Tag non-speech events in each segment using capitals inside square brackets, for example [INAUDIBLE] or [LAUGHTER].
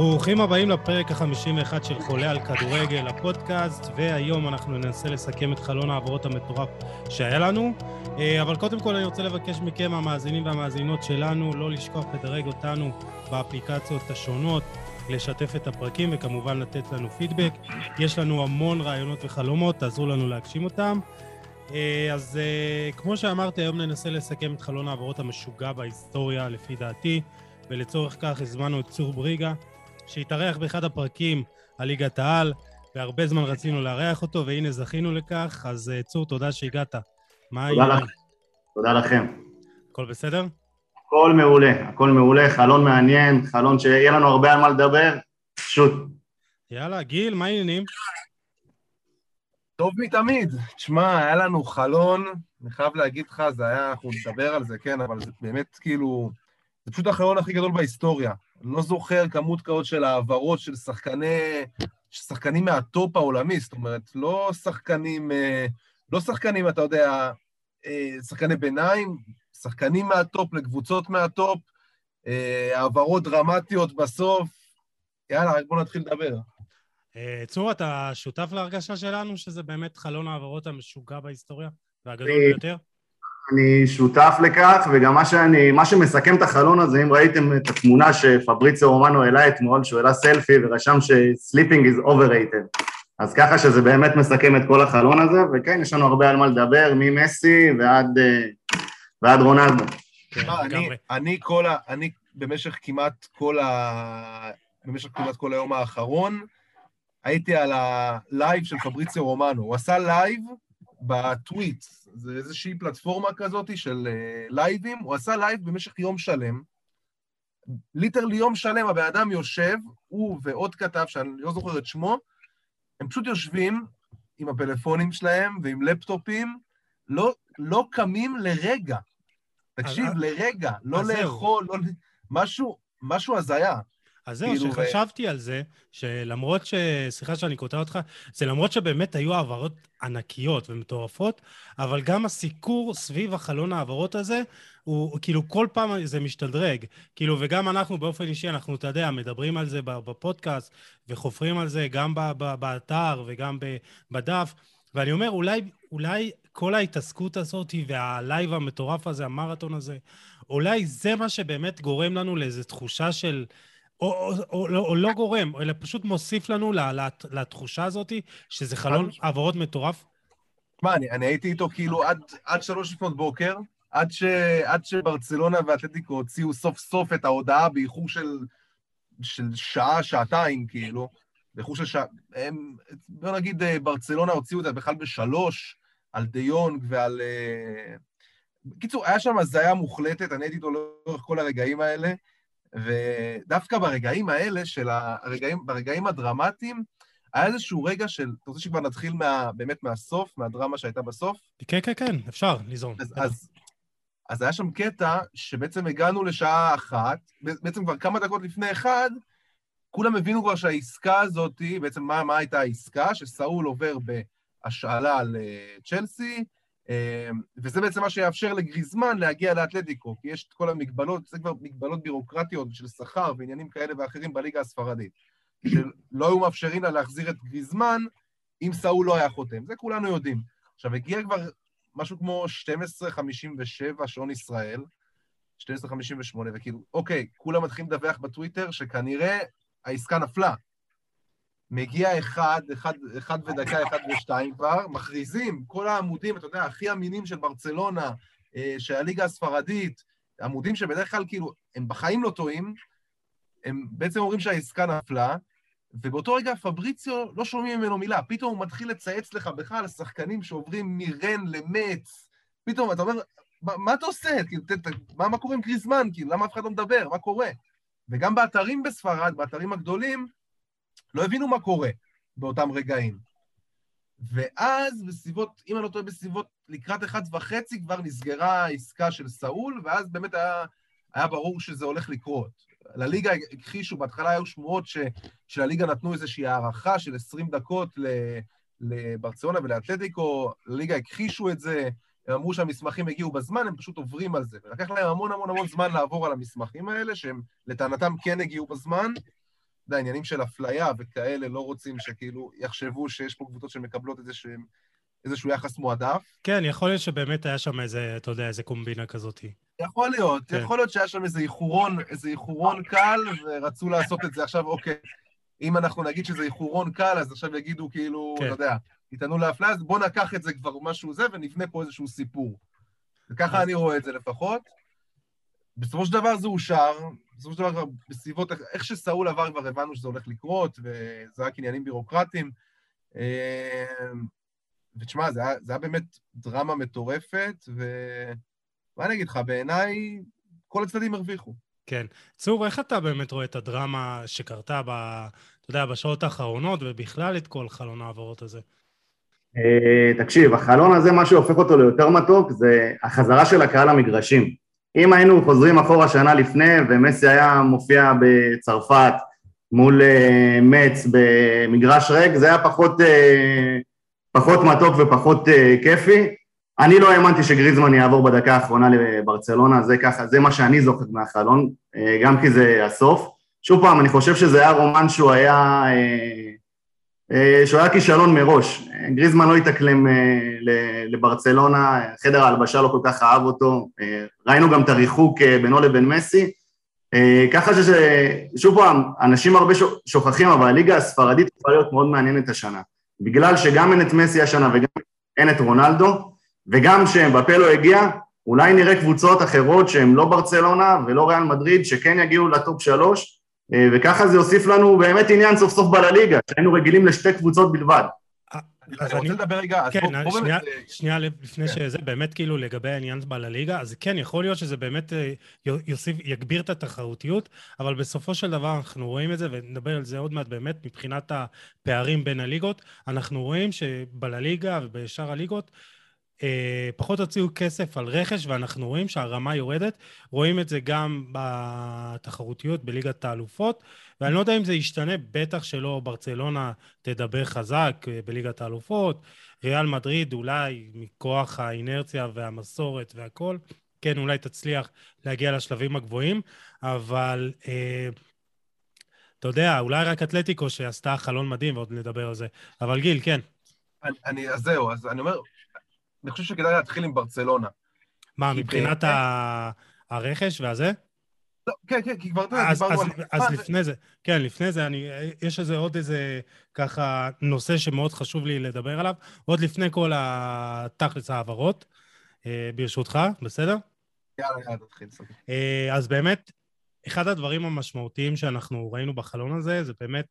ברוכים הבאים לפרק ה-51 של חולה על כדורגל, הפודקאסט, והיום אנחנו ננסה לסכם את חלון העברות המטורף שהיה לנו. אה, אבל קודם כל אני רוצה לבקש מכם, המאזינים והמאזינות שלנו, לא לשכוח לדרג אותנו באפליקציות השונות, לשתף את הפרקים וכמובן לתת לנו פידבק. יש לנו המון רעיונות וחלומות, תעזרו לנו להגשים אותם. אה, אז אה, כמו שאמרתי, היום ננסה לסכם את חלון העברות המשוגע בהיסטוריה, לפי דעתי, ולצורך כך הזמנו את צור בריגה, שהתארח באחד הפרקים על ליגת העל, והרבה זמן רצינו לארח אותו, והנה זכינו לכך, אז אה, צור, תודה שהגעת. מה תודה, לך. תודה לכם. הכל בסדר? הכל מעולה, הכל מעולה, חלון מעניין, חלון שיהיה לנו הרבה על מה לדבר, פשוט. יאללה, גיל, מה העניינים? טוב מתמיד. תשמע, היה לנו חלון, אני חייב להגיד לך, זה היה, אנחנו נדבר על זה, כן, אבל זה באמת כאילו, זה פשוט החלון הכי גדול בהיסטוריה. אני לא זוכר כמות כזאת של העברות של שחקני, שחקנים מה top העולמי, זאת אומרת, לא שחקנים, אה, לא שחקנים, אתה יודע, אה, שחקני ביניים, שחקנים מה top לקבוצות מה top, אה, העברות דרמטיות בסוף. יאללה, רק בואו נתחיל לדבר. צור, אתה שותף להרגשה שלנו שזה באמת חלון העברות המשוגע בהיסטוריה והגדול ביותר? אני שותף לכך, וגם מה, שאני, מה שמסכם את החלון הזה, אם ראיתם את התמונה שפבריציו רומנו העלה אתמול, שהוא העלה סלפי ורשם ש-sleeping is overrated. אז ככה שזה באמת מסכם את כל החלון הזה, וכן, יש לנו הרבה על מה לדבר, ממסי ועד, אה, ועד רונלדו. כן, אני, אני, כל ה, אני במשך כמעט כל ה... במשך כמעט כל היום האחרון, הייתי על ה live של פבריציו רומנו. הוא עשה live בטוויץ', זה איזושהי פלטפורמה כזאת של אה, לייבים, הוא עשה live במשך יום שלם. literally יום שלם הבן אדם יושב, הוא ועוד כתב, שאני לא זוכר את שמו, הם פשוט יושבים עם הפלאפונים שלהם ועם לפטופים, לא, לא קמים לרגע. תקשיב, אז, לרגע, לא לאכול, לא... משהו, משהו הזיה. אז זהו, כאילו, שחשבתי ו... על זה, שלמרות ש... סליחה שאני קוטע אותך, זה למרות שבאמת היו העברות ענקיות ומטורפות, אבל גם הסיקור סביב החלון העברות הזה, הוא כאילו כל פעם זה משתדרג. כאילו, וגם אנחנו באופן אישי, אנחנו, אתה יודע, מדברים על זה בפודקאסט, וחופרים על זה גם באתר וגם בדף, ואני אומר, אולי, אולי כל ההתעסקות הזאת והלייב המטורף הזה, המרתון הזה, אולי זה מה שבאמת גורם לנו לאיזו תחושה של... או, או, או, או, או לא גורם, אלא פשוט מוסיף לנו לתחושה הזאת שזה חלון העברות מטורף? מה, אני, אני הייתי איתו כאילו עד, עד שלוש לפנות בוקר, עד, ש, עד שברצלונה ואתלטיקו הוציאו סוף סוף את ההודעה באיחור של, של שעה, שעתיים, כאילו, באיחור של שעה, הם, בוא נגיד, אה, ברצלונה הוציאו את זה בכלל בשלוש, על דה יונג ועל... אה, בקיצור, היה שם הזיה מוחלטת, אני הייתי איתו לאורך כל הרגעים האלה. ודווקא ברגעים האלה, של הרגעים, ברגעים הדרמטיים, היה איזשהו רגע של, אתה רוצה שכבר נתחיל מה, באמת מהסוף, מהדרמה שהייתה בסוף? כן, כן, כן, אפשר ליזום. אז, אז, אז היה שם קטע שבעצם הגענו לשעה אחת, בעצם כבר כמה דקות לפני אחד, כולם הבינו כבר שהעסקה הזאת, בעצם מה, מה הייתה העסקה? שסאול עובר בהשאלה על צ'לסי, אמ, וזה בעצם מה שיאפשר לגריזמן להגיע לאתלטיקו, כי יש את כל המגבלות, זה כבר מגבלות בירוקרטיות של שכר ועניינים כאלה ואחרים בליגה הספרדית, שלא היו מאפשרים לה להחזיר את גריזמן אם סאול לא היה חותם, זה כולנו יודעים. עכשיו, הגיע כבר משהו כמו 12.57 שעון ישראל, 12.58, וכאילו, אוקיי, כולם מתחילים לדווח בטוויטר שכנראה העסקה נפלה. מגיע אחד, אחד, אחד ודקה, אחד ושתיים כבר, מכריזים, כל העמודים, אתה יודע, הכי אמינים של ברצלונה, אה, של הליגה הספרדית, עמודים שבדרך כלל כאילו, הם בחיים לא טועים, הם בעצם אומרים שהעסקה נפלה, ובאותו רגע פבריציו, לא שומעים ממנו מילה, פתאום הוא מתחיל לצייץ לך בכלל לשחקנים שעוברים מרן למץ, פתאום אתה אומר, מה, מה אתה עושה? כאילו, ת, ת, מה, מה קורה עם קריזמן? כאילו, למה אף אחד לא מדבר? מה קורה? וגם באתרים בספרד, באתרים הגדולים, לא הבינו מה קורה באותם רגעים. ואז בסביבות, אם אני לא טועה, בסביבות לקראת אחת וחצי כבר נסגרה העסקה של סאול, ואז באמת היה, היה ברור שזה הולך לקרות. לליגה הכחישו, בהתחלה היו שמועות ש, שלליגה נתנו איזושהי הערכה של 20 דקות לברצלונה ולאתלטיקו, לליגה הכחישו את זה, הם אמרו שהמסמכים הגיעו בזמן, הם פשוט עוברים על זה. ולקח להם המון המון המון זמן לעבור על המסמכים האלה, שהם לטענתם כן הגיעו בזמן, יודע, עניינים של אפליה וכאלה, לא רוצים שכאילו יחשבו שיש פה קבוצות שמקבלות איזשהו, איזשהו יחס מועדף. כן, יכול להיות שבאמת היה שם איזה, אתה יודע, איזה קומבינה כזאת. יכול להיות, כן. יכול להיות שהיה שם איזה איחורון, איזה איחורון קל, ורצו לעשות את זה עכשיו, אוקיי, אם אנחנו נגיד שזה איחורון קל, אז עכשיו יגידו כאילו, כן. אתה יודע, יטענו לאפליה, אז בואו נקח את זה כבר משהו זה, ונבנה פה איזשהו סיפור. וככה אני רואה את זה לפחות. בסופו של דבר זה אושר, בסופו של דבר כבר בסביבות, איך שסאול עבר כבר הבנו שזה הולך לקרות, וזה רק עניינים בירוקרטיים. אה, ותשמע, זה, היה- זה היה באמת דרמה מטורפת, ומה אני אגיד לך, בעיניי כל הצדדים הרוויחו. כן. צור, איך אתה באמת רואה את הדרמה שקרתה ב... אתה יודע, בשעות האחרונות, ובכלל את כל חלון ההעברות הזה? אה, תקשיב, החלון הזה, מה שהופך אותו ליותר מתוק זה החזרה של הקהל למגרשים. אם היינו חוזרים אחורה שנה לפני ומסי היה מופיע בצרפת מול אה, מצ במגרש ריק, זה היה פחות, אה, פחות מתוק ופחות אה, כיפי. אני לא האמנתי שגריזמן יעבור בדקה האחרונה לברצלונה, זה ככה, זה מה שאני זוכר מהחלון, אה, גם כי זה הסוף. שוב פעם, אני חושב שזה היה רומן שהוא היה... אה, שהוא היה כישלון מראש. אה, גריזמן לא התאקלם אה, לברצלונה, חדר ההלבשה לא כל כך אהב אותו, אה, ראינו גם את הריחוק אה, בינו לבין מסי, אה, ככה ששוב פעם, אנשים הרבה שוכחים, אבל הליגה הספרדית יכולה להיות מאוד מעניינת השנה. בגלל שגם אין את מסי השנה וגם אין את רונלדו, וגם כשבפה לא הגיע, אולי נראה קבוצות אחרות שהן לא ברצלונה ולא ריאל מדריד, שכן יגיעו לטופ שלוש, אה, וככה זה יוסיף לנו באמת עניין סוף סוף בלליגה, שהיינו רגילים לשתי קבוצות בלבד. אז אני רוצה לדבר רגע, אז כן, בוא- בוא שנייה, אה, שנייה לפני כן. שזה, באמת כאילו לגבי העניין בלליגה, אז כן, יכול להיות שזה באמת אה, יו- יוסיף, יגביר את התחרותיות, אבל בסופו של דבר אנחנו רואים את זה, ונדבר על זה עוד מעט באמת, מבחינת הפערים בין הליגות, אנחנו רואים שבלליגה ובשאר הליגות, אה, פחות הוציאו כסף על רכש, ואנחנו רואים שהרמה יורדת. רואים את זה גם בתחרותיות בליגת האלופות, ואני לא יודע אם זה ישתנה, בטח שלא ברצלונה תדבר חזק אה, בליגת האלופות. ריאל מדריד אולי מכוח האינרציה והמסורת והכל, כן, אולי תצליח להגיע לשלבים הגבוהים, אבל אה, אתה יודע, אולי רק אתלטיקו שעשתה חלון מדהים, ועוד נדבר על זה. אבל גיל, כן. אני, אז זהו, אז אני אומר, אני חושב שכדאי להתחיל עם ברצלונה. מה, מבחינת באמת- ה... הרכש והזה? לא, כן, כן, כי כבר, אז, דיברנו אז, על... אז מה, לפני זה, כן, לפני זה, אני, יש איזה עוד איזה, ככה, נושא שמאוד חשוב לי לדבר עליו, עוד לפני כל התכלס ההעברות, אה, ברשותך, בסדר? יאללה, יאללה, תתחיל. סבבה. אה, אז באמת, אחד הדברים המשמעותיים שאנחנו ראינו בחלון הזה, זה באמת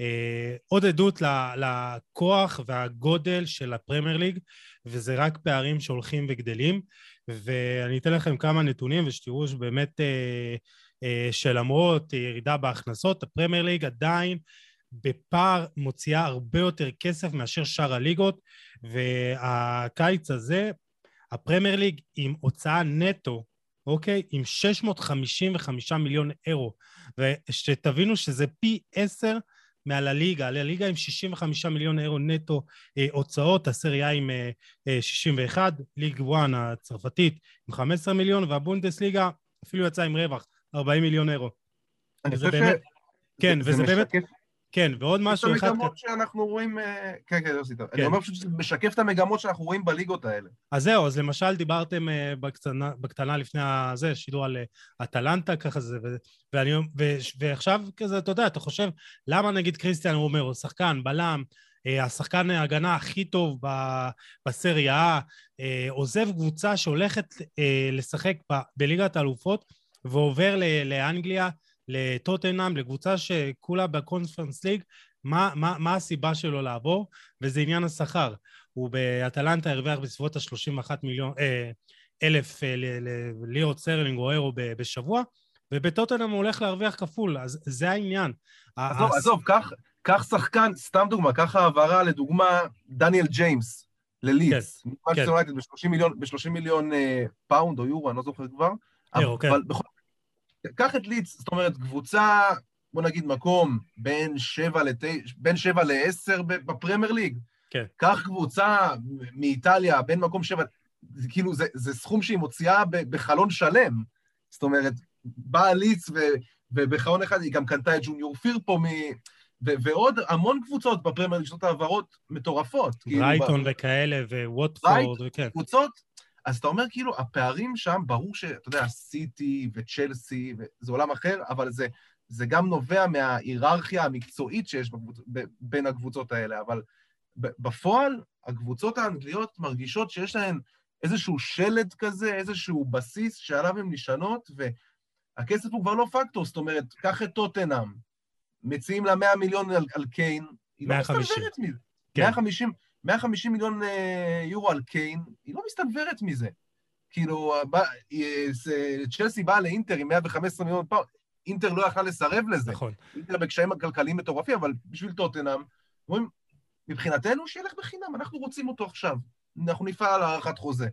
אה, עוד עדות לכוח והגודל של הפרמייר ליג, וזה רק פערים שהולכים וגדלים. ואני אתן לכם כמה נתונים, ושתראו שבאמת אה, אה, שלמרות ירידה בהכנסות, הפרמייר ליג עדיין בפער מוציאה הרבה יותר כסף מאשר שאר הליגות, והקיץ הזה, הפרמייר ליג עם הוצאה נטו אוקיי? עם 655 מיליון אירו. ושתבינו שזה פי עשר מעל הליגה. הליגה עם 65 מיליון אירו נטו אה, הוצאות, הסריה עם אה, אה, 61, ליג 1 הצרפתית עם 15 מיליון, והבונדסליגה אפילו יצאה עם רווח, 40 מיליון אירו. אני חושב ש... באמת- כן, זה- וזה זה באמת... כן, ועוד את משהו אחד... המגמות שאנחנו רואים... אה, כן, כן, יוסי, אני אומר פשוט שזה משקף את המגמות שאנחנו רואים בליגות האלה. אז זהו, אז למשל דיברתם uh, בקטנה, בקטנה לפני הזה, שידור על uh, אטלנטה, ככה זה, ו, ואני, ו, ועכשיו כזה, אתה יודע, אתה חושב, למה נגיד קריסטיאן רומרו, הוא שחקן, בלם, השחקן ההגנה הכי טוב ב, בסריה עוזב קבוצה שהולכת לשחק ב, בליגת האלופות, ועובר לאנגליה, לטוטנאם, לקבוצה שכולה בקונפרנס ליג, מה, מה, מה הסיבה שלו לעבור? וזה עניין השכר. הוא באטלנטה הרוויח בסביבות ה-31 מיליון, אה, אלף אה, ל- ל- לירות סטרלינג או אירו ב- בשבוע, ובטוטנאם הוא הולך להרוויח כפול, אז זה העניין. עזוב, ה- עזוב, קח- קח שחקן, סתם דוגמה, קח העברה לדוגמה, דניאל ג'יימס, ללידס. כן. יונייטד ב-30 מיליון, ב-30 מיליון אה, פאונד או יורו, אני לא זוכר כבר. אירו, כן. אבל בכל... קח את לידס, זאת אומרת, קבוצה, בוא נגיד מקום בין 7 ל-10 בין 7 ל-10 בפרמייר ליג. כן. קח קבוצה מאיטליה, בין מקום 7, זה כאילו, זה, זה סכום שהיא מוציאה בחלון שלם. זאת אומרת, בא ליץ. ובחלון אחד היא גם קנתה את ג'וניור פירפו מ... ו- ועוד המון קבוצות בפרמייר ליג העברות מטורפות. כאילו, ברייטון ב- וכאלה, וווטפורד, וכן. קבוצות, אז אתה אומר כאילו, הפערים שם, ברור שאתה יודע, סיטי וצ'לסי, זה עולם אחר, אבל זה, זה גם נובע מההיררכיה המקצועית שיש בקבוצ... ב- בין הקבוצות האלה, אבל בפועל, הקבוצות האנגליות מרגישות שיש להן איזשהו שלד כזה, איזשהו בסיס שעליו הן נשענות, והכסף הוא כבר לא פקטור, זאת אומרת, קח את טוטנאם, מציעים לה 100 מיליון על, על קיין, היא לא 150. מסתנוורת מזה. כן. 150, 150 מיליון אה, יורו על קיין, היא לא מסתנוורת מזה. כאילו, אה, צ'לסי באה לאינטר עם 115 מיליון פאונד, אינטר לא יכלה לסרב לזה. נכון. אינטר בקשיים הכלכליים מטורפים, אבל בשביל טוטנאם, אומרים, מבחינתנו שילך בחינם, אנחנו רוצים אותו עכשיו. אנחנו נפעל על הארכת חוזה.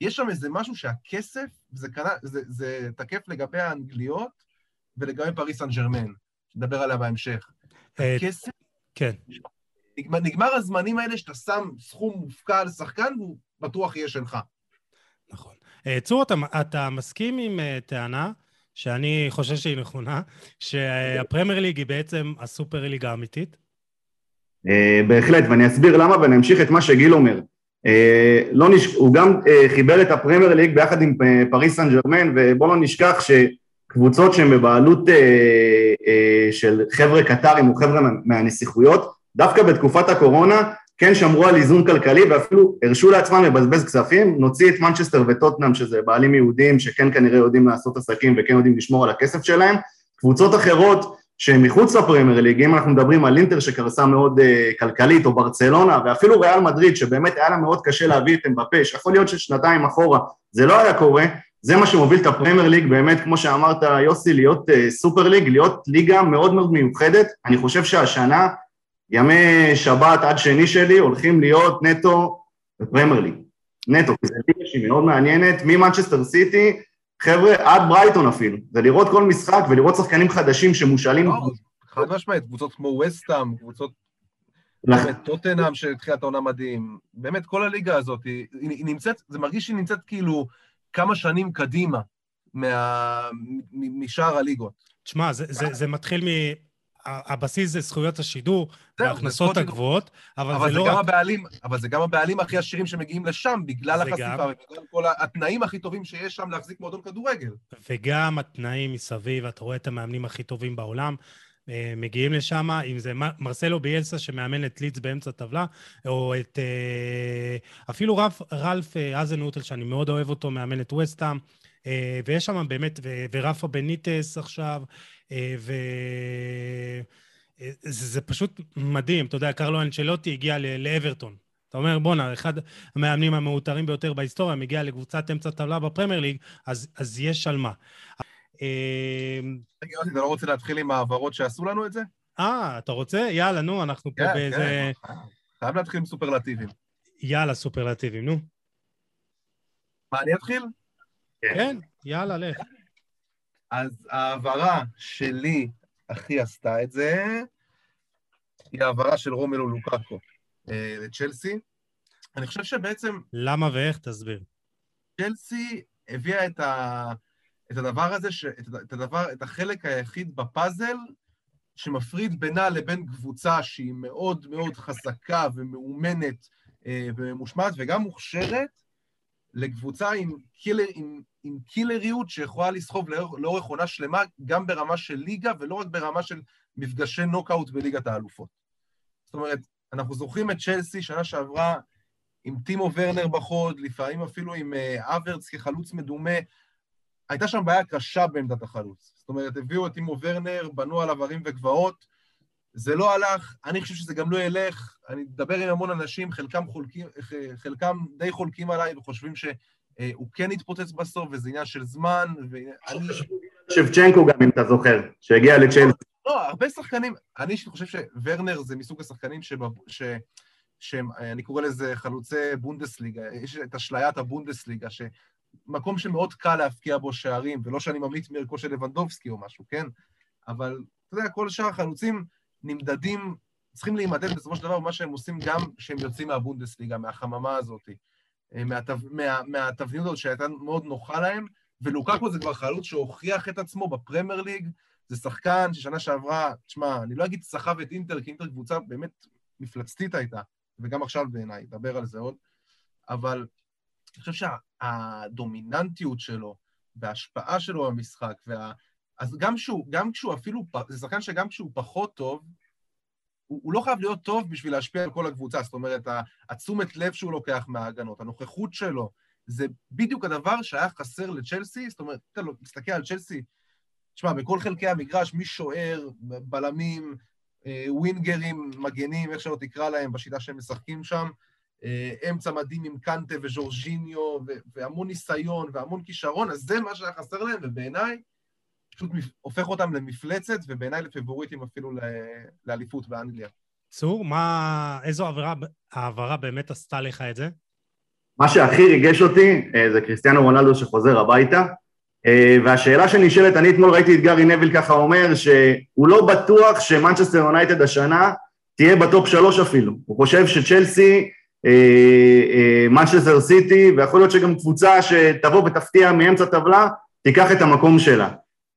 יש שם איזה משהו שהכסף, זה, קנה, זה, זה תקף לגבי האנגליות ולגבי פריס סן ג'רמן, נדבר עליה בהמשך. אה, כסף, כן. נגמר, נגמר הזמנים האלה שאתה שם סכום מופקע על שחקן והוא בטוח יהיה שלך. נכון. אה, צור, אתה, אתה מסכים עם אה, טענה, שאני חושב שהיא נכונה, שהפרמייר ליג היא בעצם הסופר ליג האמיתית? אה, בהחלט, ואני אסביר למה ואני אמשיך את מה שגיל אומר. לא נש... הוא גם חיבר את הפרמייר ליג ביחד עם פריס סן ג'רמן, ובואו לא נשכח שקבוצות שהן בבעלות אה, אה, של חבר'ה קטרים או חבר'ה מה- מהנסיכויות, דווקא בתקופת הקורונה כן שמרו על איזון כלכלי ואפילו הרשו לעצמם לבזבז כספים, נוציא את מנצ'סטר וטוטנאם שזה בעלים יהודים שכן כנראה יודעים לעשות עסקים וכן יודעים לשמור על הכסף שלהם, קבוצות אחרות שהם מחוץ לפרמייר ליג, אם אנחנו מדברים על אינטר שקרסה מאוד אה, כלכלית, או ברצלונה, ואפילו ריאל מדריד, שבאמת היה לה מאוד קשה להביא את אמבפה, שיכול להיות ששנתיים אחורה זה לא היה קורה, זה מה שמוביל את הפרמייר ליג, באמת, כמו שאמרת, יוסי, להיות אה, סופר ליג, להיות ליגה מאוד מאוד מיוחדת. אני חושב שהשנה, ימי שבת עד שני שלי הולכים להיות נטו בפרמייר ליג. נטו, כי זו ליגה שהיא מאוד מעניינת, ממנצ'סטר סיטי, חבר'ה, עד ברייטון אפילו. זה לראות כל משחק ולראות שחקנים חדשים שמושאלים. לא, חד משמעית, קבוצות כמו וסטאם, קבוצות באמת, טוטנאם שהתחילה את העונה מדהים, באמת כל הליגה הזאת, היא, היא נמצאת, זה מרגיש שהיא נמצאת כאילו כמה שנים קדימה מה, משאר הליגות. תשמע, זה, זה, זה מתחיל מ... הבסיס זה זכויות השידור וההכנסות הגבוהות, אבל, אבל זה זה לא גם רק... הבעלים, אבל זה גם הבעלים הכי עשירים שמגיעים לשם, בגלל החשיפה גם. ובגלל כל התנאים הכי טובים שיש שם להחזיק מועדון כדורגל. וגם התנאים מסביב, אתה רואה את המאמנים הכי טובים בעולם, אה, מגיעים לשם, אם זה מרסלו ביאלסה שמאמן את לידס באמצע הטבלה, או את... אה, אפילו רלף אה, אזנוטל, שאני מאוד אוהב אותו, מאמן את וסטאם, ויש שם באמת, ורפה בניטס עכשיו, ו... אה, זה, זה פשוט מדהים, אתה יודע, קרלו אנצ'לוטי הגיע ל- לאברטון. אתה אומר, בואנה, אחד המאמנים המעוטרים ביותר בהיסטוריה מגיע לקבוצת אמצע טבלה בפרמייר ליג, אז, אז יש על מה. אה, רגע, אתה לא רוצה להתחיל עם ההעברות שעשו לנו את זה? אה, אתה רוצה? יאללה, נו, אנחנו פה כן, באיזה... כן. חייב להתחיל עם סופרלטיבים. יאללה, סופרלטיבים, נו. מה, אני אתחיל? כן, יאללה, לך. אז ההעברה שלי הכי עשתה את זה, היא העברה של רומלו לוקאקו אה, לצ'לסי. אני חושב שבעצם למה ואיך? תסביר. צ'לסי הביאה את, ה, את הדבר הזה, ש, את, הדבר, את החלק היחיד בפאזל שמפריד בינה לבין קבוצה שהיא מאוד מאוד חזקה ומאומנת אה, וממושמעת וגם מוכשרת, לקבוצה עם, קילר, עם, עם קילריות שיכולה לסחוב לאור, לאורך עונה שלמה, גם ברמה של ליגה ולא רק ברמה של מפגשי נוקאוט בליגת האלופות. זאת אומרת, אנחנו זוכרים את צ'לסי שנה שעברה עם טימו ורנר בחוד, לפעמים אפילו עם אה, אברץ כחלוץ מדומה. הייתה שם בעיה קשה בעמדת החלוץ. זאת אומרת, הביאו את טימו ורנר, בנו עליו הרים וגבעות, זה לא הלך, אני חושב שזה גם לא ילך. אני מדבר עם המון אנשים, חלקם, חולקים, חלקם די חולקים עליי וחושבים שהוא כן יתפוצץ בסוף, וזה עניין של זמן, ואני... שבצ'נקו גם, אם אתה זוכר, שהגיע לצ'לסי. לא, הרבה שחקנים, אני אישית חושב שוורנר זה מסוג השחקנים שבב... ש... שהם, אני קורא לזה חלוצי בונדסליגה, יש את אשליית הבונדסליגה, שמקום שמאוד קל להפקיע בו שערים, ולא שאני ממליץ מערכו של לבנדובסקי או משהו, כן? אבל אתה יודע, כל שאר החלוצים נמדדים, צריכים להימדד בסופו של דבר במה שהם עושים גם כשהם יוצאים מהבונדסליגה, מהחממה הזאת. מה... מהתבניות הזאת שהייתה מאוד נוחה להם, ולוקקו זה כבר חלוץ שהוכיח את עצמו בפרמייר ליג, זה שחקן ששנה שעברה, תשמע, אני לא אגיד סחב את אינטר, כי אינטר קבוצה באמת מפלצתית הייתה, וגם עכשיו בעיניי, נדבר על זה עוד, אבל אני חושב שהדומיננטיות שלו וההשפעה שלו במשחק, וה... אז גם כשהוא, גם כשהוא אפילו, זה שחקן שגם כשהוא פחות טוב, הוא, הוא לא חייב להיות טוב בשביל להשפיע על כל הקבוצה, זאת אומרת, התשומת לב שהוא לוקח מההגנות, הנוכחות שלו, זה בדיוק הדבר שהיה חסר לצ'לסי, זאת אומרת, אתה לא, מסתכל על צ'לסי, תשמע, בכל חלקי המגרש, מי שוער, בלמים, אה, ווינגרים, מגנים, איך שלא תקרא להם, בשיטה שהם משחקים שם, אה, אמצע מדהים עם קנטה וז'ורג'יניו, והמון ניסיון והמון כישרון, אז זה מה שהיה חסר להם, ובעיניי, פשוט הופך אותם למפלצת, ובעיניי לפבוריטים אפילו לאליפות באנגליה. צור, מה, איזו העברה, העברה באמת עשתה לך את זה? מה שהכי ריגש אותי אה, זה קריסטיאנו רונלדו שחוזר הביתה, אה, והשאלה שנשאלת, אני אתמול ראיתי את גארי נביל ככה אומר שהוא לא בטוח שמנצ'סטר יונייטד השנה תהיה ב top שלוש אפילו, הוא חושב שצ'לסי, מנצ'סטר אה, סיטי, ויכול להיות שגם קבוצה שתבוא ותפתיע מאמצע טבלה, תיקח את המקום שלה.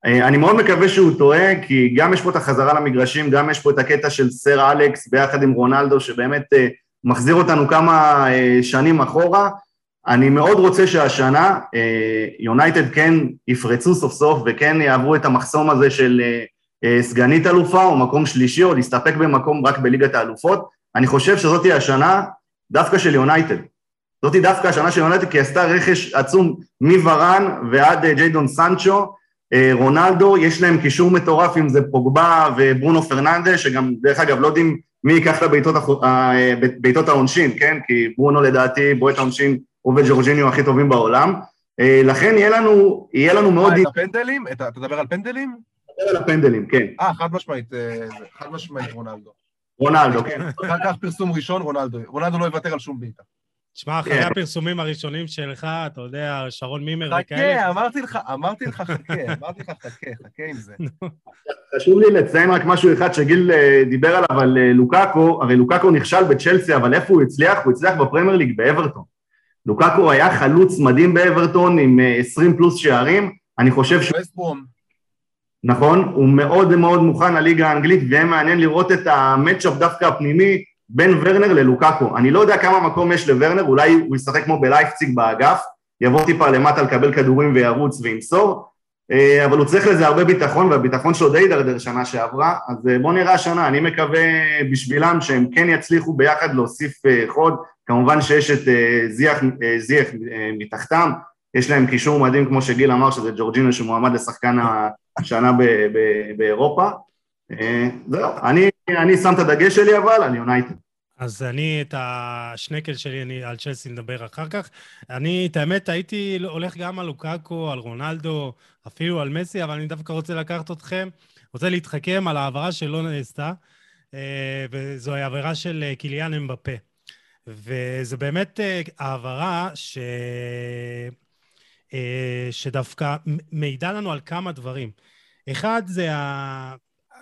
אני מאוד מקווה שהוא טועה, כי גם יש פה את החזרה למגרשים, גם יש פה את הקטע של סר אלכס ביחד עם רונלדו, שבאמת מחזיר אותנו כמה שנים אחורה, אני מאוד רוצה שהשנה יונייטד אה, כן יפרצו סוף סוף וכן יעברו את המחסום הזה של אה, אה, סגנית אלופה או מקום שלישי או להסתפק במקום רק בליגת האלופות. אני חושב שזאת השנה דווקא של יונייטד. זאת דווקא השנה של יונייטד כי היא עשתה רכש עצום מוורן ועד ג'יידון סנצ'ו, רונלדו, יש להם קישור מטורף אם זה פוגבה וברונו פרננדס, שגם דרך אגב לא יודעים מי ייקח את בעיטות העונשין, כן? כי ברונו לדעתי בועט העונשין הוא וג'ורג'יניו הכי טובים בעולם. אה, לכן יהיה לנו, יהיה לנו מאוד... אה, את הפנדלים? אתה מדבר על פנדלים? מדבר על הפנדלים, כן. אה, חד משמעית, אה, חד משמעית רונלדו. רונלדו, כן. אחר כך פרסום ראשון, רונלדו. רונלדו לא יוותר על שום בעיטה. תשמע, אחרי כן. הפרסומים הראשונים שלך, אתה יודע, שרון מימר וכאלה... חכה, אמרתי לך, אמרתי לך חכה, אמרתי לך חכה, חכה עם זה. חשוב לי לציין רק משהו אחד שגיל דיבר עליו, על לוקאקו, הרי לוקאקו נכשל בצ'לסי, אבל איפה הוא הצליח? הוא הצליח בפרמייר ליג באברטון. לוקקו היה חלוץ מדהים באברטון עם 20 אה, פלוס שערים, אני חושב ש... נכון, הוא מאוד מאוד מוכן לליגה האנגלית, ויהיה מעניין לראות את המצ'אפ דווקא הפנימי בין ורנר ללוקקו. אני לא יודע כמה מקום יש לוורנר, אולי הוא ישחק כמו בלייפציג באגף, יבוא טיפה למטה לקבל כדורים וירוץ וימסור, אה, אבל הוא צריך לזה הרבה ביטחון, והביטחון שלו די הידרדר שנה שעברה, אז אה, בואו נראה השנה, אני מקווה בשבילם שהם כן יצליחו ביחד להוסיף חוד, כמובן שיש את אה, זיח, אה, זיח אה, מתחתם, יש להם קישור מדהים, כמו שגיל אמר, שזה ג'ורג'ינו שמועמד לשחקן השנה באירופה. זהו, אני, אני שם את הדגש שלי אבל על יונייטד. אז אני את השנקל שלי, אני על צ'לסי נדבר אחר כך. אני, את האמת, הייתי הולך גם על לוקאקו, על רונלדו, אפילו על מסי, אבל אני דווקא רוצה לקחת אתכם, רוצה להתחכם על העברה שלא נעשתה, וזו העברה של קיליאן אמבפה. וזה באמת אה, העברה ש... אה, שדווקא מעידה לנו על כמה דברים. אחד זה, ה...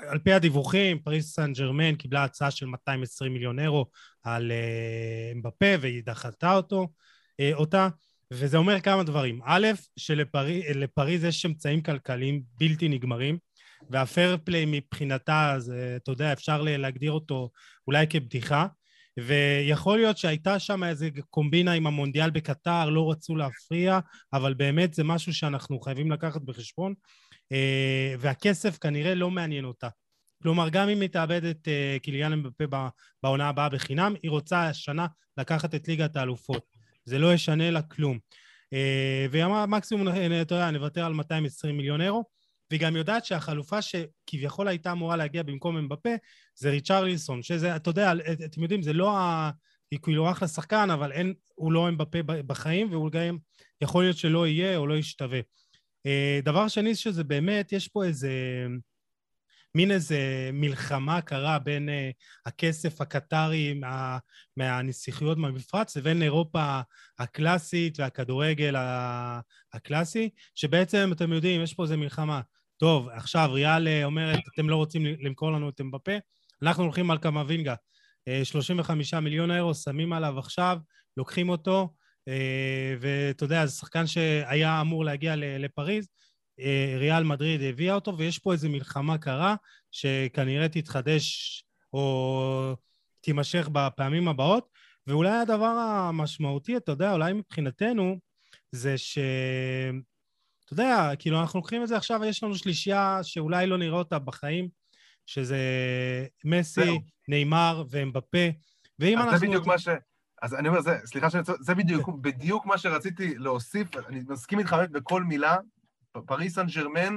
על פי הדיווחים, פריס סן ג'רמן קיבלה הצעה של 220 מיליון אירו על אה, אמבפה והיא דחתה אותו, אותה, וזה אומר כמה דברים. א', שלפריז יש אמצעים כלכליים בלתי נגמרים, והפייר פליי מבחינתה, זה, אתה יודע, אפשר להגדיר אותו אולי כבדיחה. ויכול להיות שהייתה שם איזה קומבינה עם המונדיאל בקטר, לא רצו להפריע, אבל באמת זה משהו שאנחנו חייבים לקחת בחשבון, אה, והכסף כנראה לא מעניין אותה. כלומר, גם אם היא תאבד את אה, קיליאן אמבפה בעונה הבאה בחינם, היא רוצה השנה לקחת את ליגת האלופות. זה לא ישנה לה כלום. אה, והיא אמרה, מקסימום, אתה יודע, נוותר על 220 מיליון אירו. והיא גם יודעת שהחלופה שכביכול הייתה אמורה להגיע במקום אמבפה זה ריצ'רליסון, שזה, אתה יודע, אתם יודעים, זה לא ה... היא כאילו אחלה שחקן, אבל אין, הוא לא אמבפה בחיים, והוא גם יכול להיות שלא יהיה או לא ישתווה. אה, דבר שני, שזה באמת, יש פה איזה... מין איזה מלחמה קרה בין uh, הכסף הקטרי מה, מהנסיכויות מהמפרץ לבין אירופה הקלאסית והכדורגל הקלאסי, שבעצם, אתם יודעים, יש פה איזה מלחמה. טוב, עכשיו ריאל אה, אומרת, אתם לא רוצים למכור לנו את אמבפה, אנחנו הולכים על קמבינגה. 35 אה, מיליון אירו, שמים עליו עכשיו, לוקחים אותו, ואתה יודע, זה שחקן שהיה אמור להגיע לפריז, אה, ריאל מדריד הביאה אותו, ויש פה איזו מלחמה קרה, שכנראה תתחדש או תימשך בפעמים הבאות. ואולי הדבר המשמעותי, אתה יודע, אולי מבחינתנו, זה ש... אתה יודע, כאילו, אנחנו לוקחים את זה עכשיו, יש לנו שלישייה שאולי לא נראה אותה בחיים, שזה מסי. נאמר ואמבפה. ואם אנחנו... זה בדיוק מה ש... אז אני אומר, זה, סליחה שאני צודק, זה בדיוק, בדיוק מה שרציתי להוסיף, אני מסכים איתך באמת בכל מילה. פריס סן ג'רמן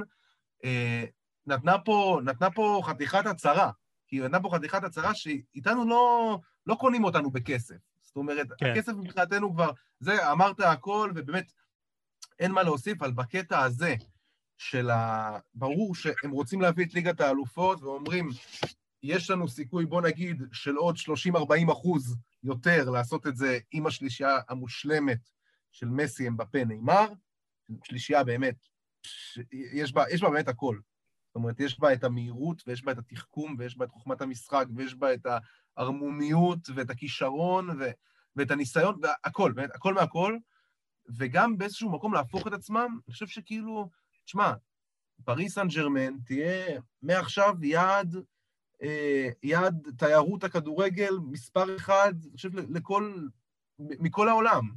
אה, נתנה, פה, נתנה פה חתיכת הצהרה. כי היא נתנה פה חתיכת הצהרה שאיתנו לא, לא קונים אותנו בכסף. זאת אומרת. כן. הכסף מבחינתנו כבר, זה, אמרת הכל, ובאמת אין מה להוסיף, אבל בקטע הזה של ה... ברור שהם רוצים להביא את ליגת האלופות, ואומרים, יש לנו סיכוי, בוא נגיד, של עוד 30-40 אחוז יותר לעשות את זה עם השלישייה המושלמת של מסי, אמבפה, נאמר. שלישייה באמת, יש בה, יש בה באמת הכל. זאת אומרת, יש בה את המהירות, ויש בה את התחכום, ויש בה את חוכמת המשחק, ויש בה את הערמומיות, ואת הכישרון, ו, ואת הניסיון, והכל, באמת, הכל מהכל. וגם באיזשהו מקום להפוך את עצמם, אני חושב שכאילו, תשמע, פריס סן ג'רמן תהיה מעכשיו יעד, יעד תיירות הכדורגל מספר אחד, אני חושב, לכל, מכל העולם.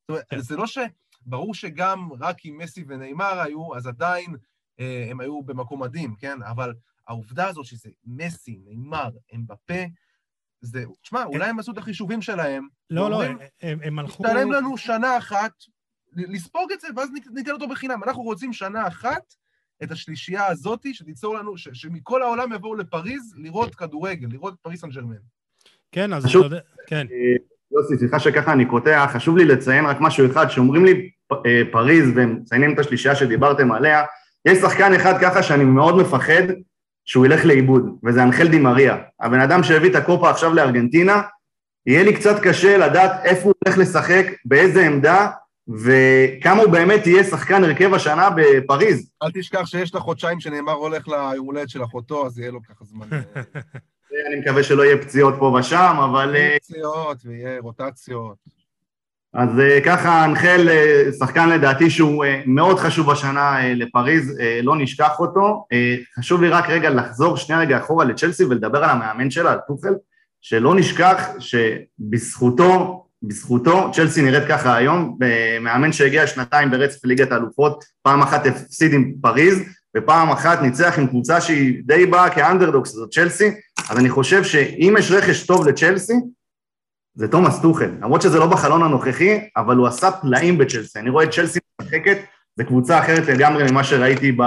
זאת אומרת, כן. זה לא ש... ברור שגם רק אם מסי ונאמר היו, אז עדיין אה, הם היו במקום מדהים, כן? אבל העובדה הזאת שזה מסי, נאמר, אמבפה, זה... תשמע, אולי הם עשו את החישובים שלהם. לא, לא, ואומרים, הם, הם הלכו... תשלם לנו שנה אחת, לספוג את זה, ואז ניתן אותו בחינם. אנחנו רוצים שנה אחת את השלישייה הזאת, שתיצור לנו, ש- שמכל העולם יבואו לפריז לראות כדורגל, לראות את פריס סן ג'רמן. כן, אז אתה חשוב- יודע... כן, יוסי, סליחה שככה אני קוטע, חשוב לי לציין רק משהו אחד, שאומרים לי פ- אה, פריז והם מציינים את השלישייה שדיברתם עליה, יש שחקן אחד ככה שאני מאוד מפחד שהוא ילך לאיבוד, וזה אנחל דימריה. הבן אדם שהביא את הקופה עכשיו לארגנטינה, יהיה לי קצת קשה לדעת איפה הוא הולך לשחק, באיזה עמדה, וכמה הוא באמת יהיה שחקן הרכב השנה בפריז. אל תשכח שיש לה חודשיים שנאמר הולך ליום הולדת של אחותו, אז יהיה לו ככה זמן. אה, [LAUGHS] אני מקווה שלא יהיה פציעות פה ושם, אבל אה, פציעות ויהיה רוטציות. אז אה, ככה אנחל, שחקן לדעתי שהוא מאוד חשוב השנה לפריז, לא נשכח אותו. חשוב לי רק רגע לחזור שנייה רגע אחורה לצ'לסי ולדבר על המאמן שלה, על טוחל, שלא נשכח שבזכותו, בזכותו, צ'לסי נראית ככה היום, מאמן שהגיע שנתיים ברצף ליגת האלופות, פעם אחת הפסיד עם פריז, ופעם אחת ניצח עם קבוצה שהיא די באה כאנדרדוקס, זאת צ'לסי, אז אני חושב שאם יש רכש טוב לצ'לסי, זה תומאס טוחל, למרות שזה לא בחלון הנוכחי, אבל הוא עשה פלאים בצ'לסי. אני רואה את צ'לסי משחקת, זו קבוצה אחרת לגמרי ממה שראיתי ב,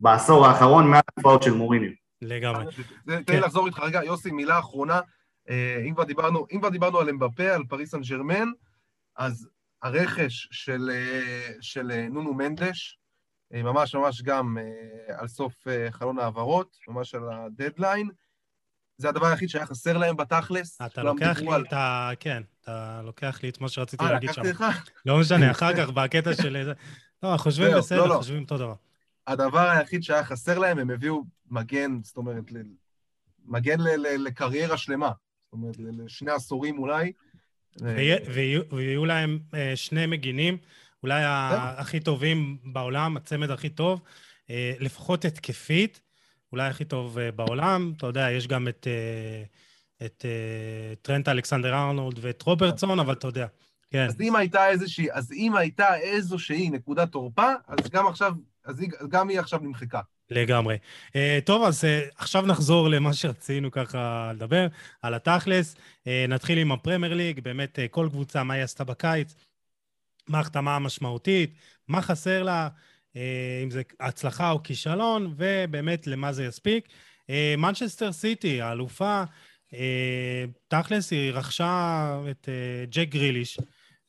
בעשור האחרון, מהתופעות של מוריניו. לגמרי. תן לי לחזור איתך רגע, יוסי, מילה אחרונה. אה, אם כבר דיברנו, אם כבר דיברנו על אמבפה, על פריס סן ג'רמן, אז הרכש של, אה, של אה, נונו מנדש, אה, ממש ממש גם אה, על סוף אה, חלון העברות, ממש על הדדליין, זה הדבר היחיד שהיה חסר להם בתכלס. אתה לוקח לי על- את ה... כן, אתה לוקח לי את מה שרציתי אה, להגיד שם. לקחתי לך? לא משנה, אחר כך, בקטע של... לא, חושבים בסדר, לא, לא. חושבים אותו דבר. הדבר היחיד שהיה חסר להם, הם הביאו מגן, זאת אומרת, מגן ל- ל- לקריירה שלמה. זאת אומרת, לשני עשורים אולי. ויה- ויהיו- ויהיו להם אה, שני מגינים, אולי הכי טובים בעולם, הצמד הכי טוב, אה, לפחות התקפית, אולי הכי טוב אה, בעולם. אתה יודע, יש גם את, את טרנט אלכסנדר ארנולד ואת רוברטסון, אבל אתה יודע, כן. אז אם הייתה איזושהי, אז אם הייתה איזושהי נקודת תורפה, אז גם עכשיו, אז היא, גם היא עכשיו נמחקה. לגמרי. Uh, טוב, אז uh, עכשיו נחזור למה שרצינו ככה לדבר, על התכלס. Uh, נתחיל עם הפרמייר ליג, באמת uh, כל קבוצה, מה היא עשתה בקיץ, מה ההחתמה המשמעותית, מה חסר לה, uh, אם זה הצלחה או כישלון, ובאמת למה זה יספיק. מנצ'סטר סיטי, האלופה, uh, תכלס היא רכשה את uh, ג'ק גריליש.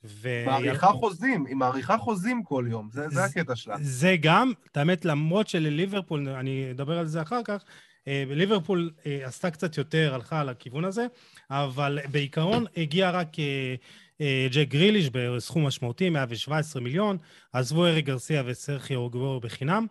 ו- מעריכה חוזים, היא מעריכה חוזים כל יום, זה, זה הקטע שלה. זה גם, את האמת, למרות שלליברפול, אני אדבר על זה אחר כך, אה, ליברפול אה, עשתה קצת יותר, הלכה על הכיוון הזה, אבל בעיקרון הגיע רק אה, ג'ק גריליש בסכום משמעותי, 117 מיליון, עזבו אריק גרסיה וסרחי אורגבור בחינם.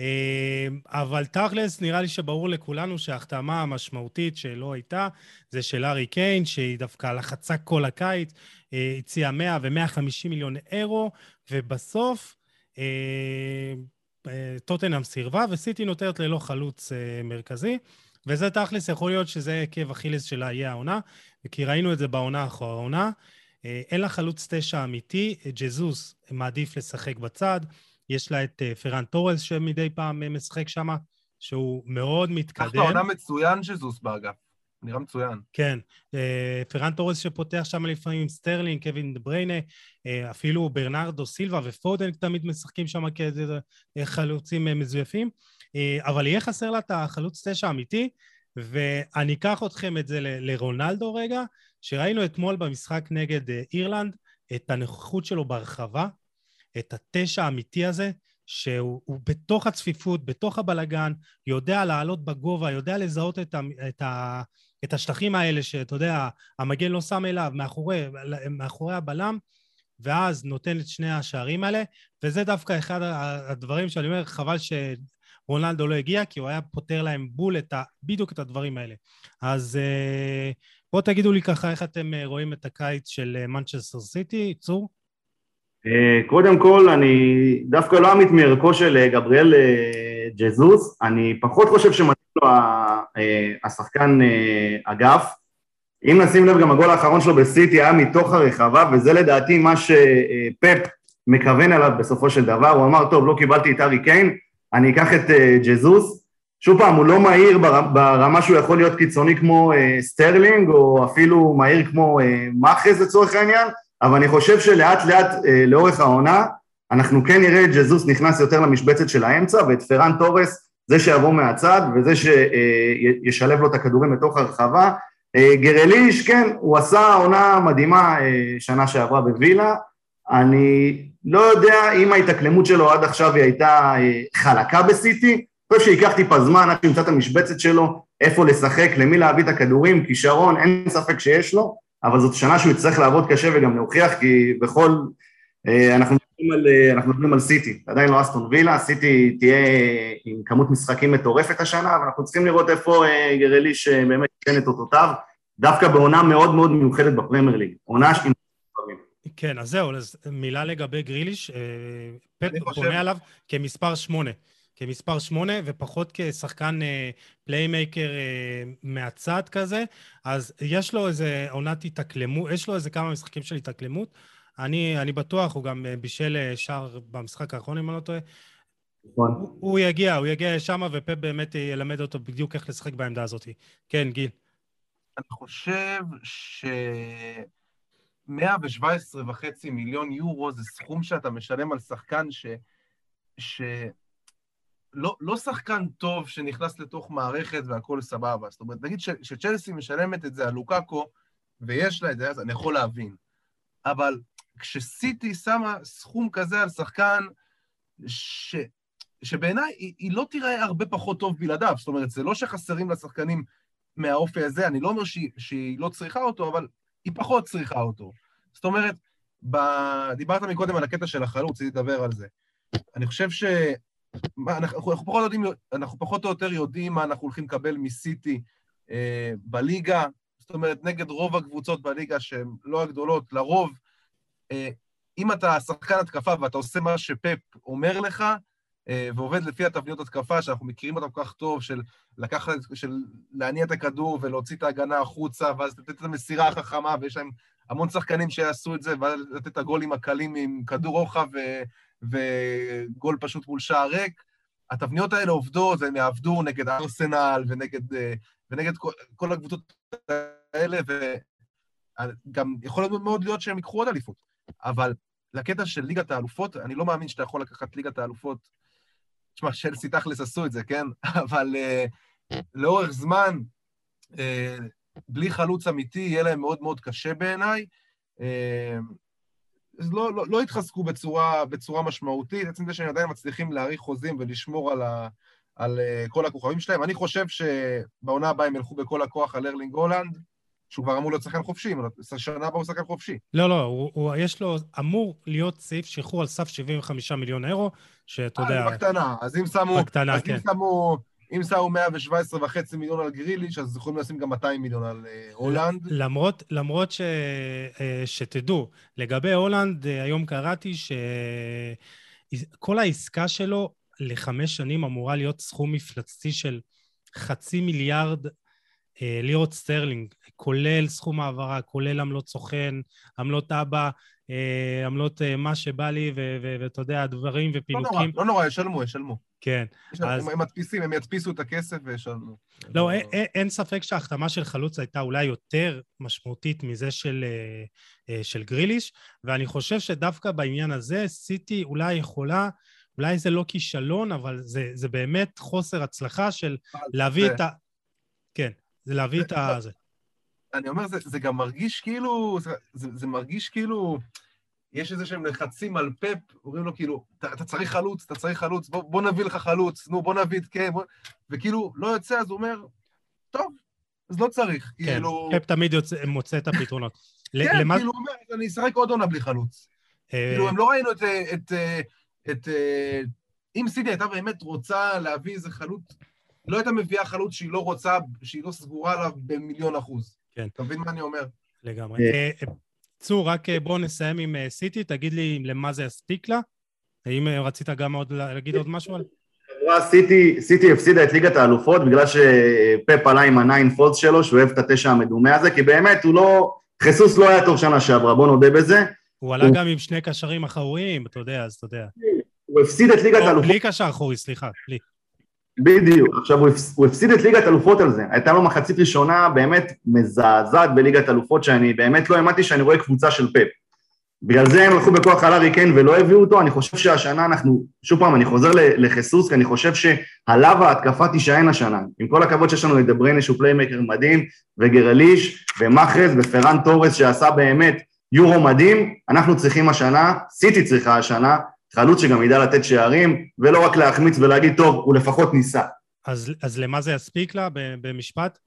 אה, אבל תכלס, נראה לי שברור לכולנו שההחתמה המשמעותית שלא הייתה, זה של הארי קיין, שהיא דווקא לחצה כל הקיץ, אה, הציעה 100 ו-150 מיליון אירו, ובסוף, אה, טוטנאם סירבה, וסיטי נותרת ללא חלוץ מרכזי, וזה תכלס, יכול להיות שזה עקב אכילס שלה יהיה העונה, כי ראינו את זה בעונה האחרונה. אין לה חלוץ תשע אמיתי, ג'זוס מעדיף לשחק בצד, יש לה את פרן טורס שמדי פעם משחק שם, שהוא מאוד מתקדם. אחלה עונה מצוין ג'זוס באגף. נראה מצוין. כן. אה, פרן טורס שפותח שם לפעמים עם סטרלינג, קווין דה בריינה, אה, אפילו ברנרדו סילבה ופודן תמיד משחקים שם כחלוצים אה, מזויפים, אבל יהיה חסר לה את החלוץ תשע האמיתי, ואני אקח אתכם את זה לרונלדו רגע, שראינו אתמול במשחק נגד אירלנד את הנוכחות שלו ברחבה, את התשע האמיתי הזה, שהוא בתוך הצפיפות, בתוך הבלגן, יודע לעלות בגובה, יודע לזהות את, ה, את, ה, את השטחים האלה שאתה יודע, המגן לא שם אליו, מאחורי, מאחורי הבלם, ואז נותן את שני השערים האלה, וזה דווקא אחד הדברים שאני אומר, חבל שרונלדו לא הגיע, כי הוא היה פותר להם בול את ה, בדיוק את הדברים האלה. אז אה, בואו תגידו לי ככה איך אתם אה, רואים את הקיץ של מנצ'סטר אה, סיטי, צור? קודם כל, אני דווקא לא ממעריציו של גבריאל ג'זוס, אני פחות חושב שמתאים לו השחקן אגף. אם נשים לב, גם הגול האחרון שלו בסיטי היה מתוך הרחבה, וזה לדעתי מה שפפ מכוון עליו בסופו של דבר. הוא אמר, טוב, לא קיבלתי את הארי קיין, אני אקח את ג'זוס. שוב פעם, הוא לא מהיר ברמה שהוא יכול להיות קיצוני כמו סטרלינג, או אפילו מהיר כמו מאחז לצורך העניין, אבל אני חושב שלאט לאט לאורך העונה, אנחנו כן נראה את ג'זוס נכנס יותר למשבצת של האמצע, ואת פרן תורס, זה שיבוא מהצד, וזה שישלב לו את הכדורים לתוך הרחבה. גרליש, כן, הוא עשה עונה מדהימה שנה שעברה בווילה, אני לא יודע אם ההתאקלמות שלו עד עכשיו היא הייתה חלקה בסיטי, אני חושב שייקח טיפה זמן עד שימצא את המשבצת שלו, איפה לשחק, למי להביא את הכדורים, כישרון, אין ספק שיש לו, אבל זאת שנה שהוא יצטרך לעבוד קשה וגם להוכיח, כי בכל... אנחנו מדברים על, אה, אנחנו מדברים על סיטי, עדיין לא אסטון וילה, סיטי תהיה עם כמות משחקים מטורפת השנה, אבל אנחנו צריכים לראות איפה אה, גרלי שבאמת ייתן את אותותיו, דווקא בעונה מאוד מאוד מיוחדת בפרמייר ליג, עונה עם... כן, אז זהו, אז מילה לגבי גריליש, אה, פפ בונה עליו כמספר שמונה. כמספר שמונה, ופחות כשחקן playmaker מהצד כזה, אז יש לו איזה עונת התאקלמות, יש לו איזה כמה משחקים של התאקלמות, אני, אני בטוח, הוא גם אה, בישל אה, שער במשחק האחרון, אם אני לא טועה. נכון. הוא, הוא יגיע, הוא יגיע לשם, ופפ באמת ילמד אותו בדיוק איך לשחק בעמדה הזאת. כן, גיל. אני חושב ש... 117 וחצי מיליון יורו זה סכום שאתה משלם על שחקן ש... ש... לא, לא שחקן טוב שנכנס לתוך מערכת והכול סבבה. זאת אומרת, נגיד שצ'לסי משלמת את זה על לוקאקו, ויש לה את זה, אז אני יכול להבין. אבל כשסיטי שמה סכום כזה על שחקן, ש... שבעיניי היא, היא לא תיראה הרבה פחות טוב בלעדיו, זאת אומרת, זה לא שחסרים לה שחקנים מהאופי הזה, אני לא אומר שהיא, שהיא לא צריכה אותו, אבל היא פחות צריכה אותו. זאת אומרת, ב... דיברת מקודם על הקטע של החלוץ, רציתי לדבר על זה. אני חושב ש... מה, אנחנו, אנחנו, פחות יודעים, אנחנו פחות או יותר יודעים מה אנחנו הולכים לקבל מסיטי אה, בליגה, זאת אומרת, נגד רוב הקבוצות בליגה שהן לא הגדולות, לרוב אה, אם אתה שחקן התקפה ואתה עושה מה שפפ אומר לך, אה, ועובד לפי התבניות התקפה שאנחנו מכירים אותה כל כך טוב, של לקחת, של להניע את הכדור ולהוציא את ההגנה החוצה, ואז לתת את המסירה החכמה, ויש להם המון שחקנים שיעשו את זה, ואז לתת את הגולים הקלים עם כדור רוחב ו... וגול פשוט מול שער ריק. התבניות האלה עובדות, והם יעבדו נגד ארסנל ונגד, אה, ונגד כל, כל הקבוצות האלה, וגם יכול מאוד להיות שהם ייקחו עוד אליפות. אבל לקטע של ליגת האלופות, אני לא מאמין שאתה יכול לקחת ליגת האלופות. תשמע, שלסי תכלס עשו את זה, כן? [LAUGHS] אבל uh, לאורך זמן, uh, בלי חלוץ אמיתי, יהיה להם מאוד מאוד קשה בעיניי. לא, לא, לא התחזקו בצורה, בצורה משמעותית, עצם זה שהם עדיין מצליחים להאריך חוזים ולשמור על, ה, על uh, כל הכוכבים שלהם. אני חושב שבעונה הבאה הם ילכו בכל הכוח על ארלינג הולנד, שהוא כבר אמור להיות שחקן חופשי, אבל שנה הבאה הוא שחקן חופשי. לא, לא, הוא, הוא, יש לו, אמור להיות סעיף שחרור על סף 75 מיליון אירו, שאתה יודע... אה, בקטנה, אז אם שמו... בקטנה, אז כן. אם שמו... אם שמו 117 וחצי מיליון על גריליש, אז יכולים לשים גם 200 מיליון על אה, הולאנד. למרות, למרות ש, אה, שתדעו, לגבי הולאנד, אה, היום קראתי שכל העסקה שלו לחמש שנים אמורה להיות סכום מפלצתי של חצי מיליארד אה, לירות סטרלינג, כולל סכום העברה, כולל עמלות סוכן, עמלות אבא, אה, עמלות אה, מה שבא לי, ואתה יודע, דברים ופינוקים. לא נורא, לא נורא, ישלמו, ישלמו. כן. אז... הם מדפיסים, הם ידפיסו את הכסף וישלמו. לא, אין, אין, אין ספק שההחתמה של חלוץ הייתה אולי יותר משמעותית מזה של, של גריליש, ואני חושב שדווקא בעניין הזה, סיטי אולי יכולה... אולי זה לא כישלון, אבל זה, זה באמת חוסר הצלחה של להביא זה... את ה... כן, זה להביא את ה... זה. אני אומר, זה, זה גם מרגיש כאילו, זה, זה מרגיש כאילו, יש איזה שהם לחצים על פאפ, אומרים לו כאילו, אתה, צריך חלוץ, אתה צריך חלוץ, בוא, בוא נביא לך חלוץ, נו, בוא נביא את כן, בוא... וכאילו, לא יוצא, אז הוא אומר, טוב, אז לא צריך. כן, כאילו... פאפ תמיד יוצא, מוצא את הפתרונות. [LAUGHS] כן, למה... כאילו, הוא אומר, אני אשחק עוד עונה בלי חלוץ. אה, כאילו, הם לא ראינו את... את, את, את אם סיטי הייתה באמת רוצה להביא איזה חלוץ לא הייתה מביאה חלוץ שהיא לא רוצה, שהיא לא סגורה עליו במיליון אחוז. כן. אתה מבין מה אני אומר? לגמרי. אה, אה, צור, רק אה, בואו נסיים עם סיטי, תגיד לי למה זה יספיק לה. האם רצית גם עוד להגיד עוד משהו על... סיטי, סיטי הפסידה את ליגת האלופות בגלל שפפ עלה עם הניין פולס שלו, שהוא אוהב את התשע המדומה הזה, כי באמת הוא לא... חיסוס לא היה טוב שנה שעברה, בוא נודה בזה. הוא עלה גם עם שני קשרים אחוריים, אתה יודע, אז אתה יודע. הוא הפסיד את ליגת האלופות. בלי קשר אחורי, סליחה, בלי. בדיוק, עכשיו הוא, הפסיד את ליגת אלופות על זה, הייתה לו מחצית ראשונה באמת מזעזעת בליגת אלופות שאני באמת לא האמנתי שאני רואה קבוצה של פפ. בגלל זה הם הלכו בכוח על הארי קיין ולא הביאו אותו, אני חושב שהשנה אנחנו, שוב פעם, אני חוזר לג'זוס, כי אני חושב שעליו ההתקפה תישען השנה. עם כל הכבוד שיש לנו את דה בריינה שהוא playmaker מדהים, וגריליש, ומחרז, ופרן תורס שעשה באמת יורו מדהים, אנחנו צריכים השנה, סיטי צריכה השנה, חלוץ שגם ידע לתת שערים, ולא רק להחמיץ ולהגיד, טוב, הוא לפחות ניסה. אז, אז למה זה יספיק לה במשפט?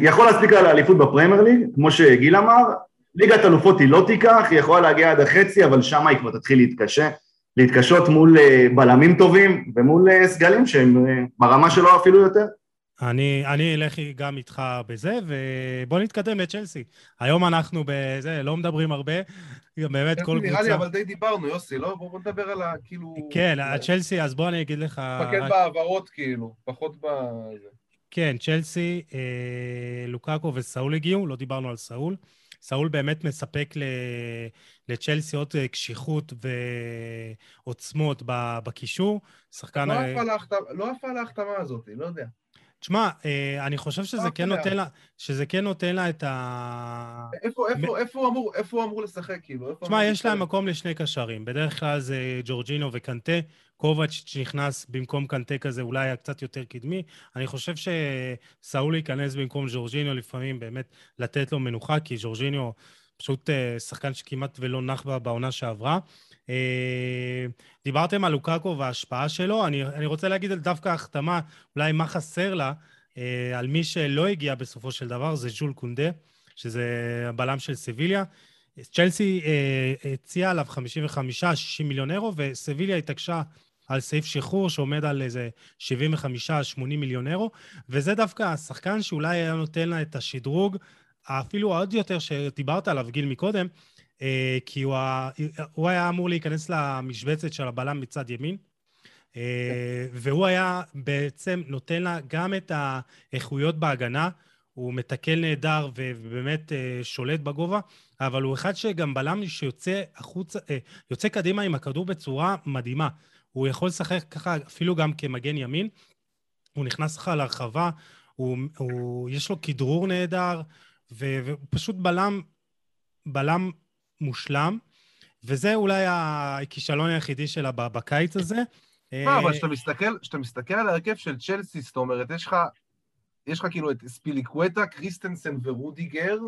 יכול להספיק לה לאליפות בפרמייר ליג, כמו שגיל אמר, ליגת אלופות היא לא תיקח, היא יכולה להגיע עד החצי, אבל שם היא כבר תתחיל להתקשה, להתקשות מול אה, בלמים טובים ומול אה, סגלים שהם אה, ברמה שלו אפילו יותר. אני, אני אלך גם איתך בזה, ובוא נתקדם לצ'לסי. היום אנחנו בזה, לא מדברים הרבה, באמת כל קבוצה... נראה לי, אבל די דיברנו, יוסי, לא? בוא נדבר על ה... כאילו... כן, הצ'לסי, אז בוא אני אגיד לך... תתמקד בהעברות, כאילו, פחות ב... כן, צ'לסי, אה, לוקאקו וסאול הגיעו, לא דיברנו על סאול. סאול באמת מספק לצ'לסי עוד אה, קשיחות ועוצמות בקישור. שחקן... לא עפה על ההחתמה הזאת, לא יודע. תשמע, אה, אני חושב שזה כן נותן לה, שזה כן נותן לה את ה... איפה, איפה, איפה הוא אמור, איפה הוא אמור לשחק, כאילו? תשמע, יש להם מקום לשני קשרים. בדרך כלל זה ג'ורג'ינו וקנטה. קובץ' שנכנס במקום קנטה כזה אולי היה קצת יותר קדמי. אני חושב שסאול ייכנס במקום ג'ורג'ינו לפעמים באמת לתת לו מנוחה, כי ג'ורג'ינו פשוט אה, שחקן שכמעט ולא נח בה בעונה שעברה. אה, דיברתם על לוקאקו וההשפעה שלו, אני, אני רוצה להגיד על דווקא החתמה, אולי מה חסר לה, אה, על מי שלא הגיע בסופו של דבר, זה ז'ול קונדה, שזה הבלם של סביליה. צ'לסי הציעה עליו 55-60 מיליון אירו, וסביליה התעקשה על סעיף שחרור שעומד על איזה 75-80 מיליון אירו, וזה דווקא השחקן שאולי היה נותן לה את השדרוג אפילו עוד יותר שדיברת עליו, גיל, מקודם, אה, כי הוא, הוא היה אמור להיכנס למשבצת של הבלם מצד ימין, אה, והוא היה בעצם נותן לה גם את האיכויות בהגנה, הוא מתקל נהדר ובאמת אה, שולט בגובה, אבל הוא אחד שגם בלם שיוצא החוצה, יוצא קדימה עם הכדור בצורה מדהימה. הוא יכול לשחק ככה אפילו גם כמגן ימין, הוא נכנס לך להרחבה, הוא, הוא, יש לו כדרור נהדר, ופשוט בלם, בלם מושלם, וזה אולי הכישלון היחידי שלה בקיץ הזה. מה, אבל כשאתה מסתכל, מסתכל על ההרכב של צ'לסי, זאת אומרת, יש לך, יש לך כאילו את אספיליקווטה, קריסטנסן ורודיגר,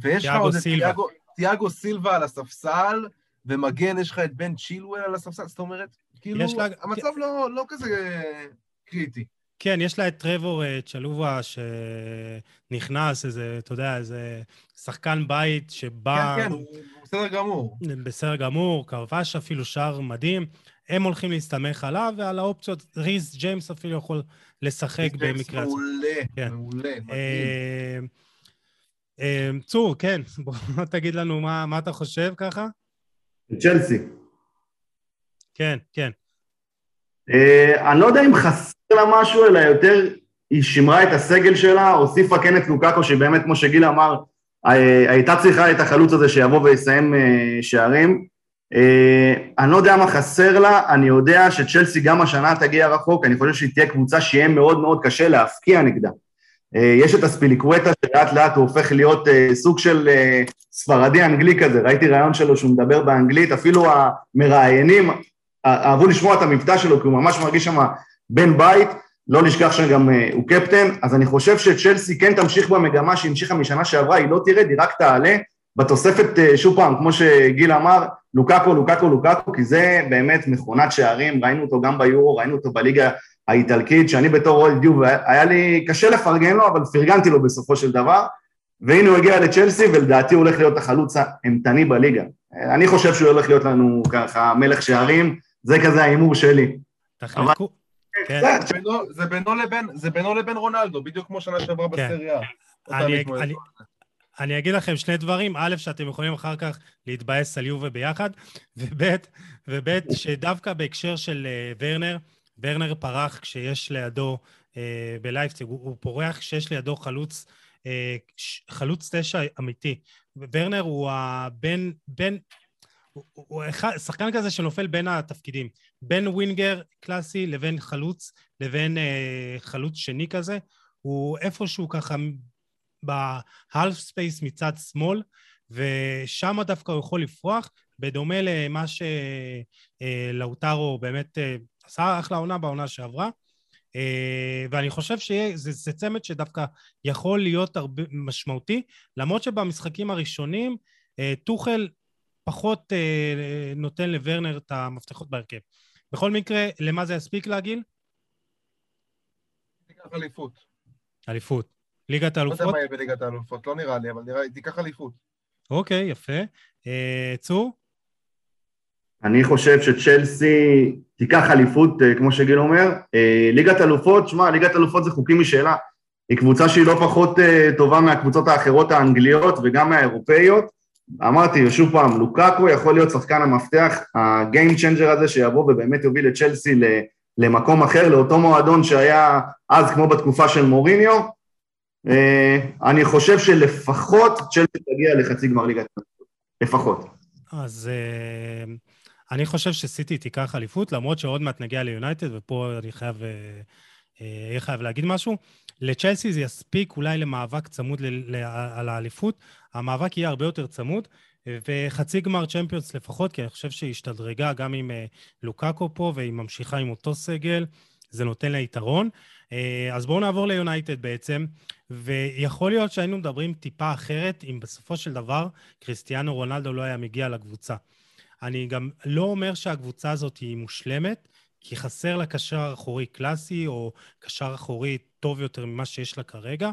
ויש לך עוד את תיאגו, תיאגו סילבה על הספסל, ומגן, יש לך את בן צ'ילוול על הספסל, זאת אומרת, כאילו, לה... המצב לא, לא כזה קריטי. כן, יש לה את טרבור אה, צ'לובה שנכנס, איזה, אתה יודע, איזה שחקן בית שבא... כן, כן, הוא בסדר גמור. בסדר גמור, כבש אפילו שער מדהים. הם הולכים להסתמך עליו, ועל האופציות, ריס ג'יימס אפילו יכול לשחק במקרה הזה. מעולה, כן. מעולה, מדהים. אה, אה, צור, כן, [LAUGHS] בוא תגיד לנו מה, מה אתה חושב ככה. צ'לסי. כן, כן. אה, אני לא יודע אם חסר לה משהו, אלא יותר היא שימרה את הסגל שלה, הוסיפה כן את לוקאקו, שבאמת, כמו שגיל אמר, אה, הייתה צריכה את החלוץ הזה שיבוא ויסיים אה, שערים. אני לא יודע מה חסר לה, אני יודע שצ'לסי גם השנה תגיע רחוק, אני חושב שהיא תהיה קבוצה שיהיה מאוד מאוד קשה להפקיע נגדה. יש את הספיליקווטה שלאט לאט הוא הופך להיות סוג של ספרדי אנגלי כזה, ראיתי ראיון שלו שהוא מדבר באנגלית, אפילו המראיינים אהבו לשמוע את המבטא שלו, כי הוא ממש מרגיש שם בן בית, לא נשכח שגם אה, הוא קפטן, אז אני חושב שצ'לסי כן תמשיך במגמה שהמשיכה משנה שעברה, היא לא תרד, היא רק תעלה. בתוספת, אה, שוב פעם, כמו שגיל אמר, לוקקו, לוקקו, לוקקו, כי זה באמת מכונת שערים, ראינו אותו גם ביורו, ראינו אותו בליגה האיטלקית, שאני בתור אוהד דיוב, היה לי קשה לפרגן לו, אבל פרגנתי לו בסופו של דבר, והנה הוא הגיע לצ'לסי, ולדעתי הוא הולך להיות החלוץ האימתני בליגה. אני חושב שהוא הולך להיות לנו ככה מלך שערים, זה כזה ההימור שלי. תחלקו. כן. זה בינו לבין, זה בינו לבין רונלדו, בדיוק כמו שנה שעברה כן. בסריה. אני אגיד לכם שני דברים, א', שאתם יכולים אחר כך להתבאס על יובה ביחד, וב', וב', שדווקא בהקשר של אה, ורנר, ורנר פרח כשיש לידו, אה, בלייפציג, הוא, הוא פורח כשיש לידו חלוץ, אה, חלוץ תשע אמיתי. ורנר הוא הבן, בן, הוא, הוא אחד, שחקן כזה שנופל בין התפקידים, בין winger קלאסי לבין חלוץ, לבין אה, חלוץ שני כזה, הוא איפשהו ככה ב half space מצד שמאל, ושם דווקא הוא יכול לפרוח, בדומה למה שלאוטרו באמת אה, עשה אחלה עונה בעונה שעברה. Uh, ואני חושב שזה צמד שדווקא יכול להיות הרבה משמעותי, למרות שבמשחקים הראשונים טוחל פחות אה, נותן לוורנר את המפתחות בהרכב. בכל מקרה, למה זה יספיק להגיל? תיקח אליפות. אליפות. ליגת האלופות? לא יודע מה יהיה בליגת האלופות, לא נראה לי, אבל נראה לי, תיקח אליפות. אוקיי, יפה. אה, צור? אני חושב שצ'לסי תיקח אליפות, אה, כמו שגיל אומר. אה, ליגת אלופות, שמע, ליגת אלופות זה חוקים משלה. היא קבוצה שהיא לא פחות אה, טובה מהקבוצות האחרות האנגליות וגם מהאירופאיות. אמרתי, ושוב פעם, לוקקו יכול להיות שחקן המפתח, הגיים צ'נג'ר הזה שיבוא ובאמת יוביל את צ'לסי למקום אחר, לאותו מועדון שהיה אז כמו בתקופה של מוריניו. אה, אני חושב שלפחות צ'לסי תגיע לחצי גמר ליגת לפחות. אז אה, אני חושב שסיטי תיקח אליפות, למרות שעוד מעט נגיע ליונייטד, ופה אני חייב, אהיה אה, חייב להגיד משהו. לצ'לסי זה יספיק אולי למאבק צמוד על האליפות, המאבק יהיה הרבה יותר צמוד, וחצי גמר צ'מפיונס לפחות, כי אני חושב שהיא השתדרגה גם עם אה, לוקאקו פה, והיא ממשיכה עם אותו סגל, זה נותן לה יתרון. אה, אז בואו נעבור ליונייטד בעצם, ויכול להיות שהיינו מדברים טיפה אחרת, אם בסופו של דבר קריסטיאנו רונלדו לא היה מגיע לקבוצה. אני גם לא אומר שהקבוצה הזאת היא מושלמת, כי חסר לה קשר אחורי קלאסי, או קשר אחורי טוב יותר ממה שיש לה כרגע,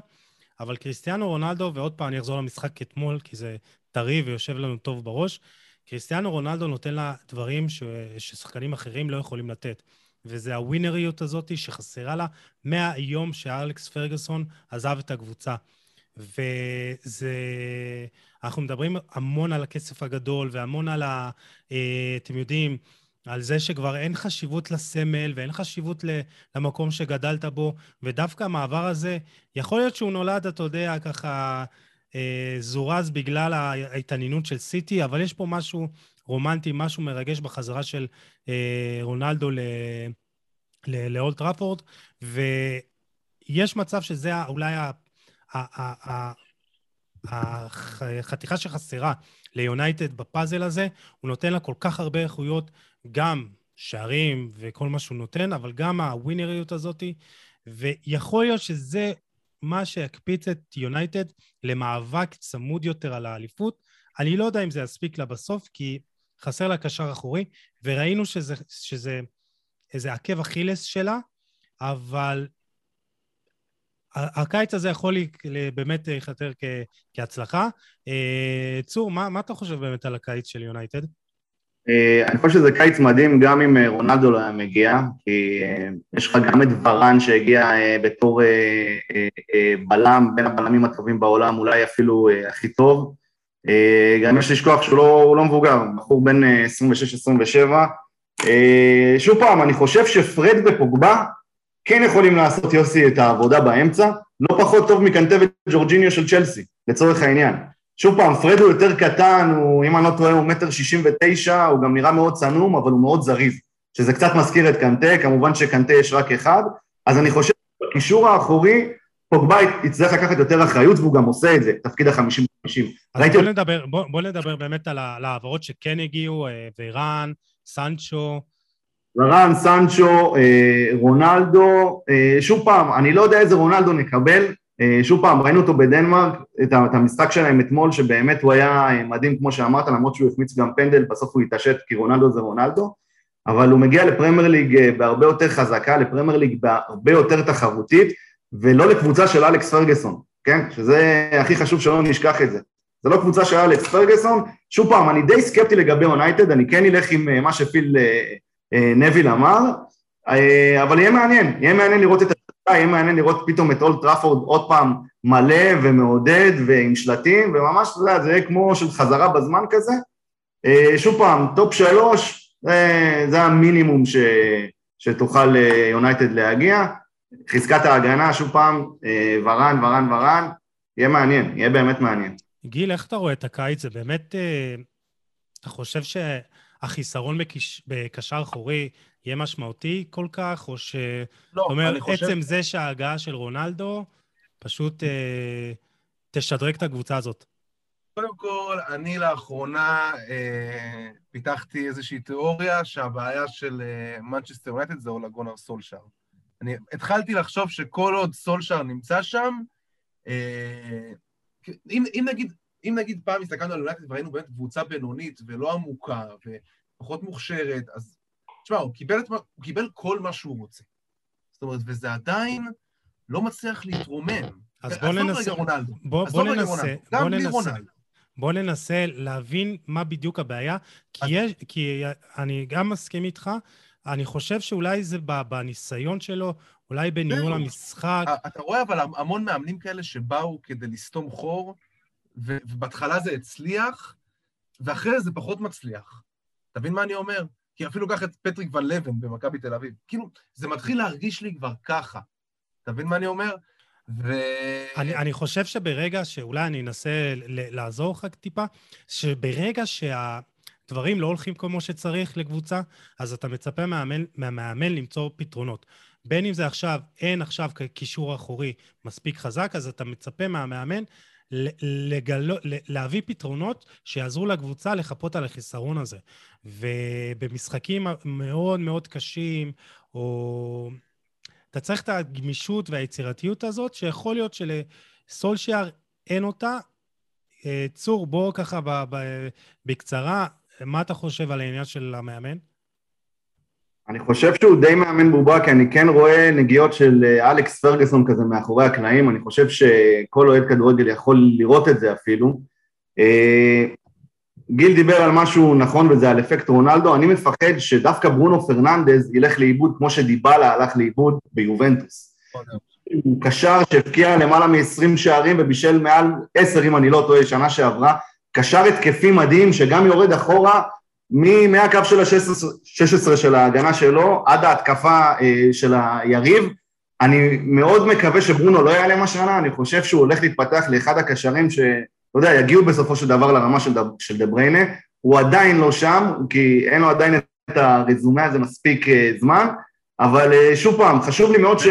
אבל קריסטיאנו רונלדו, ועוד פעם אני אחזור למשחק אתמול, כי זה טרי ויושב לנו טוב בראש, קריסטיאנו רונלדו נותן לה דברים ש... ששחקנים אחרים לא יכולים לתת. וזה הווינריות הזאת שחסרה לה מהיום שאלכס פרגוסון עזב את הקבוצה. וזה... אנחנו מדברים המון על הכסף הגדול והמון על ה... אה, אתם יודעים, על זה שכבר אין חשיבות לסמל ואין חשיבות למקום שגדלת בו, ודווקא המעבר הזה, יכול להיות שהוא נולד, אתה יודע, ככה אה, זורז בגלל ההתעניינות של סיטי, אבל יש פה משהו רומנטי, משהו מרגש בחזרה של אה, רונלדו לאולד טראפורד, ויש מצב שזה אולי החתיכה שחסרה ליונייטד בפאזל הזה, הוא נותן לה כל כך הרבה איכויות גם שערים וכל מה שהוא נותן, אבל גם הווינריות הזאתי, ויכול להיות שזה מה שיקפיץ את יונייטד למאבק צמוד יותר על האליפות. אני לא יודע אם זה יספיק לה בסוף, כי חסר לה קשר אחורי, וראינו שזה, שזה איזה עקב אכילס שלה, אבל הקיץ הזה יכול באמת להיחתר כהצלחה. אה, צור, מה, מה אתה חושב באמת על הקיץ של יונייטד? אה, אני חושב שזה קיץ מדהים גם אם אה, רונלדו לא היה מגיע, כי אה, יש לך גם את ורן שהגיע בתור בלם, בין הבלמים הטובים בעולם, אולי אפילו הכי טוב. גם יש לשכוח שהוא לא, לא מבוגר, בחור בן 26-27, אה, שוב פעם, אני חושב שפרד ופוגבה כן יכולים לעשות, יוסי, את העבודה באמצע, לא פחות טוב מקנטה וג'ורג'יניו של צ'לסי, לצורך העניין. שוב פעם, פרד הוא יותר קטן, הוא, אם אני לא טועה, הוא מטר שישים ותשע, הוא גם נראה מאוד צנום, אבל הוא מאוד זריז, שזה קצת מזכיר את קנטה, כמובן שקנטה יש רק אחד, אז אני חושב שבקישור האחורי, פוגבה יצטרך לקחת יותר אחריות, והוא גם עושה את זה, תפקיד החמישים-חמישים. אז בוא נדבר, בוא, בוא נדבר באמת על העברות שכן הגיעו, אה, וירן, סנצ'ו. ורן, סנצ'ו, אה, רונלדו, אה, שוב פעם, אני לא יודע איזה רונלדו נקבל, שוב פעם, ראינו אותו בדנמרק, את המשחק שלהם אתמול, שבאמת הוא היה מדהים, כמו שאמרת, למרות שהוא החמיץ גם פנדל, בסוף הוא התעשת, כי רונלדו זה רונלדו, אבל הוא מגיע לפרמייר ליג בהרבה יותר חזקה, לפרמייר ליג בהרבה יותר תחרותית, ולא לקבוצה של אלכס פרגסון, כן? שזה הכי חשוב שלא נשכח את זה. זה לא קבוצה של אלכס פרגסון. שוב פעם, אני די סקפטי לגבי יונייטד, אני כן אלך עם אה, מה שפיל אה, אה, נביל אמר, אבל יהיה מעניין, יהיה מעניין לראות את יהיה מעניין לראות פתאום את אולד טראפורד עוד פעם מלא ומעודד ועם שלטים, וממש, אתה יודע, זה יהיה כמו של חזרה בזמן כזה. שוב פעם, top שלוש, זה המינימום ש, שתוכל יונייטד להגיע. חיזק את ההגנה, שוב פעם, ורן, ורן, ורן, יהיה מעניין, יהיה באמת מעניין. גיל, איך אתה רואה את הקיץ? זה באמת... אה, אתה חושב שהחיסרון בקש... בקשר אחורי יהיה משמעותי כל כך, או ש... לא, אומר, אני חושב... עצם זה שההגעה של רונלדו פשוט אה, תשדרג את הקבוצה הזאת. קודם כל, אני לאחרונה אה, פיתחתי איזושהי תיאוריה שהבעיה של מנצ'סטר אה, יונייטד זה אולגונר סולשאר. אני התחלתי לחשוב שכל עוד סולשאר נמצא שם, אה, אם, אם, נגיד, אם נגיד פעם הסתכלנו על יונייטד וראינו באמת קבוצה בינונית ולא עמוקה ופחות מוכשרת, אז תשמע, הוא קיבל, את, הוא קיבל כל מה שהוא רוצה. זאת אומרת, וזה עדיין לא מצליח להתרומם. אז בוא ננסה, בוא, בוא ננסה, בוא ננסה, בוא ננסה להבין מה בדיוק הבעיה, כי, אז... יש, כי אני גם מסכים איתך, אני חושב שאולי זה בניסיון שלו, אולי בניהול המשחק. אתה רואה אבל המון מאמנים כאלה שבאו כדי לסתום חור, ובהתחלה זה הצליח, ואחרי זה פחות מצליח. אתה מבין מה אני אומר? כי אפילו קח את פטריק ון לבן במכבי תל אביב. כאילו, זה מתחיל להרגיש לי כבר ככה. אתה מבין מה אני אומר? ו... אני, אני חושב שברגע, שאולי אני אנסה לעזור לך טיפה, שברגע שהדברים לא הולכים כמו שצריך לקבוצה, אז אתה מצפה מהמאמן, מהמאמן למצוא פתרונות. בין אם זה עכשיו, אין עכשיו קישור אחורי מספיק חזק, אז אתה מצפה מהמאמן לגלו, להביא פתרונות שיעזרו לקבוצה לחפות על החיסרון הזה. ובמשחקים מאוד מאוד קשים, או... אתה צריך את הגמישות והיצירתיות הזאת, שיכול להיות שלסולשיאר אין אותה. אה, צור, בוא ככה בקצרה, מה אתה חושב על העניין של המאמן? אני חושב שהוא די מאמן בובה, כי אני כן רואה נגיעות של אה, אלכס פרגסון כזה מאחורי הקלעים, אני חושב שכל אוהד כדורגל יכול לראות את זה אפילו. אה, גיל דיבר על משהו נכון וזה על אפקט רונלדו, אני מפחד שדווקא ברונו פרננדז ילך לאיבוד כמו שדיבלה הלך לאיבוד ביובנטוס. הוא קשר שהבקיע למעלה מ-20 שערים ובישל מעל 10, אם אני לא טועה, שנה שעברה. קשר התקפי מדהים שגם יורד אחורה מהקו של ה-16 של ההגנה שלו עד ההתקפה אה, של היריב. אני מאוד מקווה שברונו לא יעלם השנה, אני חושב שהוא הולך להתפתח לאחד הקשרים שאתה יודע, יגיעו בסופו של דבר לרמה של, ד... של דה בריינה. הוא עדיין לא שם, כי אין לו עדיין את הרזומה הזה מספיק אה, זמן, אבל אה, שוב פעם, חשוב לי מאוד ש...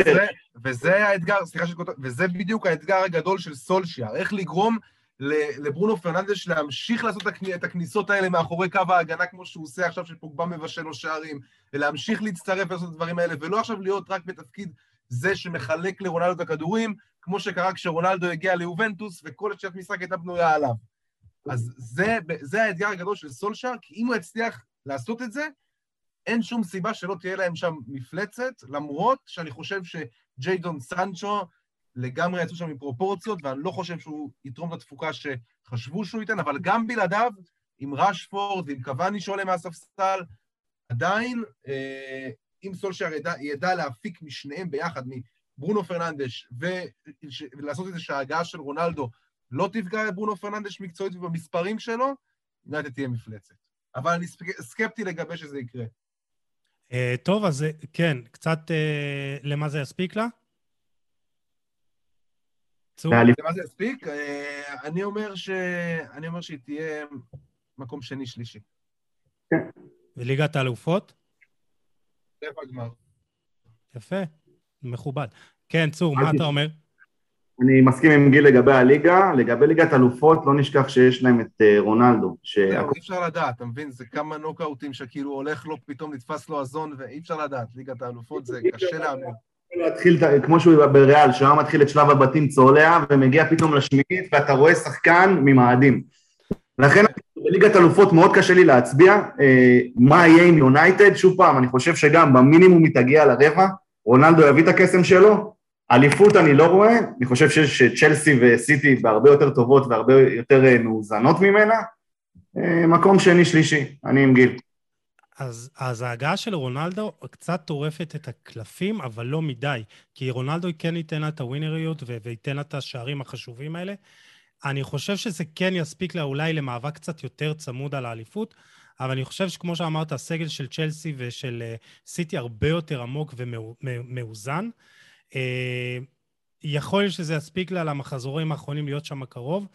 וזה האתגר, סליחה שאני כותב, וזה בדיוק האתגר הגדול של סולשיאר, איך לגרום לברונו פרננדש להמשיך לעשות את הכניסות האלה מאחורי קו ההגנה כמו שהוא עושה עכשיו שפוגבה מבשל לו שערים, ולהמשיך להצטרף ולעשות את הדברים האלה, ולא עכשיו להיות רק בתפקיד זה שמחלק לרונלדו את הכדורים, כמו שקרה כשרונלדו הגיע ליובנטוס וכל השעת משחק הייתה בנויה עליו. אז זה, זה האתגר הגדול של סולשאר, כי אם הוא יצליח לעשות את זה, אין שום סיבה שלא תהיה להם שם מפלצת, למרות שאני חושב שג'יידון סנצ'ו לגמרי יצאו שם מפרופורציות, ואני לא חושב שהוא יתרום את התפוקה שחשבו שהוא ייתן, אבל גם בלעדיו, עם ראשפורד ועם קוואני שעולה מהספסל, עדיין, אה, אם סולשייר ידע, ידע להפיק משניהם ביחד, מברונו פרננדש, ולעשות את זה שההגעה של רונלדו לא תפגע בברונו פרננדש מקצועית ובמספרים שלו, יונייטד תהיה מפלצת. אבל אני סקפטי לגבי שזה יקרה. אה, טוב, אז כן, קצת אה, למה זה יספיק לה? צור? לאליפות. למה זה יספיק? אה, אני אומר ש... אני אומר שהיא תהיה מקום שני-שלישי. וליגת האלופות? רבע גמר. יפה, מכובד. כן, צור, מה אתה אומר? אני מסכים עם גיל לגבי הליגה, לגבי ליגת אלופות לא נשכח שיש להם את אה, רונלדו, זהו, אי אפשר לדעת, אתה מבין? זה כמה נוקאוטים שכאילו הולך לו, פתאום נתפס לו הזון, ואי אפשר לדעת. ליגת האלופות זה קשה להאמין. להתחיל, כמו שהוא בריאל, שהוא היה מתחיל את שלב הבתים צולע ומגיע פתאום לשמינית ואתה רואה שחקן ממאדים. לכן בליגת אלופות מאוד קשה לי להצביע אה, מה יהיה עם יונייטד, שוב פעם, אני חושב שגם במינימום היא תגיע לרבע, רונלדו יביא את הקסם שלו, אליפות אני לא רואה, אני חושב שיש צ'לסי וסיטי בהרבה יותר טובות והרבה יותר אה, מאוזנות ממנה, אה, מקום שני-שלישי, אני עם גיל. אז, אז ההגעה של רונלדו קצת טורפת את הקלפים, אבל לא מדי. כי רונלדו כן ייתן לה את הווינריות וייתן לה את השערים החשובים האלה. אני חושב שזה כן יספיק לה אולי למאבק קצת יותר צמוד על האליפות, אבל אני חושב שכמו שאמרת, הסגל של צ'לסי ושל אה, סיטי הרבה יותר עמוק ומאוזן. אה, יכול להיות שזה יספיק לה למחזורים האחרונים להיות שם קרוב.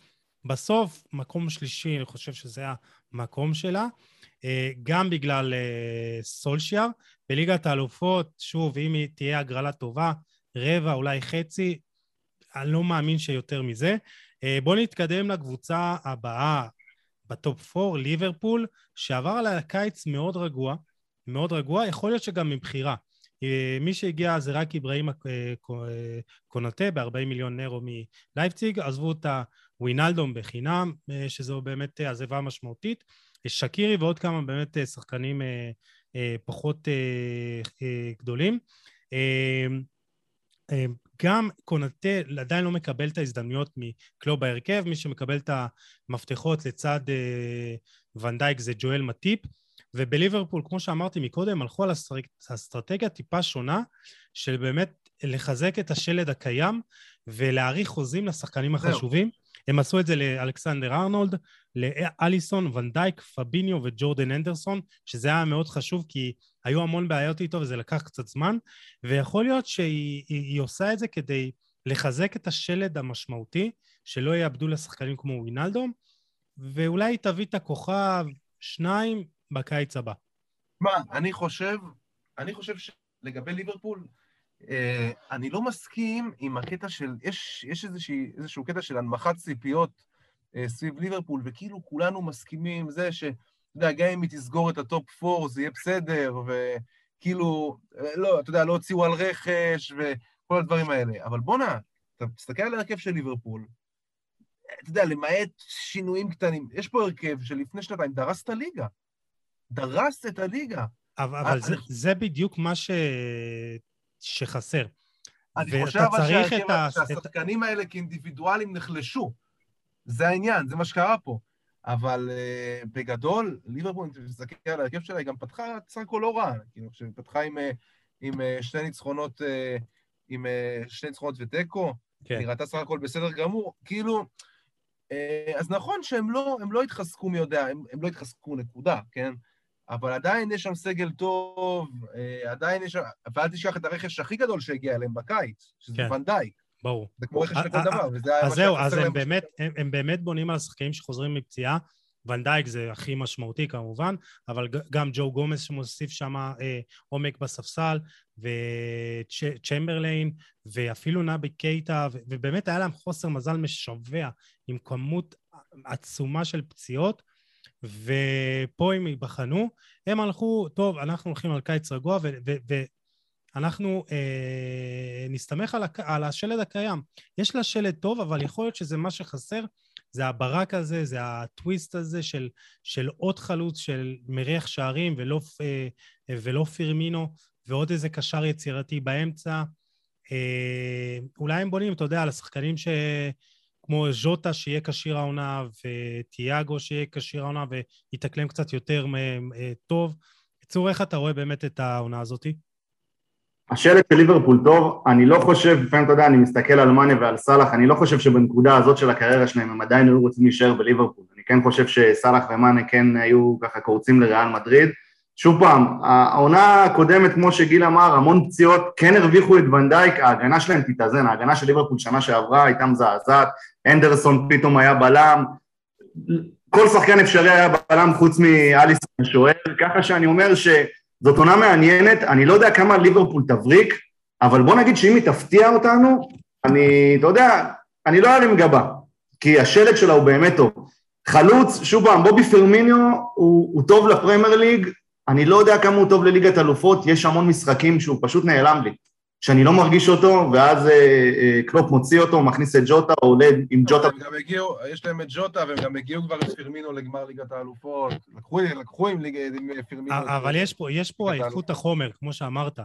בסוף, מקום שלישי, אני חושב שזה המקום שלה. גם בגלל אה, סולשיאר. בליגת האלופות, שוב, אם היא תהיה הגרלה טובה, רבע, אולי חצי, אני לא מאמין שיותר מזה. אה, בואו נתקדם לקבוצה הבאה בטופ 4, ליברפול, שעבר עליה קיץ מאוד רגוע, מאוד רגוע, יכול להיות שגם מבחירה. אה, מי שהגיע זה רק אברהים אה, קו- אה, קונטה ב-40 מיליון נרו מלייפציג, עזבו את הווינלדום בחינם, אה, שזו באמת אה, עזיבה משמעותית. שקירי ועוד כמה באמת אה, שחקנים אה, אה, פחות גדולים. גם קונטה עדיין לא מקבל את ההזדמנויות מקלוב בהרכב, מי שמקבל את המפתחות לצד ונדייק זה ג'ואל מטיפ, ובליברפול, כמו שאמרתי מקודם, הלכו על אסטר- אסטרטגיה טיפה שונה, של באמת לחזק את השלד הקיים ולהאריך חוזים לשחקנים. החשובים. הם עשו את זה לאלכסנדר ארנולד, לאליסון, ונדייק, פביניו וג'ורדן אנדרסון, שזה היה מאוד חשוב כי היו המון בעיות איתו וזה לקח קצת זמן, ויכול להיות שהיא היא, היא עושה את זה כדי לחזק את השלד המשמעותי, שלא יאבדו לשחקנים כמו וינלדום, ואולי היא תביא את הכוכב שניים בקיץ הבא. מה, אני חושב, אני חושב שלגבי ליברפול, אני לא מסכים עם הקטע של, יש, יש איזושהי, איזשהו קטע של הנמכת ציפיות אה, סביב ליברפול, וכאילו כולנו מסכימים עם זה ש, אתה יודע, גם אם היא תסגור את ה top 4 זה יהיה בסדר, וכאילו, אה, לא, אתה יודע, לא הוציאו על רכש וכל הדברים האלה. אבל בואנה, אתה מסתכל על ההרכב של ליברפול, אתה יודע, למעט שינויים קטנים, יש פה הרכב שלפני שנתיים דרס את הליגה. דרס את הליגה. אבל, אבל זה, אני- זה בדיוק מה ש... שחסר. אני חושב אבל את ה- את- שהשחקנים האלה כאינדיבידואלים נחלשו. זה העניין, זה מה שקרה פה. אבל uh, בגדול, ליברפול, אם תסתכל על ההרכב שלה, היא גם פתחה סך הכל לא רע. כאילו, כשהיא פתחה עם, אה, עם אה, שני ניצחונות, עם שני ניצחונות ותיקו, כן. היא ראתה סך הכל בסדר גמור. כאילו, אז נכון שהם לא, לא התחזקו מי יודע, הם, הם לא התחזקו, נקודה, כן? אבל עדיין יש שם סגל טוב, אה, עדיין יש שם... ואל תשכח את הרכש הכי גדול שהגיע אליהם בקיץ, שזה כן. ונדייק. ברור. זה כמו רכש לכל דבר, וזה היה אז זהו, אז הם באמת, הם, הם באמת בונים על השחקנים שחוזרים מפציעה. ונדייק זה הכי משמעותי כמובן, אבל גם ג'ו גומס שמוסיף שם אה, עומק בספסל, וצ'מברליין, ואפילו נבי קייטה, ובאמת היה להם חוסר מזל משווע עם כמות עצומה של פציעות, ופה הם ייבחנו. הם הלכו, טוב, אנחנו הולכים על קיץ רגוע, ואנחנו אה, נסתמך על, על השלד הקיים. יש לה שלד טוב, אבל יכול להיות שזה מה שחסר, זה הברק הזה, זה הטוויסט הזה של, של עוד חלוץ של מריח שערים ולא, אה, ולא פירמינו, ועוד איזה קשר יצירתי באמצע. אה, אולי הם בונים, אתה יודע, על השחקנים ש... כמו ז'וטה שיהיה כשיר העונה, וטיאגו שיהיה כשיר העונה, ויתאקלם קצת יותר אה, טוב. בקיצור, איך אתה רואה באמת את העונה הזאתי? השלט של ליברפול טוב, אני לא חושב, לפעמים אתה יודע, אני מסתכל על מאנה ועל סאלח, אני לא חושב שבנקודה הזאת של הקריירה שלהם הם עדיין היו רוצים להישאר בליברפול. אני כן חושב שסאלח ומאנה כן היו ככה קורצים לריאל מדריד, שוב פעם, העונה הקודמת, כמו שגיל אמר, המון פציעות, כן הרוויחו את ונדייק, ההגנה שלהם תתאזן, ההגנה של ליברפול שנה שעברה הייתה מזעזעת, אנדרסון פתאום היה בלם, כל שחקן אפשרי היה בלם חוץ מאליס השוער, ככה שאני אומר שזאת עונה מעניינת, אני לא יודע כמה ליברפול תבריק, אבל בוא נגיד שאם היא תפתיע אותנו, אני, אתה יודע, אני לא ארים גבה, כי השלט שלה הוא באמת טוב. חלוץ, שוב פעם, בובי פרמיניו הוא, הוא טוב לפרמייר ליג, אני לא יודע כמה הוא טוב לליגת אלופות, יש המון משחקים שהוא פשוט נעלם לי. שאני לא מרגיש אותו, ואז אה, אה, קלופ מוציא אותו, מכניס את ג'וטה, או עולה עם ג'וטה. הם גם הגיעו, יש להם את ג'וטה, והם גם הגיעו כבר עם פרמינו לגמר ליגת האלופות. לקחו, לקחו עם, עם פרמינו. אבל יש פה, יש פה איכות החומר, כמו שאמרת.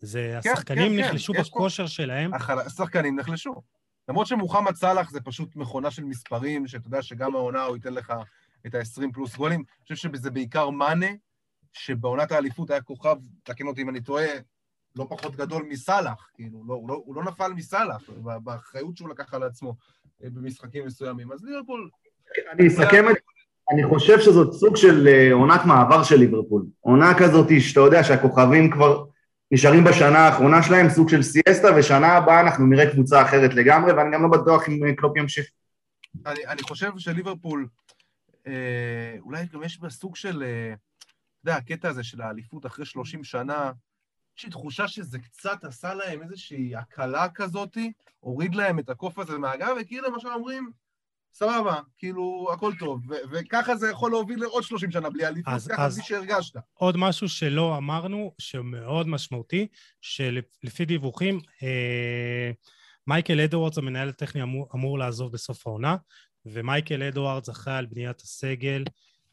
זה, כן, השחקנים כן, כן. נחלשו כן, בכושר פה... שלהם. השחקנים נחלשו. למרות שמוחמד סאלח זה פשוט מכונה של מספרים, שאתה יודע שגם העונה הוא ייתן לך את ה-20 פלוס גולים. אני חושב שזה בעיקר מאנה, שבעונת האליפות היה כוכב, תקן אותי אם אני טועה, לא פחות גדול מסאלח, כאילו, לא, הוא, לא, הוא לא נפל מסאלח, באחריות שהוא לקח על עצמו אה, במשחקים מסוימים. אז ליברפול... אני אסכם את... אני חושב שזאת סוג של אה, עונת מעבר של ליברפול. עונה כזאת שאתה יודע שהכוכבים כבר נשארים בשנה האחרונה שלהם, סוג של סיאסטה, ושנה הבאה אנחנו נראה קבוצה אחרת לגמרי, ואני גם לא בטוח אם קלופ ימשיך. אני, אני חושב שליברפול, אה, אולי גם יש בה סוג של, אה, אתה יודע, הקטע הזה של האליפות אחרי 30 שנה, יש לי תחושה שזה קצת עשה להם איזושהי הקלה כזאתי, הוריד להם את הקוף הזה מהגב, וכאילו למשל אומרים, סבבה, כאילו, הכל טוב, וככה זה יכול להוביל לעוד 30 שנה בלי אליפות, ככה זה שהרגשת. עוד משהו שלא אמרנו, שמאוד משמעותי, שלפי דיווחים, אה, מייקל אדוארדס, המנהל הטכני, אמור, אמור לעזוב בסוף העונה, ומייקל אדוארדס אחראי על בניית הסגל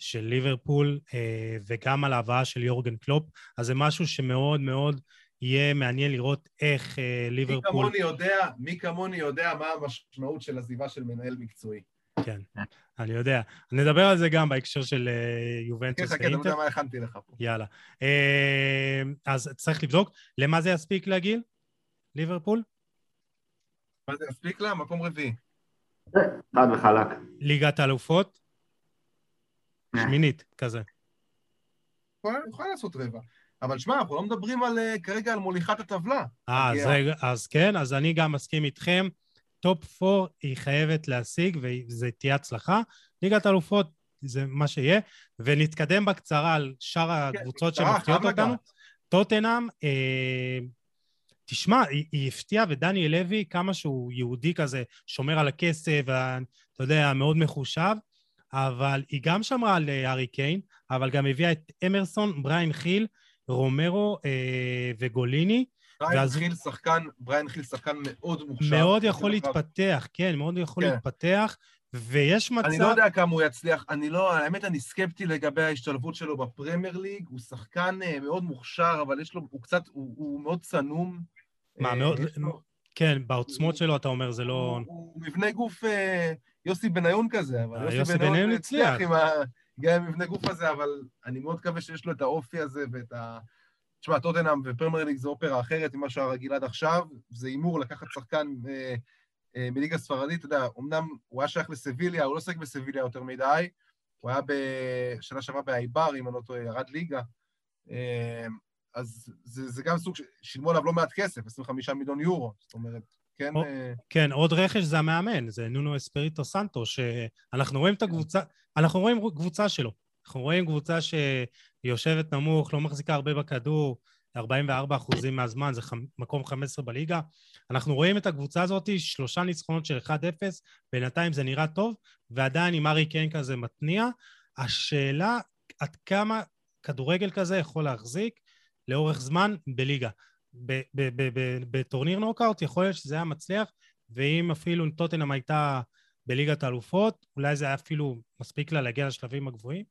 של ליברפול, אה, וגם על ההבאה של יורגן קלופ, אז זה משהו שמאוד מאוד יהיה מעניין לראות איך אה, ליברפול... מי כמוני יודע, מי כמוני יודע מה המשמעות של עזיבה של מנהל מקצועי. כן, אני יודע. נדבר על זה גם בהקשר של אה, יובנטוס ואינטר. כן, כן, אתה יודע מה הכנתי לך פה. יאללה. אז צריך לבדוק. למה זה יספיק לגיל? ליברפול? מה זה יספיק לה? מקום רביעי. חד וחלק. ליגת האלופות? שמינית, כזה. יכולה לעשות רבע. אבל שמע, אנחנו לא מדברים על, כרגע על מוליכת הטבלה. אה, אז, אז כן, אז אני גם מסכים איתכם. top 4 היא חייבת להשיג, וזה תהיה הצלחה. ליגת אלופות זה מה שיהיה, ונתקדם בקצרה על שאר כן, הקבוצות שמפתיעות אותנו. טוטנאם, אה, תשמע, היא, היא הפתיעה, ודניאל לוי, כמה שהוא יהודי כזה, שומר על הכסף, אתה יודע, מאוד מחושב, אבל היא גם שמרה על אה, הארי קיין, אבל גם הביאה את אמרסון, בריין חיל, רומרו אה, וגוליני. בריין ואז... חיל שחקן, בריין חיל שחקן מאוד מוכשר. מאוד יכול להתפתח, כן, מאוד יכול כן. להתפתח, ויש מצב... אני לא יודע כמה הוא יצליח, אני לא, האמת, אני סקפטי לגבי ההשתלבות שלו בפרמייר ליג, הוא שחקן אה, מאוד מוכשר, אבל יש לו, הוא קצת, הוא, הוא מאוד צנום. מה, אה, מאוד... לו... כן, בעוצמות הוא, שלו אתה אומר, זה לא... הוא, הוא מבנה גוף אה, יוסי בניון כזה, אבל אה, יוסי בניון הצליח. עם ה... הגיע עם מבנה גוף הזה, אבל אני מאוד מקווה שיש לו את האופי הזה ואת ה... תשמע, טוטנאם ופרמייר ליג זה אופרה אחרת ממה שהיה רגיל עד עכשיו, זה הימור לקחת שחקן אה, אה, מליגה ספרדית, אתה יודע, אמנם הוא היה שייך לסביליה, הוא לא עוסק בסביליה יותר מדי, הוא היה בשנה שעברה באייבר, אם אני לא טועה, ירד ליגה, אה, אז זה, זה גם סוג, שילמו עליו לא מעט כסף, 25 מיליון יורו, זאת אומרת, כן... או, אה... כן, עוד רכש זה המאמן, זה נונו אספריטו סנטו, שאנחנו רואים את הקבוצה, אנחנו רואים קבוצה שלו. אנחנו רואים קבוצה שיושבת נמוך, לא מחזיקה הרבה בכדור, 44 אחוזים מהזמן, זה ח... מקום 15 בליגה. אנחנו רואים את הקבוצה הזאת, שלושה ניצחונות של 1-0, בינתיים זה נראה טוב, ועדיין עם ארי קיין כזה מתניע. השאלה, עד כמה כדורגל כזה יכול להחזיק לאורך זמן בליגה. בטורניר נוקאוט יכול להיות שזה היה מצליח, ואם אפילו טוטנאם הייתה בליגת האלופות, אולי זה היה אפילו מספיק לה להגיע לשלבים הגבוהים,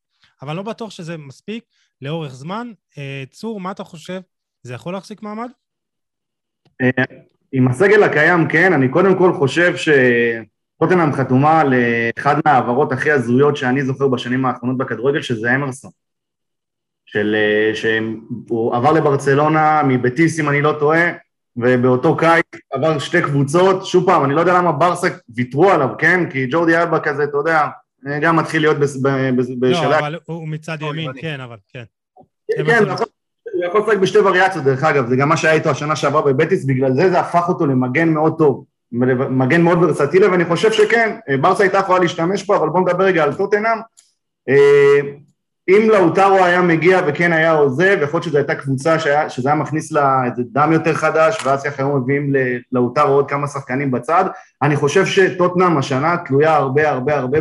אבל לא בטוח שזה מספיק לאורך זמן. אה, צור, מה אתה חושב? זה יכול להחזיק מעמד? אה, עם הסגל הקיים, כן. אני קודם כל חושב שטוטנאם חתומה על אחד מההעברות הכי הזויות שאני זוכר בשנים האחרונות בכדורגל, שזה אמרסון. של, אה, שהוא עבר לברצלונה מבטיס, אם אני לא טועה, ובאותו קיץ עבר שתי קבוצות, שוב פעם, אני לא יודע למה ברסה ויתרו עליו, כן? כי ג'ורדי אלבה כזה, אתה יודע, גם מתחיל להיות בשלב... לא, אבל הוא מצד ימין, כן, אבל כן. מה כן, שאני- הוא יכול- לשחק בשתי וריאציות, דרך אגב, זה גם מה שהיה איתו השנה שעברה בבטיס, בגלל זה זה הפך אותו למגן מאוד טוב, מגן מאוד ורסטילי, ואני חושב שכן, אה, ברסה הייתה יכולה להשתמש בו, אבל בואו נדבר רגע על טוטנאם. אם לאוטרו היה מגיע וכן היה עוזב, יכול להיות שזו הייתה קבוצה שהיה, שזה היה מכניס לה איזה דם יותר חדש, ואז ככה היו מביאים לאוטרו עוד כמה שחקנים בצד. אני חושב שטוטנאם השנה תלויה הרבה הרבה הרבה.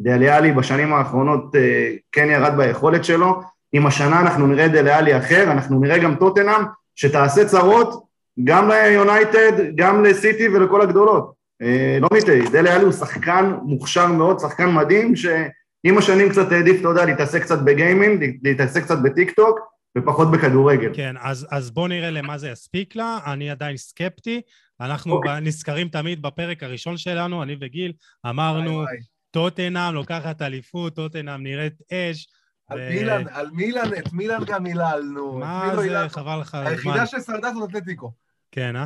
דלה עלי בשנים האחרונות אה, כן ירד ביכולת שלו, אם השנה אנחנו נראה דלה עלי אחר, אנחנו נראה גם טוטנאם שתעשה צרות גם ליונייטד, גם לסיטי ולכל הגדולות. אה, לא נטעה, דלה עלי הוא שחקן מוכשר מאוד, שחקן מדהים, שעם השנים קצת העדיף, אתה יודע, להתעסק קצת בגיימינג, להתעסק קצת בטיק טוק, ופחות בכדורגל. כן, אז, אז בואו נראה למה זה יספיק לה, אני עדיין סקפטי. אנחנו אוקיי. ב- נזכרים תמיד בפרק הראשון שלנו, אני וגיל, אמרנו. טוטנאם לוקחת אליפות, טוטנאם נראית אש. על ו- מילאן, על מילאן, את מילאן גם היללנו. מה לא זה, היללנו? חבל לך על הזמן. היחידה ששרדה זאת אתלטיקו. כן, אה?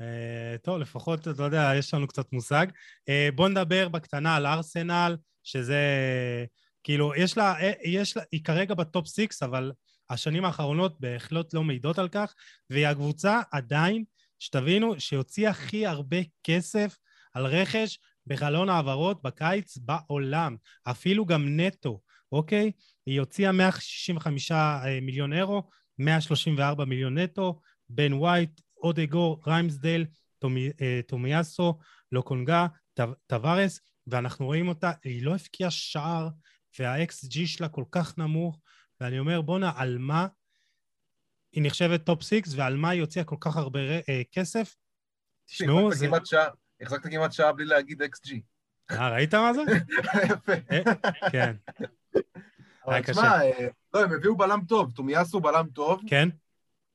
אה? טוב, לפחות, אתה יודע, יש לנו קצת מושג. אה, בוא נדבר בקטנה על ארסנל, שזה... כאילו, יש לה, אה, יש לה, היא כרגע ב top six, אבל השנים האחרונות בהחלט לא מעידות על כך, והיא הקבוצה עדיין, שתבינו, שהוציאה הכי הרבה כסף על רכש בחלון העברות בקיץ בעולם, אפילו גם נטו, אוקיי? היא הוציאה 165 אה, מיליון אירו, 134 מיליון נטו, בן ווייט, אודגור, רמסדייל, אה, טומיאסו, לוקונגה, טא- טבארס, ואנחנו רואים אותה, היא לא הבקיעה שער, וה-XG שלה כל כך נמוך, ואני אומר, בואנה, על מה היא נחשבת top six, ועל מה היא הוציאה כל כך הרבה אה, כסף? תשמעו, זה... כמעט שעה- החזקת כמעט שעה בלי להגיד XG. אה, ראית מה זה? [LAUGHS] יפה. אה, כן, אבל תשמע, אה, לא, הם הביאו בלם טוב, טומיאסו בלם טוב. כן?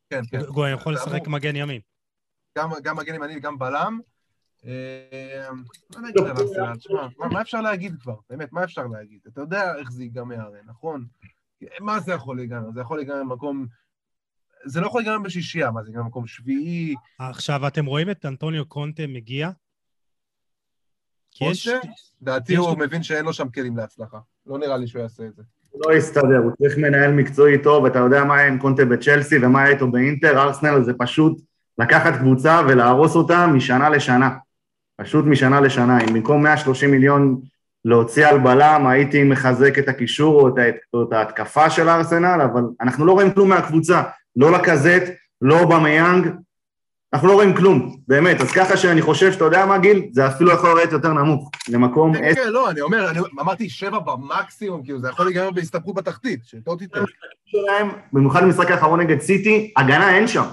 כן, כן. הוא יכול לשחק מגן ימין. גם מגן ימני וגם בלם. אה, נגיד? תשמע, מה, אפשר להגיד כבר? באמת, מה אפשר להגיד? אתה יודע איך זה ייגמר, הרי, נכון? מה זה יכול להיגמר? זה יכול להיגמר במקום... זה לא יכול להיגמר בשישייה, מה זה ייגמר במקום שביעי? עכשיו, אתם רואים את אנטוניו קונטה מגיע? קונטה? לדעתי יש הוא מבין שאין לו שם כלים להצלחה. לא נראה לי שהוא יעשה את זה. לא יסתדר, הוא צריך מנהל מקצועי טוב, אתה יודע מה היה עם קונטה בצ'לסי ומה היה איתו באינטר, ארסנל זה פשוט לקחת קבוצה ולהרוס אותה משנה לשנה. פשוט משנה לשנה. אם במקום 130 מיליון להוציא על בלם, הייתי מחזק את הקישור או את, או את ההתקפה של ארסנל, אבל אנחנו לא רואים כלום מהקבוצה. לא לקזט, לא במיאנג, אנחנו לא רואים כלום, באמת. אז ככה שאני חושב שאתה יודע מה, גיל? זה אפילו יכול לרדת יותר נמוך, למקום כן, כן, לא, אני אומר, אני אמרתי שבע במקסימום, כאילו, זה יכול להיגמר בהסתבכות בתחתית, שלא תטעה. במיוחד במשחק האחרון נגד סיטי, הגנה אין שם.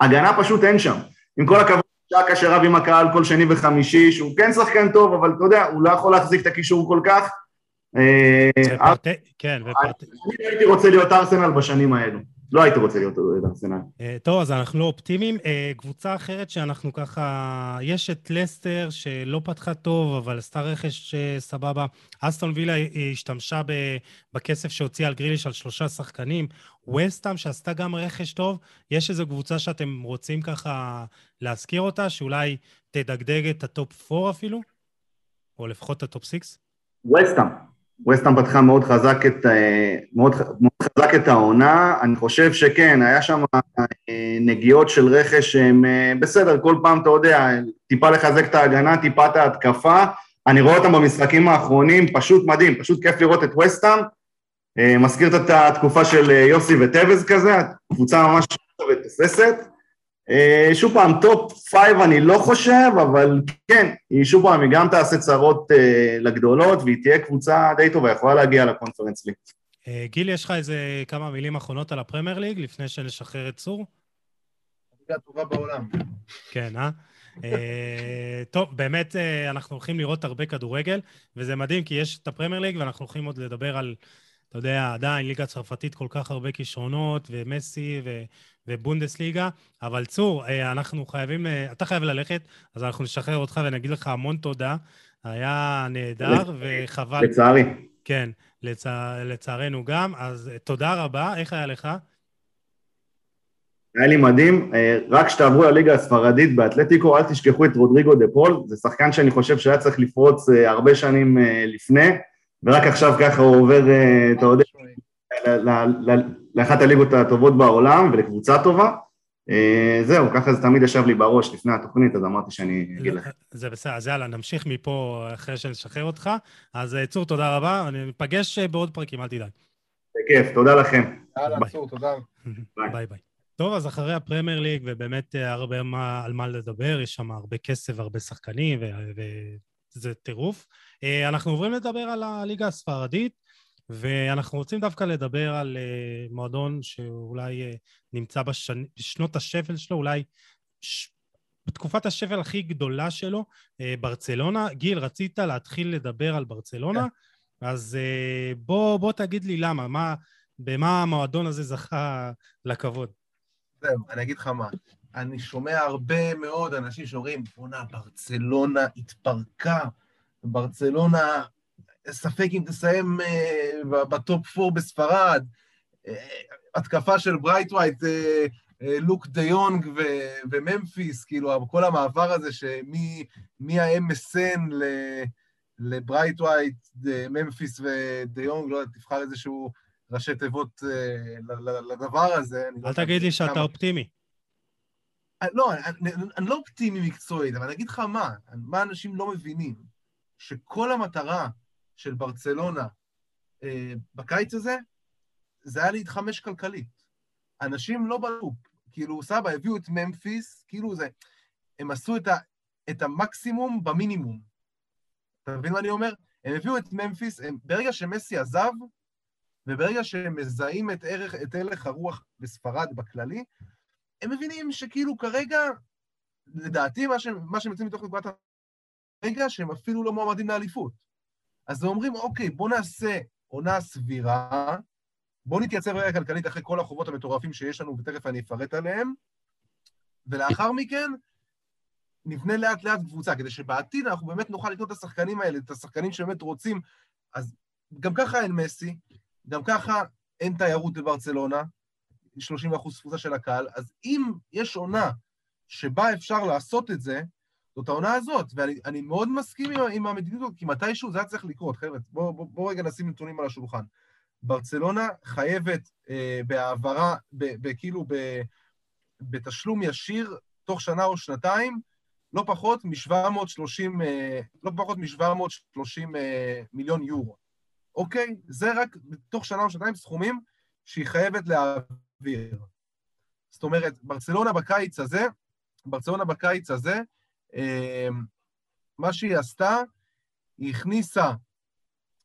הגנה פשוט אין שם. עם כל הכבוד, שקה שרב עם הקהל כל שני וחמישי, שהוא כן שחקן טוב, אבל אתה יודע, הוא לא יכול להחזיק את הקישור כל כך. אה, ופרט... כן, ופרט... אני הייתי רוצה להיות ארסנל בשנים האלו. לא הייתי רוצה להיות ארסנל. אה, טוב, אז אנחנו לא אופטימיים. אה, קבוצה אחרת שאנחנו ככה... יש את לסטר, שלא פתחה טוב, אבל עשתה רכש אה, סבבה. אסטון וילה אה, השתמשה בכסף שהוציאה על גריליש על שלושה שחקנים. ווסטהאם, שעשתה גם רכש טוב. יש איזו קבוצה שאתם רוצים ככה להזכיר אותה, שאולי תדגדג את ה top 4 אפילו? או לפחות את ה top 6? ווסטהאם. ווסטהאם פתחה מאוד חזק את, אה, מאוד, מאוד חזק את העונה, אני חושב שכן, היה שם אה, נגיעות של רכש שהם אה, בסדר, כל פעם אתה יודע, טיפה לחזק את ההגנה, טיפה את ההתקפה, אני רואה אותם במשחקים האחרונים, פשוט מדהים, פשוט כיף לראות את ווסטהאם, אה, מזכיר את התקופה של יוסי וטבז כזה, קבוצה ממש ותוססת. אה, שוב פעם, top five אני לא חושב, אבל כן, היא שוב פעם, היא גם תעשה צרות אה, לגדולות, והיא תהיה קבוצה די טובה, יכולה להגיע לקונפרנס ליג. אה, גיל, יש לך איזה כמה מילים אחרונות על הפרמייר ליג, לפני שנשחרר את צור? הליגה הטובה בעולם. כן, אה? אה, [LAUGHS] טוב, באמת אה, אנחנו הולכים לראות הרבה כדורגל, וזה מדהים, כי יש את הפרמייר ליג, ואנחנו הולכים עוד לדבר על, אתה יודע, עדיין ליגה צרפתית כל כך הרבה כישרונות, ומסי ו- ובונדסליגה, אבל צור, אה, אנחנו חייבים, אה, אתה חייב ללכת, אז אנחנו נשחרר אותך ונגיד לך המון תודה. היה נהדר, וחבל, לצערי. כן, לצע, לצערנו גם, אז אה, תודה רבה, איך היה לך? היה לי מדהים, רק כשתעברו לליגה הספרדית באתלטיקו, אל תשכחו את רודריגו דה פול, זה שחקן שאני חושב שהיה צריך לפרוץ הרבה שנים לפני, ורק עכשיו ככה הוא עובר, אתה יודע, לאחת הליגות הטובות בעולם ולקבוצה טובה. אה, זהו, ככה זה תמיד ישב לי בראש לפני התוכנית, אז אמרתי שאני אגיד לך. זה בסדר, אז יאללה, נמשיך מפה אחרי שנשחרר אותך. אז אה, צור, תודה רבה, אני אפגש אה, בעוד פרקים, אל תדאג. בכיף, תודה לכם. יאללה, צור, תודה. ביי ביי. טוב, אז אחרי הפרמייר ליג, ובאמת הרבה מה, על מה לדבר, יש שם הרבה כסף והרבה שחקנים, וזה טירוף. אנחנו עוברים לדבר על הליגה הספרדית. ואנחנו רוצים דווקא לדבר על uh, מועדון שאולי uh, נמצא בשנ... בשנות השפל שלו, אולי ש... בתקופת השפל הכי גדולה שלו, uh, ברצלונה. גיל, רצית להתחיל לדבר על ברצלונה, כן. אז uh, בוא, בוא תגיד לי למה, מה, במה המועדון הזה זכה לכבוד. זהו, אני אגיד לך מה. אני שומע הרבה מאוד אנשים שאומרים, בואנה, ברצלונה התפרקה, ברצלונה ספק אם תסיים אה, ב top 4 בספרד, אה, התקפה של ברייטווייט, אה, אה, לוק דה יונג וממפיס, כאילו, כל המעבר הזה שמהMSN לברייטווייט, ממפיס ודה יונג, לא יודע, תבחר איזשהו ראשי תיבות אה, לדבר הזה. לא אל תגיד לי שאתה אופטימי. לא, אני, אני לא אופטימי מקצועית, אבל אני אגיד לך מה, מה אנשים לא מבינים, שכל המטרה של ברצלונה אה, בקיץ הזה, זה היה להתחמש כלכלית. אנשים לא בלופ, כאילו, סבא, הביאו את ממפיס, כאילו זה, הם עשו את, ה, את המקסימום במינימום. אתה מבין מה אני אומר? הם הביאו את ממפיס, הם, ברגע שמסי עזב, וברגע שהם מזהים את ערך, את הלך הרוח בספרד בכללי, הם מבינים שכאילו כרגע, לדעתי, מה שהם, מה שהם יוצאים מתוך נקודת הרגע, שהם אפילו לא מועמדים לאליפות. אז הם אומרים, אוקיי, בואו נעשה עונה סבירה, בואו נתייצב רגע כלכלית אחרי כל החובות המטורפים שיש לנו, ותכף אני אפרט עליהם, ולאחר מכן נבנה לאט לאט קבוצה, כדי שבעתיד אנחנו באמת נוכל לקנות את השחקנים האלה, את השחקנים שבאמת רוצים. אז גם ככה אין מסי, גם ככה אין תיירות בברצלונה, 30 אחוז תפוסה של הקהל, אז אם יש עונה שבה אפשר לעשות את זה, זאת העונה הזאת, ואני מאוד מסכים עם, עם המדיניות הזאת, כי מתישהו זה היה צריך לקרות, חבר'ה, בואו בוא, בוא רגע נשים נתונים על השולחן. ברצלונה חייבת אה, בהעברה, כאילו בתשלום ישיר, תוך שנה או שנתיים, לא פחות מ-730 אה, לא פחות מ-730 אה, מיליון יורו. אוקיי? זה רק תוך שנה או שנתיים סכומים שהיא חייבת להעביר. זאת אומרת, ברצלונה בקיץ הזה, ברצלונה בקיץ הזה, מה שהיא עשתה, היא הכניסה,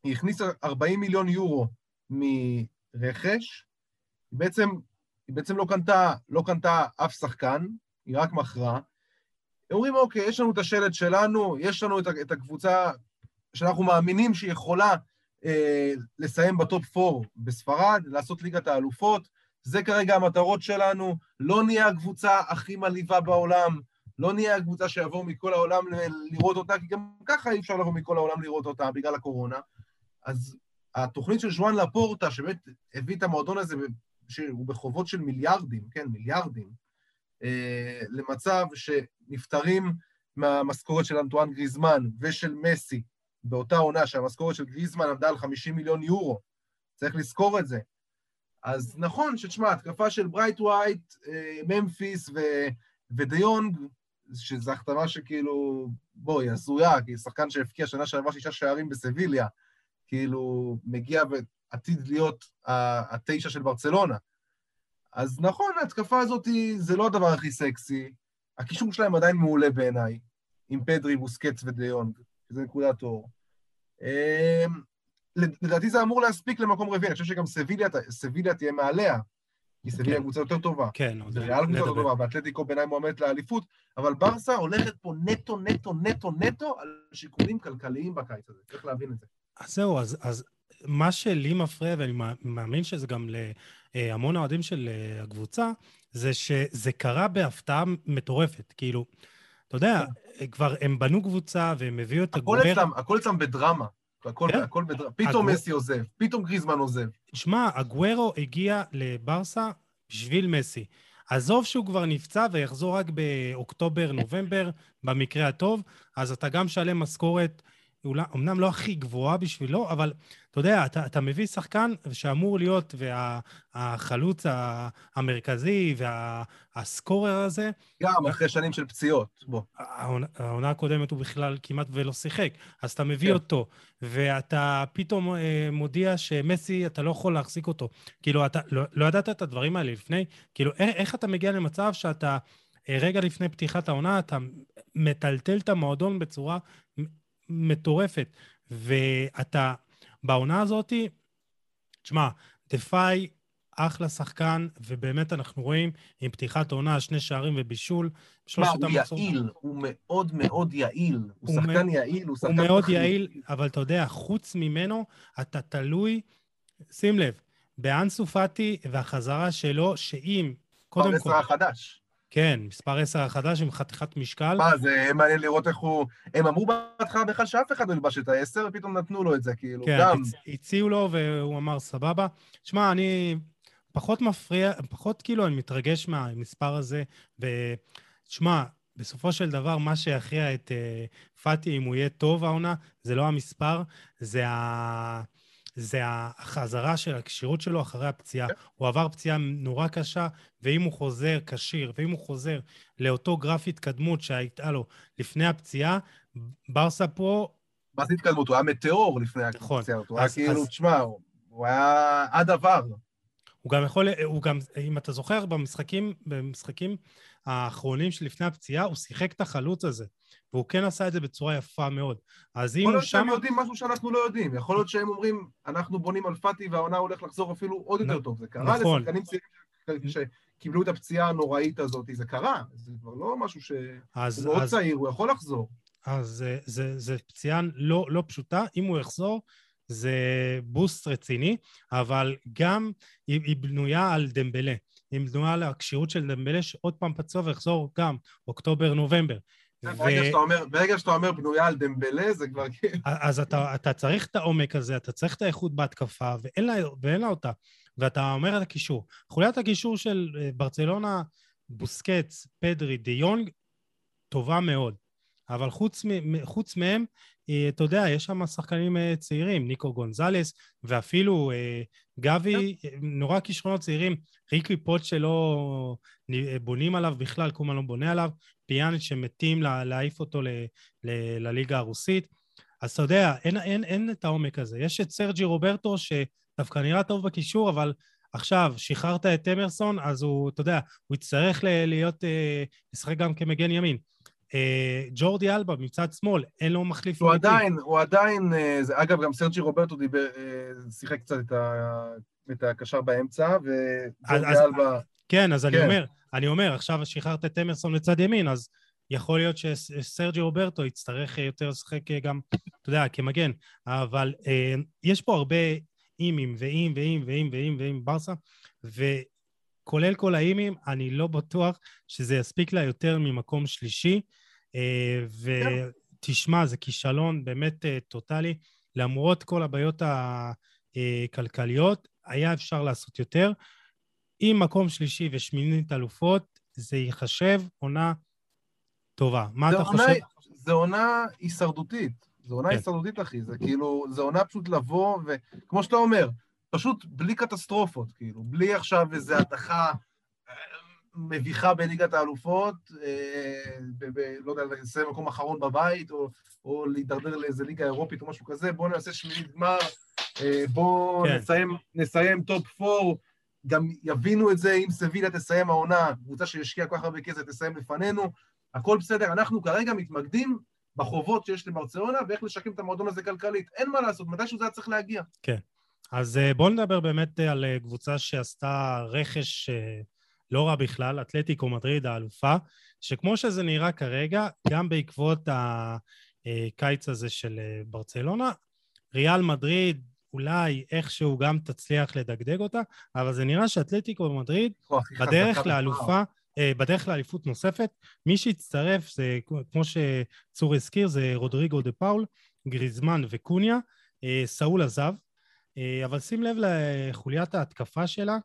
היא הכניסה 40 מיליון יורו מרכש, היא בעצם, היא בעצם לא קנתה, לא קנתה אף שחקן, היא רק מכרה. אומרים, אוקיי, יש לנו את השלט שלנו, יש לנו את הקבוצה שאנחנו מאמינים שהיא יכולה אה, לסיים בטופ 4 בספרד, לעשות ליגת האלופות, זה כרגע המטרות שלנו, לא נהיה הקבוצה הכי מלאיבה בעולם, לא נהיה הקבוצה שיבואו מכל העולם לראות אותה, כי גם ככה אי אפשר לבוא מכל העולם לראות אותה בגלל הקורונה. אז התוכנית של ז'ואן לפורטה, שבאמת הביא את המועדון הזה, שהוא בחובות של מיליארדים, כן, מיליארדים, אה, למצב שנפטרים מהמשכורת של אנטואן גריזמן ושל מסי באותה עונה, שהמשכורת של גריזמן עמדה על 50 מיליון יורו. צריך לזכור את זה. אז נכון שתשמע, התקפה של ברייטווייט, אה, ממפיס ודה יונג, שזו החתמה שכאילו, בואי, הזויה, כי שחקן שהבקיע שנה שעברה שישה שערים בסביליה, כאילו, מגיע ועתיד להיות התשע של ברצלונה. אז נכון, ההתקפה הזאת זה לא הדבר הכי סקסי, הקישור שלהם עדיין מעולה בעיניי, עם פדרי, בוסקץ ודיונג, שזה נקודת אור. אמ, לדעתי זה אמור להספיק למקום רביעי, אני חושב שגם סביליה, סביליה תהיה מעליה, כי סביליה כן. קבוצה יותר טובה. כן, זה ריאל קבוצה יותר טובה, ואתלטיקו בעיניי מועמדת לאליפות, אבל ברסה הולכת פה נטו, נטו, נטו, נטו על שיקולים כלכליים בקיץ הזה, צריך להבין את זה. אז זהו, אז, אז מה שלי מפריע, ואני מאמין שזה גם להמון אוהדים של אה, הקבוצה, זה שזה קרה בהפתעה מטורפת. כאילו, אתה יודע, כן. כבר הם בנו קבוצה והם הביאו את הגובר... הכל אצלם בדרמה. הכל, כן? הכל. פתאום. מסי עוזב, פתאום גריזמן עוזב. שמע, הגוורו הגיע לברסה בשביל מסי. עזוב שהוא כבר נפצע ויחזור רק באוקטובר-נובמבר, במקרה הטוב, אז אתה גם שלם משכורת אולי, אמנם לא הכי גבוהה בשבילו, אבל אתה יודע, אתה, אתה מביא שחקן שאמור להיות, והחלוץ וה, המרכזי והסקורר וה, הזה... גם אחרי שנים של פציעות, בוא. העונה, העונה הקודמת הוא בכלל כמעט ולא שיחק, אז אתה מביא כן. אותו, ואתה פתאום אה, מודיע שמסי, אתה לא יכול להחזיק אותו. כאילו, אתה לא, לא ידעת את הדברים האלה לפני? כאילו, איך, איך אתה מגיע למצב שאתה... אה, רגע לפני פתיחת העונה, אתה מטלטל את המועדון בצורה מטורפת. ואתה, בעונה הזאת, תשמע, דפאי אחלה שחקן, ובאמת אנחנו רואים עם פתיחת עונה, שני שערים ובישול. תשמע, הוא המחזור... יעיל, הוא מאוד מאוד יעיל. הוא, הוא שחקן מ... יעיל, הוא שחקן... הוא מאוד תחליט. יעיל, אבל אתה יודע, חוץ ממנו, אתה תלוי, שים לב, באנסו פאטי והחזרה שלו, שאם, קודם כל... החדש. כן, מספר 10 החדש עם חתיכת משקל. מה, זה מעניין לראות איך הוא... הם אמרו בהתחלה בכלל שאף אחד לא ילבש את ה-10, ופתאום נתנו לו את זה, כאילו, כן, גם... כן, הציעו לו והוא אמר, סבבה. שמע, אני פחות מפריע, פחות כאילו אני מתרגש מהמספר הזה, ושמע, בסופו של דבר, מה שיכריע את uh, פאטי, אם הוא יהיה טוב העונה, זה לא המספר, זה ה... זה החזרה של הכשירות שלו אחרי הפציעה. כן. הוא עבר פציעה נורא קשה, ואם הוא חוזר כשיר, ואם הוא חוזר לאותו גרף התקדמות שהייתה לו לפני הפציעה, ברסה פה... מה זה התקדמות? הוא היה מטאור לפני נכון. הפציעה. הוא היה כאילו, תשמע, הוא היה עד עבר. הוא גם יכול, הוא גם, אם אתה זוכר, במשחקים, במשחקים האחרונים שלפני הפציעה, הוא שיחק את החלוץ הזה. והוא כן עשה את זה בצורה יפה מאוד. אז אם הוא שם... יכול להיות שהם יודעים משהו שאנחנו לא יודעים. יכול להיות שהם אומרים, אנחנו בונים על פאטי והעונה הולך לחזור אפילו עוד יותר טוב. זה קרה נכון. לשחקנים צעירים שקיבלו את הפציעה הנוראית הזאת, זה קרה. זה כבר לא משהו ש... אז, הוא מאוד אז... צעיר, הוא יכול לחזור. אז זו פציעה לא, לא פשוטה. אם הוא יחזור, זה בוסט רציני, אבל גם היא, היא בנויה על דמבלה. היא בנויה על הכשירות של דמבלה, שעוד פעם פצוע ויחזור גם אוקטובר-נובמבר. ברגע. שאתה אומר, ברגע שאתה אומר בנויה על דמבלה, זה כבר [LAUGHS] כאילו... אז אתה, אתה צריך את העומק הזה, אתה צריך את האיכות בהתקפה, ואין לה, אותה. ואתה אומר את הקישור. חוליית הקישור של אה, ברצלונה, בוסקץ, פדרי, די יונג, טובה מאוד. אבל חוץ, חוץ מהם, אתה יודע, יש שם שחקנים אה, צעירים, ניקו גונזלס, ואפילו אה, גבי, נורא כישרונות צעירים, ריקי פוט שלא בונים עליו בכלל, קומה לא בונה עליו, פיאניץ' שמתים להעיף אותו לליגה הרוסית. אז אתה יודע, אין, אין, אין את העומק הזה. יש את סרג'י רוברטו, שדווקא נראה טוב בקישור, אבל עכשיו, שחררת את אמרסון, אז הוא, אתה יודע, הוא יצטרך להיות, לשחק גם כמגן ימין. אה, ג'ורדי אלבה מצד שמאל, אין לו מחליף הוא עדיין, הוא עדיין, אה, זה, אגב, גם סרג'י רוברטו דיבר, אה, שיחק קצת את, ה, את הקשר באמצע, וג'ורדי אלבה... כן, אז כן. אני אומר, אני אומר, עכשיו שחררת את אמרסון לצד ימין, אז יכול להיות שסרג'י רוברטו יצטרך יותר לשחק גם, אתה יודע, כמגן, אבל אה, יש פה הרבה אימים ואים ואים ואים ואים ואים ברסה, וכולל כל האימים, אני לא בטוח שזה יספיק לה יותר ממקום שלישי. אה, ותשמע, זה כישלון באמת אה, טוטאלי. למרות כל הבעיות הכלכליות, היה אפשר לעשות יותר. עם מקום שלישי ושמינית אלופות, זה ייחשב עונה טובה. מה אתה עונה, חושב? זו עונה הישרדותית. זו עונה כן. הישרדותית, אחי. זה כאילו, זו עונה פשוט לבוא, וכמו שאתה אומר, פשוט בלי קטסטרופות, כאילו, בלי עכשיו איזו הדחה מביכה בליגת האלופות, אה, לא יודע, לסיים מקום אחרון בבית, או, או להידרדר לאיזה ליגה אירופית או משהו כזה, בואו נעשה שמינית גמר, אה, בואו כן. נסיים, נסיים top four, גם יבינו את זה, אם סביליה תסיים העונה, קבוצה שהשקיעה כל כך הרבה כסף תסיים לפנינו, הכל בסדר, אנחנו כרגע מתמקדים בחובות שיש לברצלונה ואיך לשקם את המועדון הזה כלכלית. אין מה לעשות, מתישהו זה היה צריך להגיע. כן. אז אה, בואו נדבר באמת על קבוצה שעשתה רכש לא רע בכלל, אתלטיקו מדריד האלופה, שכמו שזה נראה כרגע, גם בעקבות הקיץ הזה של אה, ברצלונה, ריאל מדריד אולי איכשהו גם תצליח לדגדג אותה, אבל זה נראה שאתלטיקו מדריד בדרך לאלופה, אה, בדרך לאליפות נוספת, מי שיצטרף זה, כמו שצור הזכיר, זה רודריגו דה פאול, גריזמן וקוניה, אה, סאול עזב, אבל שים לב לחוליית ההתקפה שלה,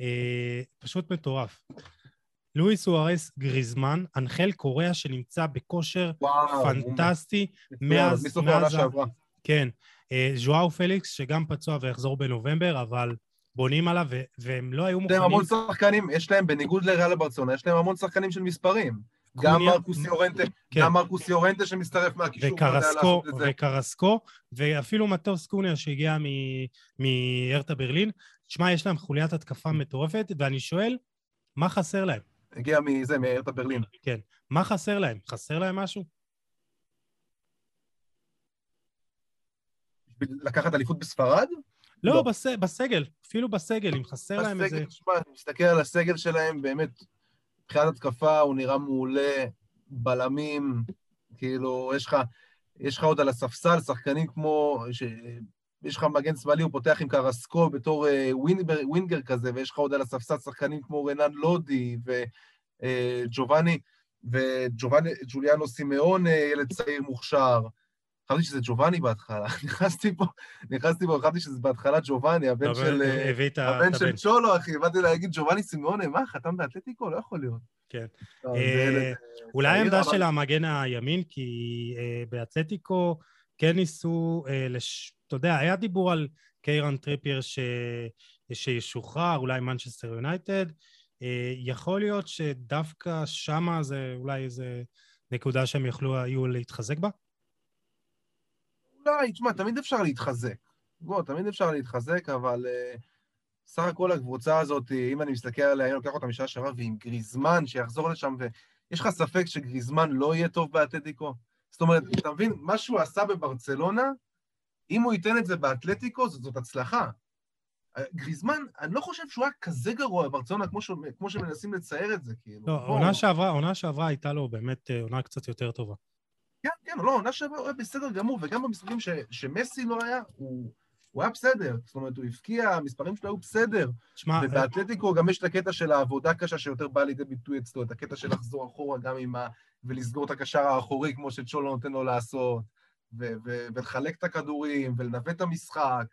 אה, פשוט מטורף. לואיס סוארס גריזמן, אנחל קוריאה שנמצא בכושר וואו, פנטסטי מאז- מסוף העונה שעברה. כן, אה, ז'ואאו פליקס, שגם פצוע ויחזור בנובמבר, אבל בונים עליו, ו- והם לא היו יש להם מוכנים. המון שחקנים, יש להם, בניגוד לריאל ברצלונה, יש להם המון שחקנים של מספרים. גם מרקוס יורנטה, כן. גם מרקוס יורנטה שמצטרף מהקישור, וקרסקו. וקרסקו, ואפילו מטוס קוניה שהגיע מ- מהרטה ברלין. תשמע, יש להם חוליית התקפה מטורפת, ואני שואל, מה חסר להם? הגיע מזה, מהרטה ברלין. מה חסר להם? חסר להם משהו? לקחת אליפות בספרד? לא, לא. בס... בסגל, אפילו בסגל, אם חסר להם איזה... בסגל, תשמע, אני מסתכל על הסגל שלהם, באמת, מבחינת התקפה הוא נראה מעולה, בלמים, כאילו, יש לך, יש לך עוד על הספסל שחקנים כמו, ש... יש לך מגן שמאלי, הוא פותח עם קרסקו בתור אה, ווינבר, ווינגר כזה, ויש לך עוד על הספסל שחקנים כמו רנן לודי וג'ובאני, וג'ובאני, ג'וליאנו סימאון, אה, ילד צעיר מוכשר. חשבתי שזה ג'ובאני בהתחלה, [LAUGHS] נכנסתי פה, נכנסתי פה, חשבתי שזה בהתחלה ג'ובאני, הבן של... אה, הבן של צ'ולו, אחי, באתי להגיד ג'ובאני סימאונה, מה, חתם באתלטיקו? לא יכול להיות. כן. אה, אה, אולי העמדה של המגן הימין, כי אה, באתלטיקו כן ניסו, אה, לש... אתה יודע, היה דיבור על קיירן טריפייר ש... שישוחרר, אולי מנצ'סטר יונייטד. אה, יכול להיות שדווקא שמה זה אולי איזה נקודה שהם יכלו היו להתחזק בה? אולי, תשמע, תמיד אפשר להתחזק. בוא, תמיד אפשר להתחזק, אבל uh, סך הכל הקבוצה הזאת, אם אני מסתכל עליה, אני לוקח אותה משעה שעברה, ועם גריזמן שיחזור לשם, ויש לך ספק שגריזמן לא יהיה טוב באתלטיקו? זאת אומרת, אתה מבין, מה שהוא עשה בברצלונה, אם הוא ייתן את זה באתלטיקו, זאת, זאת הצלחה. גריזמן, אני לא חושב שהוא היה כזה גרוע בברצלונה, כמו, ש... כמו שמנסים לצייר את זה, כאילו. לא, בוא. עונה שעברה, עונה שעברה הייתה לו באמת אה, עונה קצת יותר טובה. כן, כן, לא, עונה שעברה הוא היה בסדר גמור, וגם במשחקים ש, שמסי לא היה, הוא, הוא היה בסדר. זאת אומרת, הוא הבקיע, המספרים שלו היו בסדר. שמע, אה, ובאתלטיקו גם יש את הקטע של העבודה קשה שיותר באה לידי ביטוי אצלו, את הקטע של לחזור אחורה גם עם ה... ולסגור את הקשר האחורי, כמו שצ'ולו נותן לו לעשות, ו- ו- ולחלק את הכדורים, ולנווט את המשחק.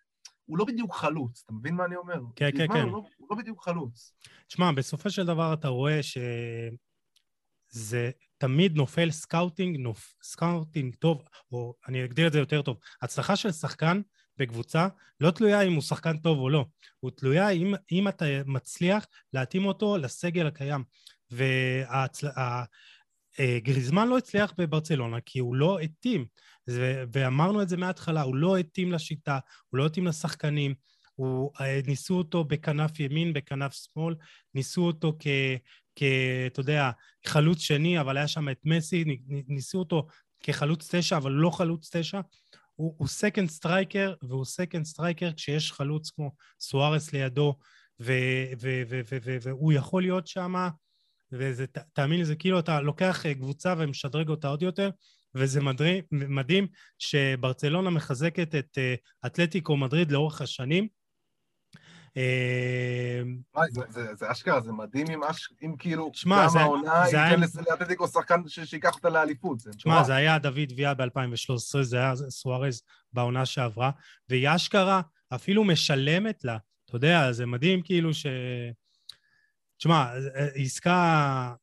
הוא לא בדיוק חלוץ, אתה מבין מה אני אומר? כן, כן, כן. הוא לא, הוא לא בדיוק חלוץ. תשמע, בסופו של דבר אתה רואה שזה תמיד נופל scouting, נופ... scouting טוב, או אני אגדיר את זה יותר טוב. הצלחה של שחקן בקבוצה לא תלויה אם הוא שחקן טוב או לא, הוא תלויה אם, אם אתה מצליח להתאים אותו לסגל הקיים. וגריזמן לא הצליח בברצלונה כי הוא לא התאים, ואמרנו את זה מההתחלה, הוא לא התאים לשיטה, הוא לא התאים לשחקנים, הוא, אה, ניסו אותו בכנף ימין, בכנף שמאל, ניסו אותו כ... כ... אתה יודע, חלוץ שני, אבל היה שם את מסי, ניסו אותו כחלוץ תשע, אבל לא חלוץ תשע. הוא, second striker, והוא second striker כשיש חלוץ כמו סוארס לידו, והוא יכול להיות שם, וזה, תאמין לי, זה כאילו אתה לוקח אה, קבוצה ומשדרג אותה עוד יותר, וזה מדהים, מדהים שברצלונה מחזקת את אה, אתלטיקו מדריד לאורך השנים. אה, זה, זה, זה אשכרה, זה מדהים אם, אש... אם כאילו, שמע, גם העונה ייתן לאתלטיקו שחקן שייקח אותה לאליפות. מטורף. זה היה דוד ויה ב-2013, זה היה סוארז בעונה שעברה, והיא אשכרה אפילו משלמת לה. אתה יודע, זה מדהים כאילו ש... תשמע, עסקה,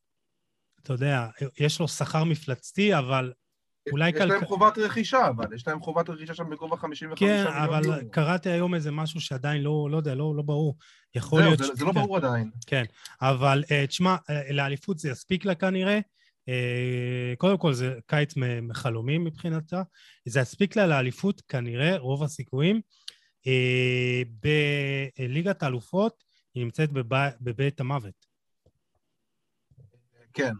אתה יודע, יש לו שכר מפלצתי, אבל אולי יש להם כלכ- חובת רכישה, אבל יש להם חובת רכישה שם בגובה 55 כן, מיליון אבל יורו. קראתי היום איזה משהו שעדיין לא, לא יודע, לא, לא ברור. יכול זהו, להיות... זה, ש- זה לא כן. ברור עדיין. אבל uh, תשמע, לאליפות זה יספיק לה כנראה. Uh, קודם כל זה קיץ מחלומים מבחינתה. זה יספיק לה לאליפות כנראה, רוב הסיכויים. Uh, בליגת האלופות היא נמצאת בב... בבית המוות. כן,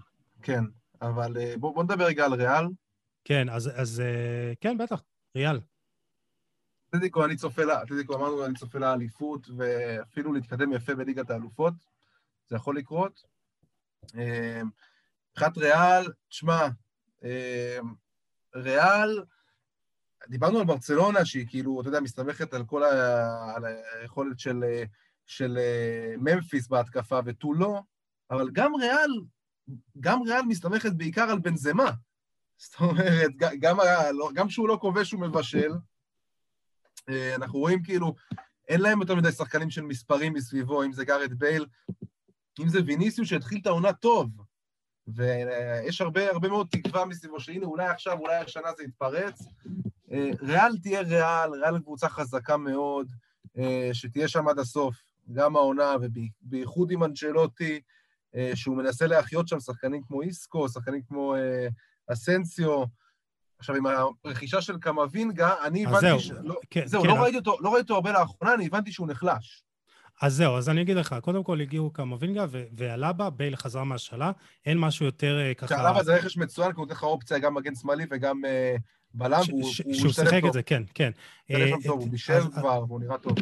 כן. אבל אה, בוא, בוא נדבר רגע על ריאל. כן, אז, אז uh, כן, בטח, ריאל. אתלטיקו, אני צופה לה, אתלטיקו אמרנו, אני צופה לאליפות, ואפילו להתקדם יפה בליגת האלופות. זה יכול לקרות. אה, מבחינת ריאל, תשמע, אה, ריאל, דיברנו על ברצלונה, שהיא כאילו, אתה יודע, מסתמכת על כל ה... על היכולת של, אה, של אה, ממפיס בהתקפה ותו לא, אבל גם ריאל, גם ריאל מסתמכת בעיקר על בנזמה. זאת אומרת, גם, לא- גם שהוא לא כובש הוא מבשל. אה, אנחנו רואים כאילו, אין להם יותר מדי שחקנים של מספרים מסביבו, אם זה גארד בייל, אם זה ויניסיוס שהתחיל את העונה טוב, ויש הרבה, הרבה מאוד תקווה מסביבו, שהנה אולי עכשיו, אולי השנה זה יתפרץ. אה, ריאל תהיה ריאל, ריאל קבוצה חזקה מאוד, אה, שתהיה שם עד הסוף, גם העונה, ובייחוד עם אנצ'לוטי, אה, שהוא מנסה להחיות שם שחקנים כמו איסקו, שחקנים כמו אסנסיו. עכשיו, עם הרכישה של קמבינגה, אני הבנתי... זהו, ש... לא, כן, זהו, כן, לא, אז- ראיתי אותו, לא ראיתי אותו הרבה לאחרונה, אני הבנתי שהוא נחלש. אז זהו, אז אני אגיד לך, קודם כל הגיעו קמבינגה והלבה, בייל חזר מהשאלה, אין משהו יותר אה, ככה... שעליו זה רכש מצוין, כי הוא נותן לך אופציה גם מגן שמאלי וגם אה, בלם, והוא שהוא שיחק. את זה, כן, כן. אה, הוא אה, בישל אז- כבר, והוא נראה טוב.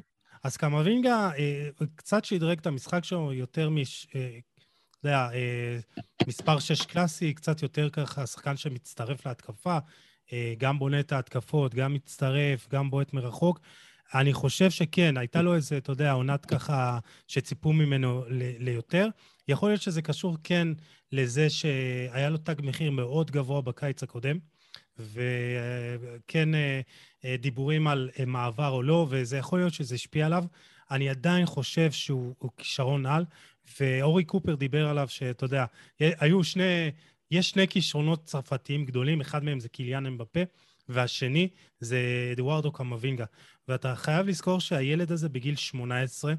אז קמבינגה אה, קצת שדרג את המשחק שלו יותר מש... אה, אתה יודע, אה, מספר 6 קלאסי, קצת יותר ככה שחקן שמצטרף להתקפה, אה, גם בונה את ההתקפות, גם מצטרף, גם בועט מרחוק. אני חושב שכן, הייתה לו איזה, אתה יודע, עונת ככה שציפו ממנו ל- ליותר. יכול להיות שזה קשור כן לזה שהיה לו תג מחיר מאוד גבוה בקיץ הקודם, וכן אה, אה, דיבורים על אה, מעבר או לא, וזה יכול להיות שזה השפיע עליו. אני עדיין חושב שהוא הוא כישרון על, ואורי קופר דיבר עליו שאתה יודע, היו שני, יש שני כישרונות צרפתיים גדולים, אחד מהם זה קיליאן אמבפה, והשני זה אדוארדו קמבינגה. ואתה חייב לזכור שהילד הזה בגיל 18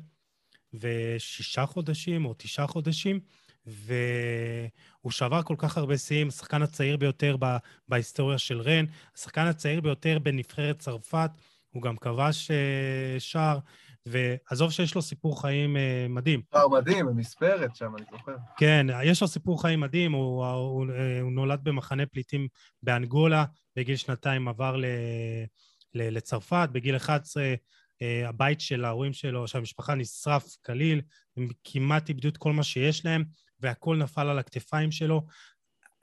ושישה חודשים או תשעה חודשים, והוא שבר כל כך הרבה שיאים, השחקן הצעיר ביותר ב- בהיסטוריה של רן, השחקן הצעיר ביותר בנבחרת צרפת, הוא גם כבש אה, שער, ועזוב שיש לו סיפור חיים אה, מדהים. שער מדהים, במספרת שם, אני זוכר. כן, יש לו סיפור חיים מדהים, הוא, הוא, הוא נולד במחנה פליטים באנגולה, בגיל שנתיים עבר ל, ל, לצרפת, בגיל 11 אה, הבית של ההורים שלו, של המשפחה נשרף כליל, הם כמעט איבדו את כל מה שיש להם, והכל נפל על הכתפיים שלו.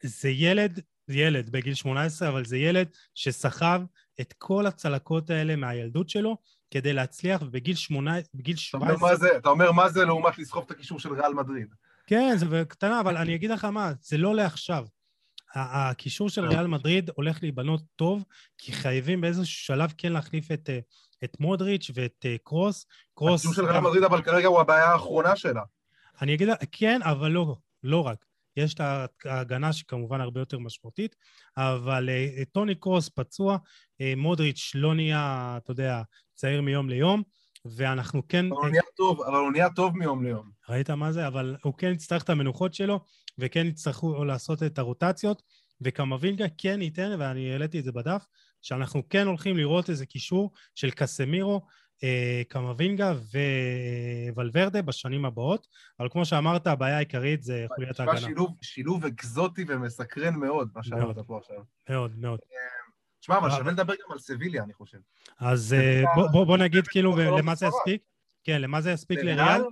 זה ילד, זה ילד בגיל 18, אבל זה ילד שסחב את כל הצלקות האלה מהילדות שלו כדי להצליח, ובגיל 18, בגיל אתה אומר 17... מה זה- אתה אומר מה זה לעומת לסחוב את הקישור של ריאל מדריד. כן, זה בקטנה, אבל אני אגיד לך מה, זה לא לעכשיו. הקישור של ריאל מדריד הולך להיבנות טוב, כי חייבים באיזשהו שלב כן להחליף את, אה, את מודריץ' ואת אה, קרוס. קרוס... הקישור של ריאל מדריד, אבל כרגע הוא הבעיה האחרונה שלה. אני אגיד כן, אבל לא, לא רק. יש את ההגנה שכמובן הרבה יותר משמעותית, אבל אה, טוני קרוס פצוע, אה, מודריץ' לא נהיה, אתה יודע, צעיר מיום ליום, ואנחנו כן... אבל הוא נהיה טוב, אבל הוא נהיה טוב מיום ליום. ראית מה זה? אבל הוא כן יצטרך את המנוחות שלו, וכן יצטרכו לעשות את הרוטציות, וקמבינגה כן ייתן, ואני העליתי את זה בדף, שאנחנו כן הולכים לראות איזה קישור של קסמירו, קמבינגה וולברדה בשנים הבאות, אבל כמו שאמרת, הבעיה העיקרית זה חוליית ההגנה. שילוב, שילוב אקזוטי ומסקרן מאוד, מה שאמרת. פה עכשיו. מאוד, מאוד. תשמע, אבל אה, שווה לדבר גם על סביליה, אני חושב. אז אה, בוא, נגיד כאילו בחלום למה זה. יספיק. כן, למה זה יספיק לריאל?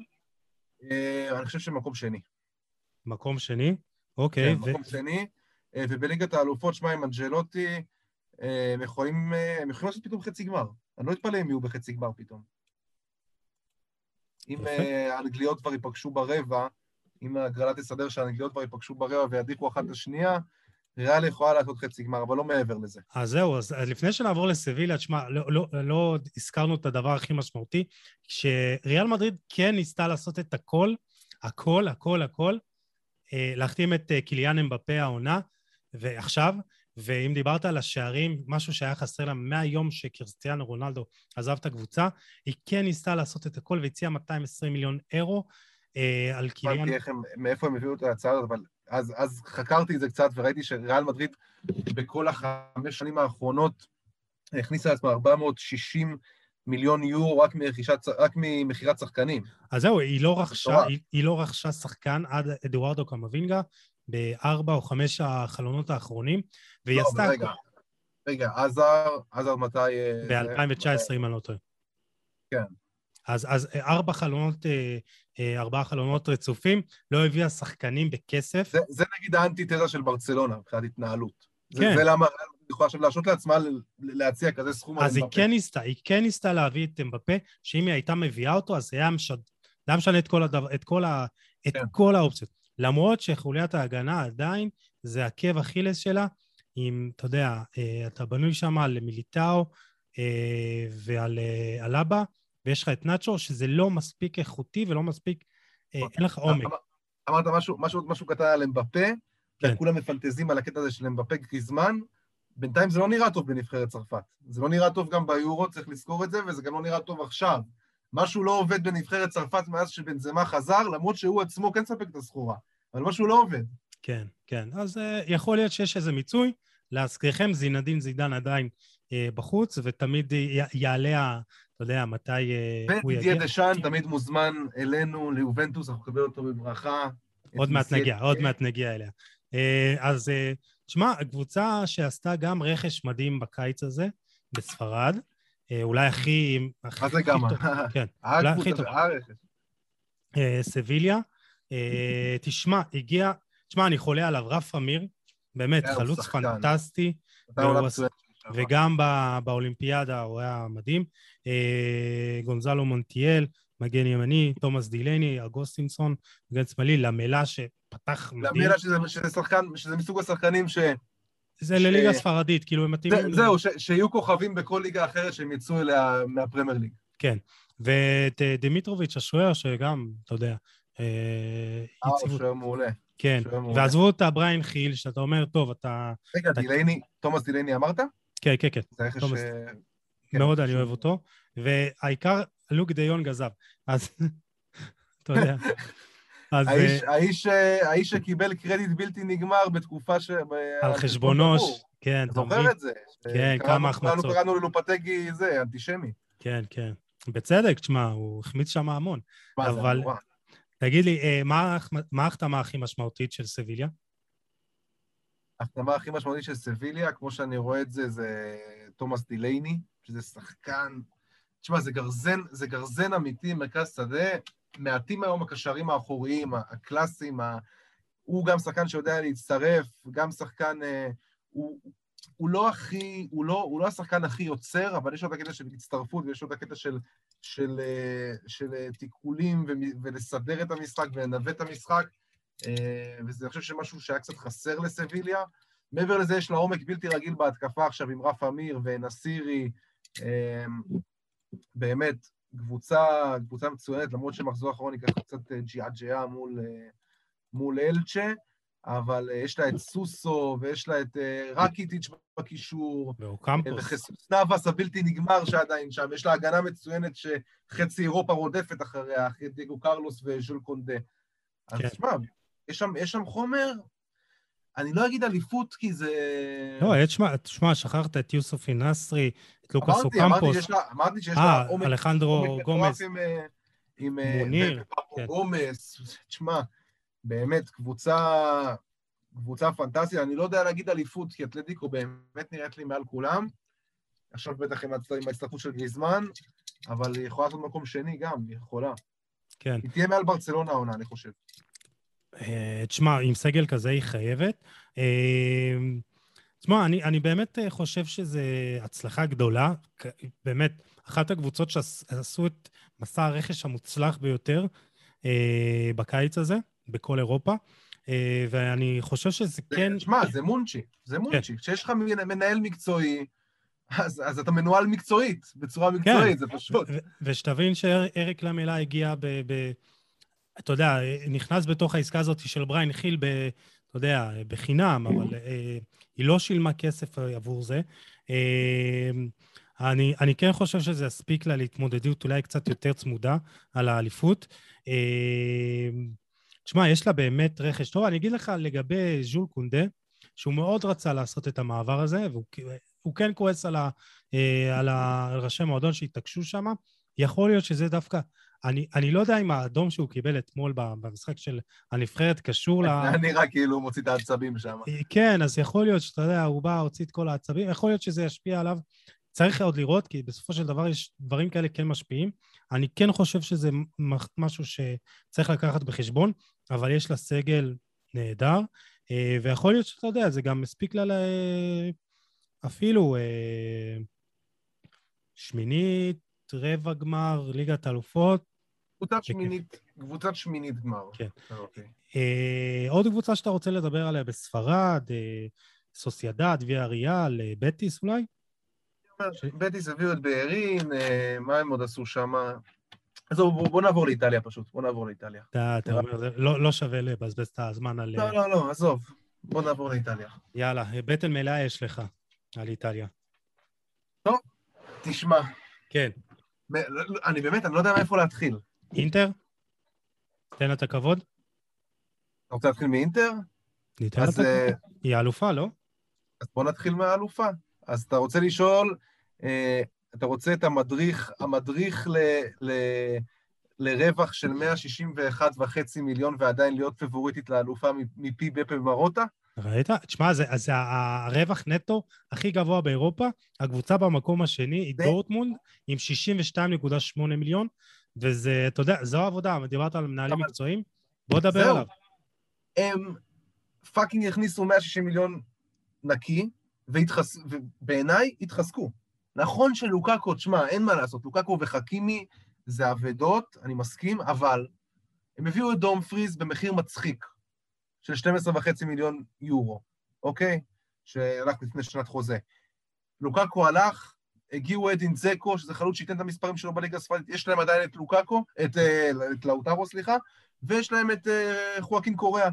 אה, אני חושב שמקום שני. מקום שני. אוקיי, כן, מקום שני. אה, ובליגת האלופות, שמע, עם אנג'לוטי, אה, הם יכולים אה, הם יכולים לעשות פתאום חצי גמר. אני לא אתפלא אם יהיו בחצי גמר פתאום. אם. אה, האנגליות כבר ייפגשו ברבע, אם ההגרלה תסדר שהאנגליות כבר ייפגשו ברבע וידיחו אחת את השנייה, ריאל יכולה לעשות חצי גמר, אבל לא מעבר לזה. אז זהו, אז לפני שנעבור לסביליה, תשמע, לא, לא, לא הזכרנו את הדבר הכי משמעותי, שריאל מדריד כן ניסתה לעשות את הכל, הכל, הכל, הכל, אה, להחתים את אה, קיליאן אמבפה העונה, ועכשיו, ואם דיברת על השערים, משהו שהיה חסר לה מהיום שקריסטיאנו רונלדו עזב את הקבוצה, היא כן ניסתה לעשות את הכל והציעה 220 מיליון אירו אה, על קיליאן. הבנתי איך הם, מאיפה הם הביאו את ההצעה הזאת, אבל אז, אז חקרתי את זה קצת וראיתי שריאל מדריד בכל החמש שנים האחרונות הכניסה לעצמה 460 מיליון יורו רק, מרכישת, רק ממכירת שחקנים. אז זהו, היא לא רכשה. היא, היא לא רכשה שחקן עד אדוארדו קמבינגה בארבע או חמש החלונות האחרונים, והיא לא, עשתה... רגע, רגע, עזר, עזר מתי... אה, זה? ב-2019, אם אני לא טועה. כן. אז, אז אה, ארבע חלונות, אה, ארבעה חלונות רצופים, לא הביאה שחקנים בכסף. זה, זה נגיד האנטיתזה של ברצלונה מבחינת התנהלות. זה, כן. זה למה ריאל מדריד יכולה עכשיו להרשות לעצמה להציע כזה סכום. אז היא אמבפה. כן ניסתה, היא כן ניסתה להביא את אמבפה, שאם היא הייתה מביאה אותו, אז זה היה משד... זה היה משנה את כל, הדבר, את כל, ה... את כן. כל האופציות. למרות שחוליית ההגנה עדיין, זה עקב אכילס שלה, אם, אתה יודע, אה, אתה בנוי שם על מיליטאו אה, ועל אה, אלבה, ויש לך את נאצ'ו, שזה לא מספיק איכותי ולא מספיק, אה, אין לך עומק. אמ- אמרת משהו, משהו, משהו קטן על אמבפה, כן. כולם מפנטזים על הקטע הזה של אמבפה גריזמן, בינתיים זה לא נראה טוב בנבחרת צרפת. זה לא נראה טוב גם ביורו, צריך לזכור את זה, וזה גם לא נראה טוב עכשיו. משהו לא עובד בנבחרת צרפת מאז שבנזמה חזר, למרות שהוא עצמו כן ספק את הסחורה, אבל משהו לא עובד. כן, כן. אז uh, יכול להיות שיש איזה מיצוי. להזכירכם, זינדין זידן עדיין uh, בחוץ, ותמיד י- יעלה, אתה יודע, מתי uh, הוא יגיע. דשאן תמיד מוזמן אלינו, ליובנטוס, אנחנו נקבל אותו בברכה. עוד מעט נגיע, עוד מעט נגיע אליה. אה, אז אה, תשמע, קבוצה שעשתה גם רכש מדהים בקיץ הזה, בספרד, אולי הכי... מה זה גם? [LAUGHS] כן, אולי הכי טוב. אה, סביליה. אה, תשמע, הגיע... תשמע, אני חולה עליו, רף אמיר, באמת, חלוץ. פנטסטי. וגם באולימפיאדה הוא היה מדהים. אה, גונזלו מונטיאל, מגן ימני, תומאס דילני, אגוסטינסון, מגן שמאלי, למלה שפתח מדהים. למלה שזה שזה שחקן, שזה מסוג השחקנים ש... זה ש- לליגה ספרדית, כאילו הם מתאימים... זה- ל- זהו, ש- שיהיו כוכבים בכל ליגה אחרת שהם יצאו אליה מהפרמייר ליג. כן. ואת אה, דימיטרוביץ', השוער, שגם, אתה יודע, אה, אה, הוא יציבות. שוער מעולה. כן. ועזבו את בריאן חיל, שאתה אומר, טוב, אתה... רגע, אתה- דילייני, תומאס דילייני אמרת? כן, כן, כן. זה רכש... תומאס. אה, כן, מאוד אני אוהב אותו. והעיקר, לוק דה יונג עזב. אז, [LAUGHS] אתה יודע. אז... האיש- אה, האיש, אה, האיש שקיבל קרדיט בלתי נגמר בתקופה ש... על חשבונו, כן, אתה זוכר? את זה? כן, כמה כולנו החמצות. קראנו ללופטגי זה, אנטישמי. כן, כן. בצדק, תשמע, הוא החמיץ שם המון. מה, זה אבל-. תגיד לי, אה, מה ההחתמה הכי משמעותית של סביליה? ההחתמה הכי משמעותית של סביליה, כמו שאני רואה את זה, זה תומאס דילייני, שזה שחקן... תשמע, זה גרזן, זה גרזן אמיתי, מרכז שדה. מעטים היום הקשרים האחוריים, הקלאסיים, ה... הוא גם שחקן שיודע להצטרף, גם שחקן... אה, הוא, הוא לא הכי, הוא לא, הוא לא השחקן הכי יוצר, אבל יש לו את הקטע של הצטרפות ויש לו את הקטע של, של, אה, של אה, תיקולים ולסדר את המשחק ולנווט את המשחק. וזה, אני חושב שמשהו שהיה קצת חסר לסביליה. מעבר לזה, יש לה עומק בלתי רגיל בהתקפה עכשיו עם רף אמיר ונסירי. באמת, קבוצה, קבוצה מצוינת, למרות שמחזור האחרון היא ככה קצת אה, ג'יאג'יה מול, אה, מול אלצ'ה, אבל אה, יש לה את סוסו ויש לה את רקיטיץ' בקישור, והוא קמפוס. וחסוס נאבס הבלתי נגמר שעדיין שם, יש לה הגנה מצוינת שחצי אירופה רודפת אחריה, אחרי דייגו קרלוס וז'ול קונדה. אז כן. תשמע, יש שם, יש שם חומר, אני לא אגיד אליפות כי זה... לא, אה, תשמע, תשמע, שכחת את יוסופי נסרי, את לוקאס אמרתי אוקמפוס. שיש לה, אמרתי שיש לה אה, אלחנדרו עומק גומז. מטורף עם, אה, עם אה, מוניר, כן. גומס, תשמע, באמת, קבוצה, קבוצה פנטסטית, אני לא יודע להגיד אליפות, כי אתלטיקו באמת נראית לי מעל כולם, עכשיו בטח עם ההצטרפות של גריזמן, אבל היא יכולה לעשות מקום שני גם, היא יכולה. כן. היא תהיה מעל ברצלונה העונה, אני חושב. אה, תשמע, עם סגל כזה היא חייבת. אה, תשמע, אני, אני באמת אה, חושב שזו הצלחה גדולה. באמת, אחת הקבוצות שעשו את מסע הרכש המוצלח ביותר אה, בקיץ הזה, בכל אירופה. אה, ואני חושב שזה כן... שמע, זה מונצ'י, זה מונצ'י. כשיש לך מנ- מנהל מקצועי, אז, אז אתה מנוהל מקצועית, בצורה מקצועית, זה פשוט. ושתבין שאריק למלה הגיע ב, ב... אתה יודע, נכנס בתוך העסקה הזאת של בריין חיל, ב, אתה יודע, בחינם, אבל אה, היא לא שילמה כסף עבור זה. אה, אני, אני כן חושב שזה יספיק לה להתמודדות אולי קצת יותר צמודה על האליפות. אה, תשמע, יש לה באמת רכש טוב. אני אגיד לך לגבי ז'ול קונדה, שהוא מאוד רצה לעשות את המעבר הזה, והוא הוא כן כועס על, ה, אה, על, ה, על ראשי מועדון שהתעקשו שם. יכול להיות שזה דווקא... אני, אני לא יודע אם האדום שהוא קיבל אתמול במשחק של הנבחרת קשור ל... זה נראה כאילו הוא מוציא את העצבים שם. כן, אז יכול להיות שאתה יודע, הוא בא, הוציא את כל העצבים, יכול להיות שזה ישפיע עליו. צריך עוד לראות, כי בסופו של דבר יש דברים כאלה כן משפיעים. אני כן חושב שזה משהו שצריך לקחת בחשבון, אבל יש לה סגל נהדר, אה, ויכול להיות שאתה יודע, זה גם מספיק לה ל... אפילו אה, שמינית, רבע גמר, ליגת אלופות. קבוצת שמינית, קבוצת שמינית גמר. כן. אוקיי. אה, עוד קבוצה שאתה רוצה לדבר עליה בספרד, אה, סוסיידד, ויה ריאל, אה, בטיס אולי? בטיס הביאו את בארין, אה, מה הם עוד עשו שם? עזוב, בוא, בוא נעבור לאיטליה פשוט, בוא נעבור לאיטליה. אתה, אתה אומר, זה לא, לא שווה לבזבז את הזמן על... לא, לא, לא, עזוב, בוא נעבור לאיטליה. יאללה, בטן מלאה יש לך על איטליה. תשמע, כן. אני באמת, אני לא יודע מאיפה להתחיל. אינטר? תן לה את הכבוד. אתה רוצה להתחיל מאינטר? ניתן לה את אז, אה, הכבוד. היא האלופה, לא? אז בוא נתחיל מהאלופה. אז אתה רוצה לשאול, אה, אתה רוצה את המדריך, המדריך ל, ל, לרווח של 161.5 מיליון ועדיין להיות פייבוריטית לאלופה מפי בפה מרוטה? ראית? תשמע, זה, זה הרווח נטו הכי גבוה באירופה. הקבוצה במקום השני היא דורטמונד עם 62.8 מיליון, וזה, אתה יודע, זו העבודה, דיברת על מנהלים מקצועיים, בוא נדבר. עליו. הם fucking הכניסו 160 מיליון נקי, והתחס... ובעיניי התחזקו. נכון שלוקקו, תשמע, אין מה לעשות, לוקקו וחכימי זה אבדות, אני מסכים, אבל הם הביאו את דום פריז במחיר מצחיק של 12.5 מיליון יורו, אוקיי? שהלך לפני שנת חוזה. לוקקו הלך, הגיעו אדין זקו, שזה חלוץ שייתן את המספרים שלו בליגה הספרדית, יש להם עדיין את לוקקו, את, אה, את לאוטרו, סליחה, ויש להם את אה, חואקין קוריאה.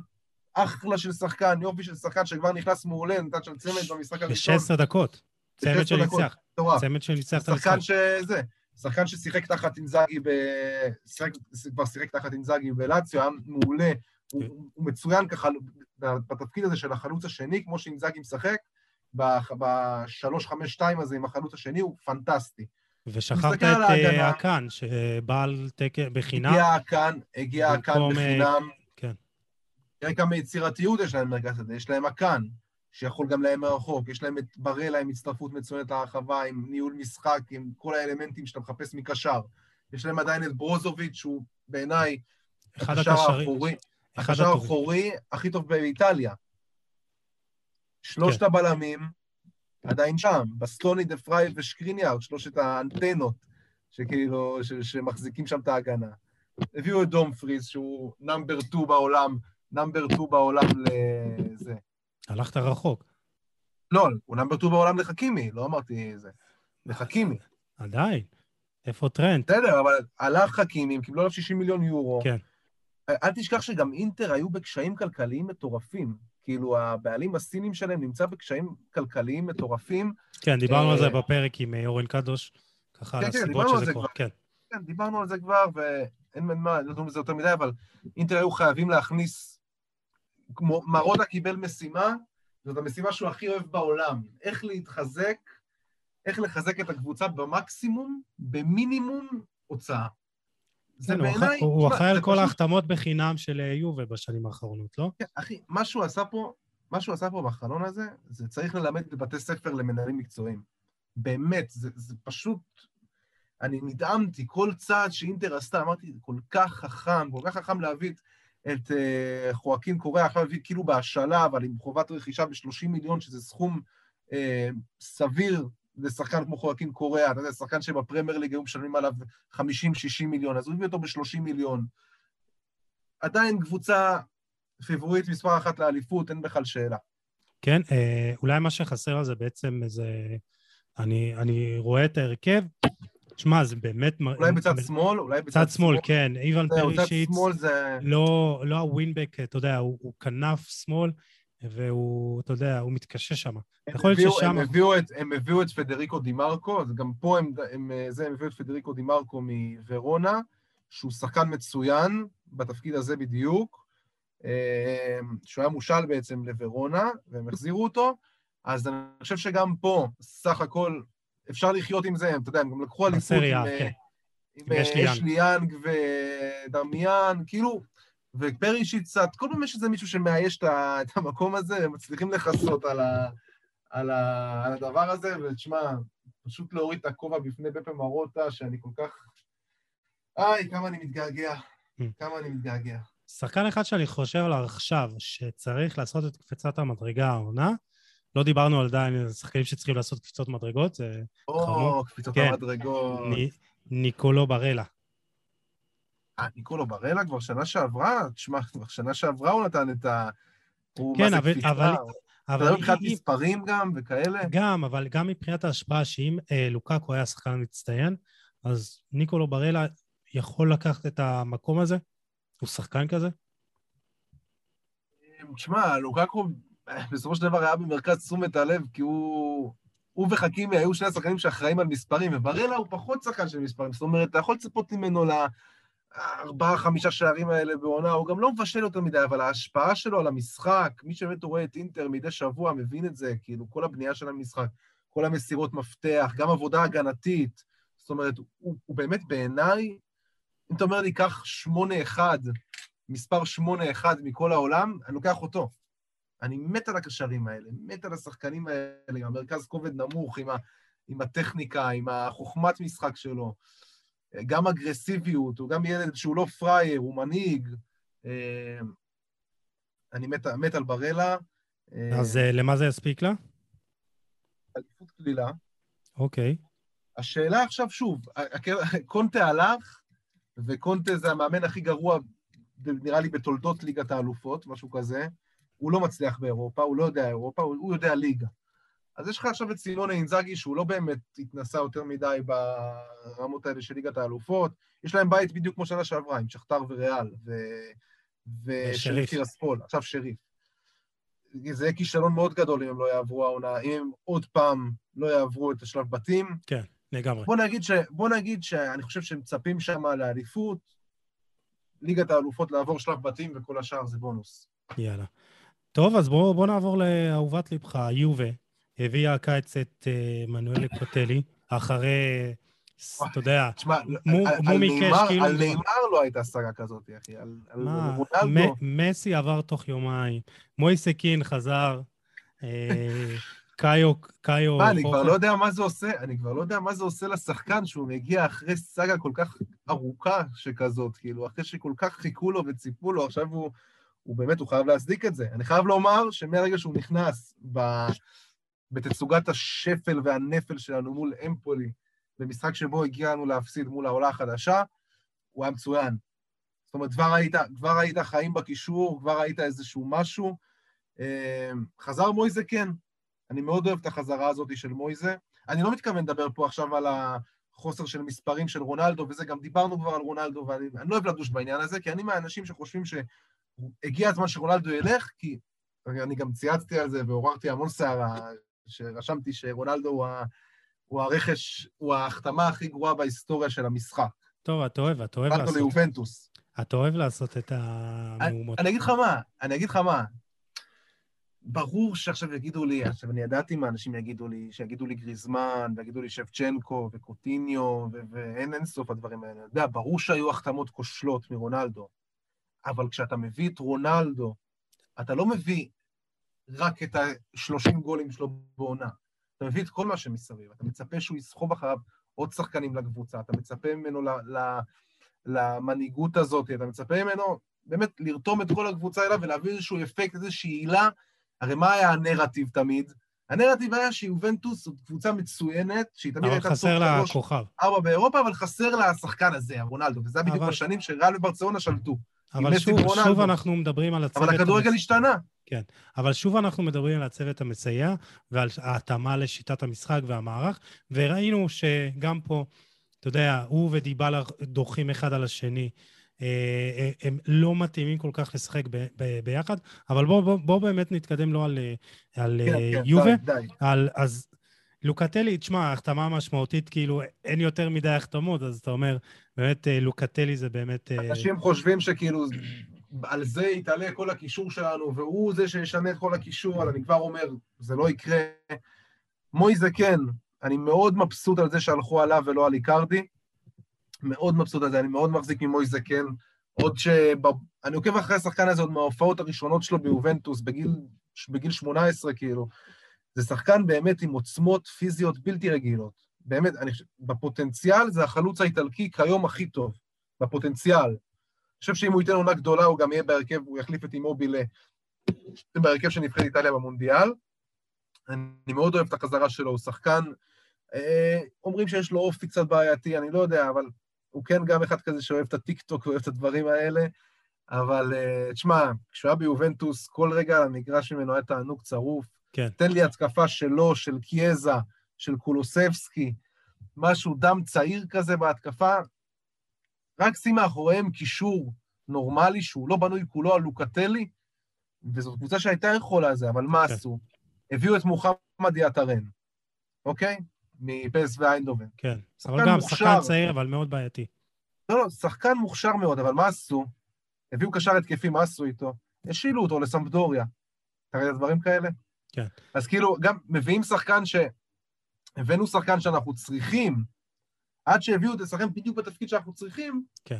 אחלה של שחקן, יופי של שחקן שכבר נכנס מעולה, נתן שם צמד במשחק הראשון. ב-16 דקות. צמד ב-16 דקות. שניצח. צמד שניצח את המשחק. שחקן שזה, שחקן ששיחק תחת אינזאגי ב... שיחק, כבר שיחק תחת אינזאגי בלאציו, היה מעולה, הוא, כן. הוא מצוין ככה בתפקיד הזה של החלוץ השני, כמו שאינזאגי משחק, ב-3-5-2 הזה עם החלוץ השני, הוא פנטסטי. ושכחת את על אה, שבא על תקן בחינם. הגיע כאן, הגיע במקום, אה, בחינם. כן. תראה כמה יצירתיות יש להם במרכז הזה, יש להם הקאן, שיכול גם להם מרחוק, יש להם את ברלה עם הצטרפות מצוינת להרחבה, עם ניהול משחק, עם כל האלמנטים שאתה מחפש מקשר. יש להם עדיין את ברוזוביץ', שהוא בעיניי אחד הקשר הקשרים. הקשר. האחורי הכי טוב באיטליה. שלושת כן. הבלמים עדיין שם, בסטוני, דה פריי ושקריניארד, שלושת האנטנות שכאילו, ש, שמחזיקים שם את ההגנה. הביאו את דומפריס, שהוא number 2 בעולם, number 2 בעולם לזה. הלכת רחוק. לא, הוא number 2 בעולם לחכימי, לא אמרתי זה. לחכימי. עדיין. איפה טרנט? בסדר, אבל הלך חכימי, הם קיבלו עליו 60 מיליון יורו. כן. אל תשכח שגם אינטר היו בקשיים כלכליים מטורפים. כאילו, הבעלים הסינים שלהם נמצא בקשיים כלכליים מטורפים. כן, דיברנו על זה אה, בפרק עם אה, אורן קדוש, ככה על כן, כן, הסיבות שזה זה קורה. כן. כן, דיברנו על זה כבר, ואין מה לדון בזה יותר מדי, אבל אינטר היו חייבים להכניס... כמו מרוטה קיבל משימה, זאת המשימה שהוא הכי אוהב בעולם. איך להתחזק, איך לחזק את הקבוצה במקסימום, במינימום הוצאה. זה הוא בעיניי... הוא אחראי על כל ההחתמות בחינם של אה, יובה בשנים האחרונות, לא? כן, אחי, מה שהוא עשה פה, מה שהוא עשה פה בחלון הזה, זה צריך ללמד בבתי ספר למנהלים מקצועיים. באמת, זה, זה פשוט... אני נדהמתי, כל צעד שאינטר עשתה, אמרתי, זה כל כך חכם, כל כך חכם להביא את, את uh, חואקין קוריאה, עכשיו להביא כאילו בהשאלה, אבל עם חובת רכישה ב-30 מיליון, שזה סכום uh, סביר לשחקן כמו חואקין קוריאה, אתה יודע, שחקן שבפרמייר ליג היו משלמים עליו 50-60 מיליון, אז הוא הביא אותו ב-30 מיליון. עדיין קבוצה פיבורית מספר אחת לאליפות, אין בכלל שאלה. כן, אה, אולי מה שחסר זה בעצם איזה... אני, אני רואה את ההרכב, שמע, זה באמת... אולי בצד מ- שמאל, אולי בצד צד שמאל, כן, איוון פרישיץ, שמאל זה... לא, לא הווינבק, אתה יודע, הוא, הוא כנף שמאל, והוא, אתה יודע, הוא מתקשה שם. יכול להיות ששם- הם הביאו את- הם הביאו את פדריקו דימרקו, אז גם פה הם, הם, זה, הם הביאו את פדריקו דימרקו מוורונה, שהוא שחקן מצוין בתפקיד הזה בדיוק, אה, שהוא היה מושל בעצם לוורונה, והם החזירו אותו, אז אני חושב שגם פה, סך הכל, אפשר לחיות עם זה, אתה יודע, הם גם לקחו אליפות עם, אה, כן. עם עם אה, אשלי יאנג. אשלי יאנג ודמיאן, כאילו, ופרישיץ קצת, כל פעם יש איזה מישהו שמאייש את המקום הזה, הם מצליחים לכסות על, ה, על, ה, על הדבר הזה, ותשמע, פשוט להוריד את הכובע בפני בפה מרוטה, שאני כל כך... איי, כמה אני מתגעגע, Mm. כמה אני מתגעגע. שחקן אחד שאני חושב עליו עכשיו, שצריך לעשות את קפיצת המדרגה העונה, לא דיברנו על עדיין שחקנים שצריכים לעשות קפיצות מדרגות, זה או, חמור. קפיצות כן. המדרגות. ני, ניקולו ברלה. אה, ניקולו ברלה כבר שנה שעברה? תשמע, כבר שנה שעברה הוא נתן את ה... הוא, כן, אבל-? אבל- אבל יודע מבחינת מספרים גם וכאלה? גם, אבל גם מבחינת ההשפעה, שאם אה, לוקקו היה שחקן מצטיין, אז ניקולו ברלה יכול לקחת את המקום הזה? הוא שחקן כזה? תשמע, לוקקו בסופו של דבר היה במרכז תשומת הלב, כי הוא... הוא וחכימי היו שני השחקנים שאחראים על מספרים, וברלה הוא פחות שחקן של מספרים. זאת אומרת, אתה יכול לצפות ממנו לארבעה, חמישה שערים האלה בעונה, הוא גם לא מבשל יותר מדי, אבל ההשפעה שלו על המשחק, מי שבאמת רואה את אינטר מדי שבוע מבין את זה, כאילו, כל הבנייה של המשחק, כל המסירות מפתח, גם עבודה הגנתית. זאת אומרת, הוא, הוא באמת בעיניי, אם אתה אומר לי, קח שמונה אחד, מספר שמונה אחד מכל העולם, אני לוקח אותו. אני מת על הקשרים האלה, מת על השחקנים האלה, עם המרכז כובד נמוך, עם, ה, עם הטכניקה, עם החוכמת משחק שלו, גם אגרסיביות, הוא גם ילד שהוא לא פראייר, הוא מנהיג. אה, אני מת, מת על ברלה. אז אה, למה זה יספיק לה? אליפות קלילה. אוקיי. השאלה עכשיו, שוב, קונטה הלך, וקונטה זה המאמן הכי גרוע, נראה לי, בתולדות ליגת האלופות, משהו כזה. הוא לא מצליח באירופה, הוא לא יודע אירופה, הוא יודע ליגה. אז יש לך עכשיו את סילונה אינזאגי, שהוא לא באמת התנסה יותר מדי ברמות האלה של ליגת האלופות. יש להם בית בדיוק כמו שנה שעברה, עם שכתר וריאל, ו... ושריף טירספול, עכשיו שריף. זה יהיה כישלון מאוד גדול אם הם לא יעברו העונה, אם הם עוד פעם לא יעברו את השלב בתים. כן, לגמרי. בוא נגיד, ש... בוא נגיד שאני חושב שהם מצפים שם לאליפות, ליגת האלופות לעבור שלב בתים וכל השאר זה בונוס. יאללה. טוב, אז בואו בוא נעבור לאהובת לבך, יובה. הביאה הקיץ את uh, מנואל קוטלי, אחרי, אתה יודע, מו מקש כאילו... על נאמר לא הייתה סאגה כזאת, אחי. מסי עבר תוך יומיים, מויסה קין חזר, אה, [LAUGHS] קאיו, קאיו... מה, אני כבר לא יודע מה זה עושה, אני כבר לא יודע מה זה עושה לשחקן שהוא מגיע אחרי סאגה כל כך ארוכה שכזאת, כאילו, אחרי שכל כך חיכו לו וציפו לו, עכשיו הוא... הוא באמת, הוא חייב להצדיק את זה. אני חייב לומר שמהרגע שהוא נכנס ב... בתצוגת השפל והנפל שלנו מול אמפולי, במשחק שבו הגיע לנו להפסיד מול העולה החדשה, הוא היה מצוין. זאת אומרת, כבר ראית, כבר ראית חיים בקישור, כבר ראית איזשהו משהו. אמ, חזר מויזה, כן. אני מאוד אוהב את החזרה הזאת של מויזה. אני לא מתכוון לדבר פה עכשיו על החוסר של מספרים של רונלדו, וזה, גם דיברנו כבר על רונלדו, ואני לא אוהב לדוש בעניין הזה, כי אני מהאנשים שחושבים ש... הגיע הזמן שרונלדו ילך, כי אני גם צייצתי על זה ועוררתי המון סערה, שרשמתי שרונלדו הוא, ה, הוא הרכש, הוא ההחתמה הכי גרועה בהיסטוריה של המשחק. טוב, אתה אוהב, אתה אוהב לעשות... ליובנטוס. אתה אוהב לעשות את המהומות. אני, אני אגיד לך מה, אני אגיד לך מה. ברור שעכשיו יגידו לי, עכשיו אני ידעתי מה אנשים יגידו לי, שיגידו לי גריזמן, ויגידו לי שבצ'נקו וקוטיניו, ואין אין סוף הדברים האלה. אתה יודע, ברור שהיו החתמות כושלות מרונלדו. אבל כשאתה מביא את רונלדו, אתה לא מביא רק את ה-30 גולים שלו בעונה. אתה מביא את כל מה שמסביב, אתה מצפה שהוא יסחוב אחריו עוד שחקנים לקבוצה, אתה מצפה ממנו ל- ל- למנהיגות הזאת, אתה מצפה ממנו באמת לרתום את כל הקבוצה אליו ולהביא איזשהו אפקט, איזושהי עילה. הרי מה היה הנרטיב תמיד? הנרטיב היה שיובנטוס זאת קבוצה מצוינת, שהיא תמיד הייתה חסר לה כוכב. ארבע באירופה, אבל חסר לה השחקן הזה, הרונלדו, וזה אבל... בדיוק בשנים שריאל וברצלונה שלטו. אבל שוב, שוב אנחנו מדברים על הצוות... אבל הכדורגל. השתנה. כן, אבל שוב אנחנו מדברים על הצוות המסייע ועל ההתאמה לשיטת המשחק והמערך, וראינו שגם פה, אתה יודע, הוא ודיבלה דורכים אחד על השני. אה, אה, הם לא מתאימים כל כך לשחק ב- ב- ביחד, אבל בואו בוא, בוא באמת נתקדם לא על, על כן, כן, יובה. די, די. על, אז לוקטלי, תשמע, החתמה משמעותית, כאילו, אין יותר מדי החתמות, אז אתה אומר, באמת, אה, לוקטלי זה באמת... אה, אנשים חושבים שכאילו, על זה יתעלה כל הקישור שלנו, והוא זה שישנה את כל הקישור, אבל אני כבר אומר, זה לא יקרה. מויזה כן, אני מאוד מבסוט על זה שהלכו עליו ולא על איקרדי. מאוד מבסוט על זה, אני מאוד מחזיק ממויזה כן. עוד ש... אני עוקב אחרי השחקן הזה עוד מההופעות הראשונות שלו ביובנטוס, בגיל, בגיל 18, כאילו. זה שחקן באמת עם עוצמות פיזיות בלתי רגילות. באמת, אני חושב, בפוטנציאל זה החלוץ האיטלקי כיום הכי טוב, בפוטנציאל. חושב שאם הוא ייתן עונה גדולה, הוא גם יהיה בהרכב, הוא יחליף את אימובילה בהרכב של נבחרת איטליה במונדיאל. אני מאוד אוהב את החזרה שלו, הוא שחקן, אה, אומרים שיש לו אופי קצת בעייתי, אני לא יודע, אבל הוא כן גם אחד כזה שאוהב את הטיקטוק ואוהב את הדברים האלה, אבל אה, תשמע, כשהוא היה ביובנטוס, כל רגע על המגרש ממנו היה תענוג צרוף. כן. תן לי התקפה שלו, של קיאזה, של קולוסבסקי, משהו דם צעיר כזה בהתקפה, רק שים מאחוריהם קישור נורמלי, שהוא לא בנוי כולו על לוקטלי, וזאת קבוצה שהייתה יכולה על זה, אבל מה כן. עשו? הביאו את מוחמד יעטרן, אוקיי? מפס ואיינדובן. כן. אבל גם מוכשר. שחקן צעיר, אבל מאוד בעייתי. לא, לא, שחקן מוכשר מאוד, אבל מה עשו? הביאו קשר התקפי, מה עשו איתו? השילו אותו לסמפדוריה. אתה ראית דברים כאלה? כן. אז כאילו, גם מביאים שחקן ש... הבאנו שחקן שאנחנו צריכים, עד שהביאו את השחקן בדיוק בתפקיד שאנחנו צריכים, כן.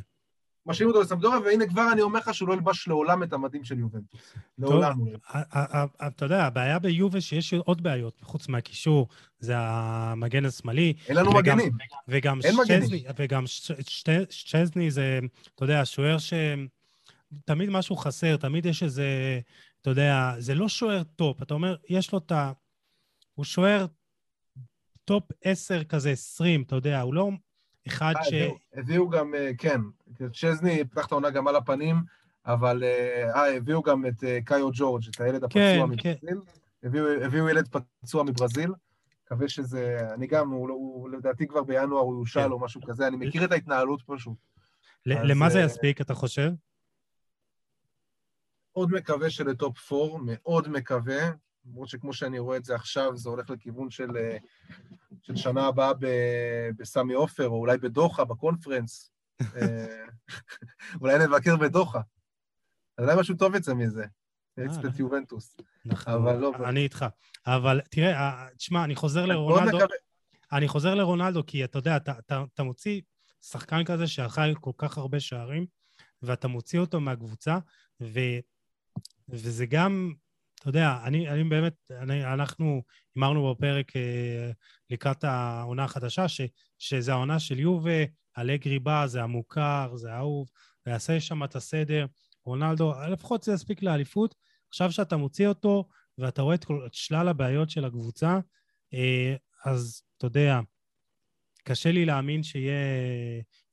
משאירים אותו לסמפדוריה, והנה כבר אני אומר לך שהוא לא ילבש לעולם את המדים של יובנטוס. לעולם לא אתה יודע, הבעיה ביובה שיש עוד בעיות, חוץ מהקישור, זה המגן השמאלי, אין לנו וגם- מגנים. וגם אין מגנים. שצ'זני, וגם ש- שט- שצ'זני זה, אתה יודע, שוער שתמיד משהו חסר, תמיד יש איזה, אתה יודע, זה לא שוער top, אתה אומר, יש לו את ה... הוא שוער top 10 כזה, 20, אתה יודע, הוא לא אחד אה, ש... הביאו- גם, אה, כן, צ'זני פתח את העונה גם על הפנים, אבל אה, אה, הביאו גם את קאיו ג'ורג', את הילד הפצוע כן, מברזיל. הביאו, ילד פצוע מברזיל. מקווה שזה, אני גם, הוא, לא- לדעתי כבר בינואר הוא יושאל, כן. או משהו כזה, אני מכיר את ההתנהלות פשוט. למה זה יספיק, אתה חושב? מאוד מקווה שלטופ 4, מאוד מקווה, למרות שכמו שאני רואה את זה עכשיו, זה הולך לכיוון של, אה, של שנה הבאה בסמי עופר, או אולי בדוחה, בקונפרנס. אה, [LAUGHS] אולי נבקר בדוחה. אז אולי משהו טוב יצא מזה. אקספט לא. יובנטוס. אנחנו- אבל לא, אני איתך. אבל תראה, אה, תשמע, אני חוזר לרונלדו, אני חוזר לרונלדו, כי אתה יודע, אתה, אתה, אתה מוציא שחקן כזה שאכל כל כך הרבה שערים, ואתה מוציא אותו מהקבוצה, ו, וזה גם, אתה יודע, אני, אני באמת, אני, אנחנו הימרנו בפרק אה, לקראת העונה החדשה, ש, שזה העונה של יובה, אלגרי בא, זה המוכר, זה האהוב, ויעשה שם את הסדר. רונלדו, לפחות זה יספיק לאליפות. עכשיו שאתה מוציא אותו, ואתה רואה את, כל, את שלל הבעיות של הקבוצה, אה, אז אתה יודע, קשה לי להאמין שיהיה...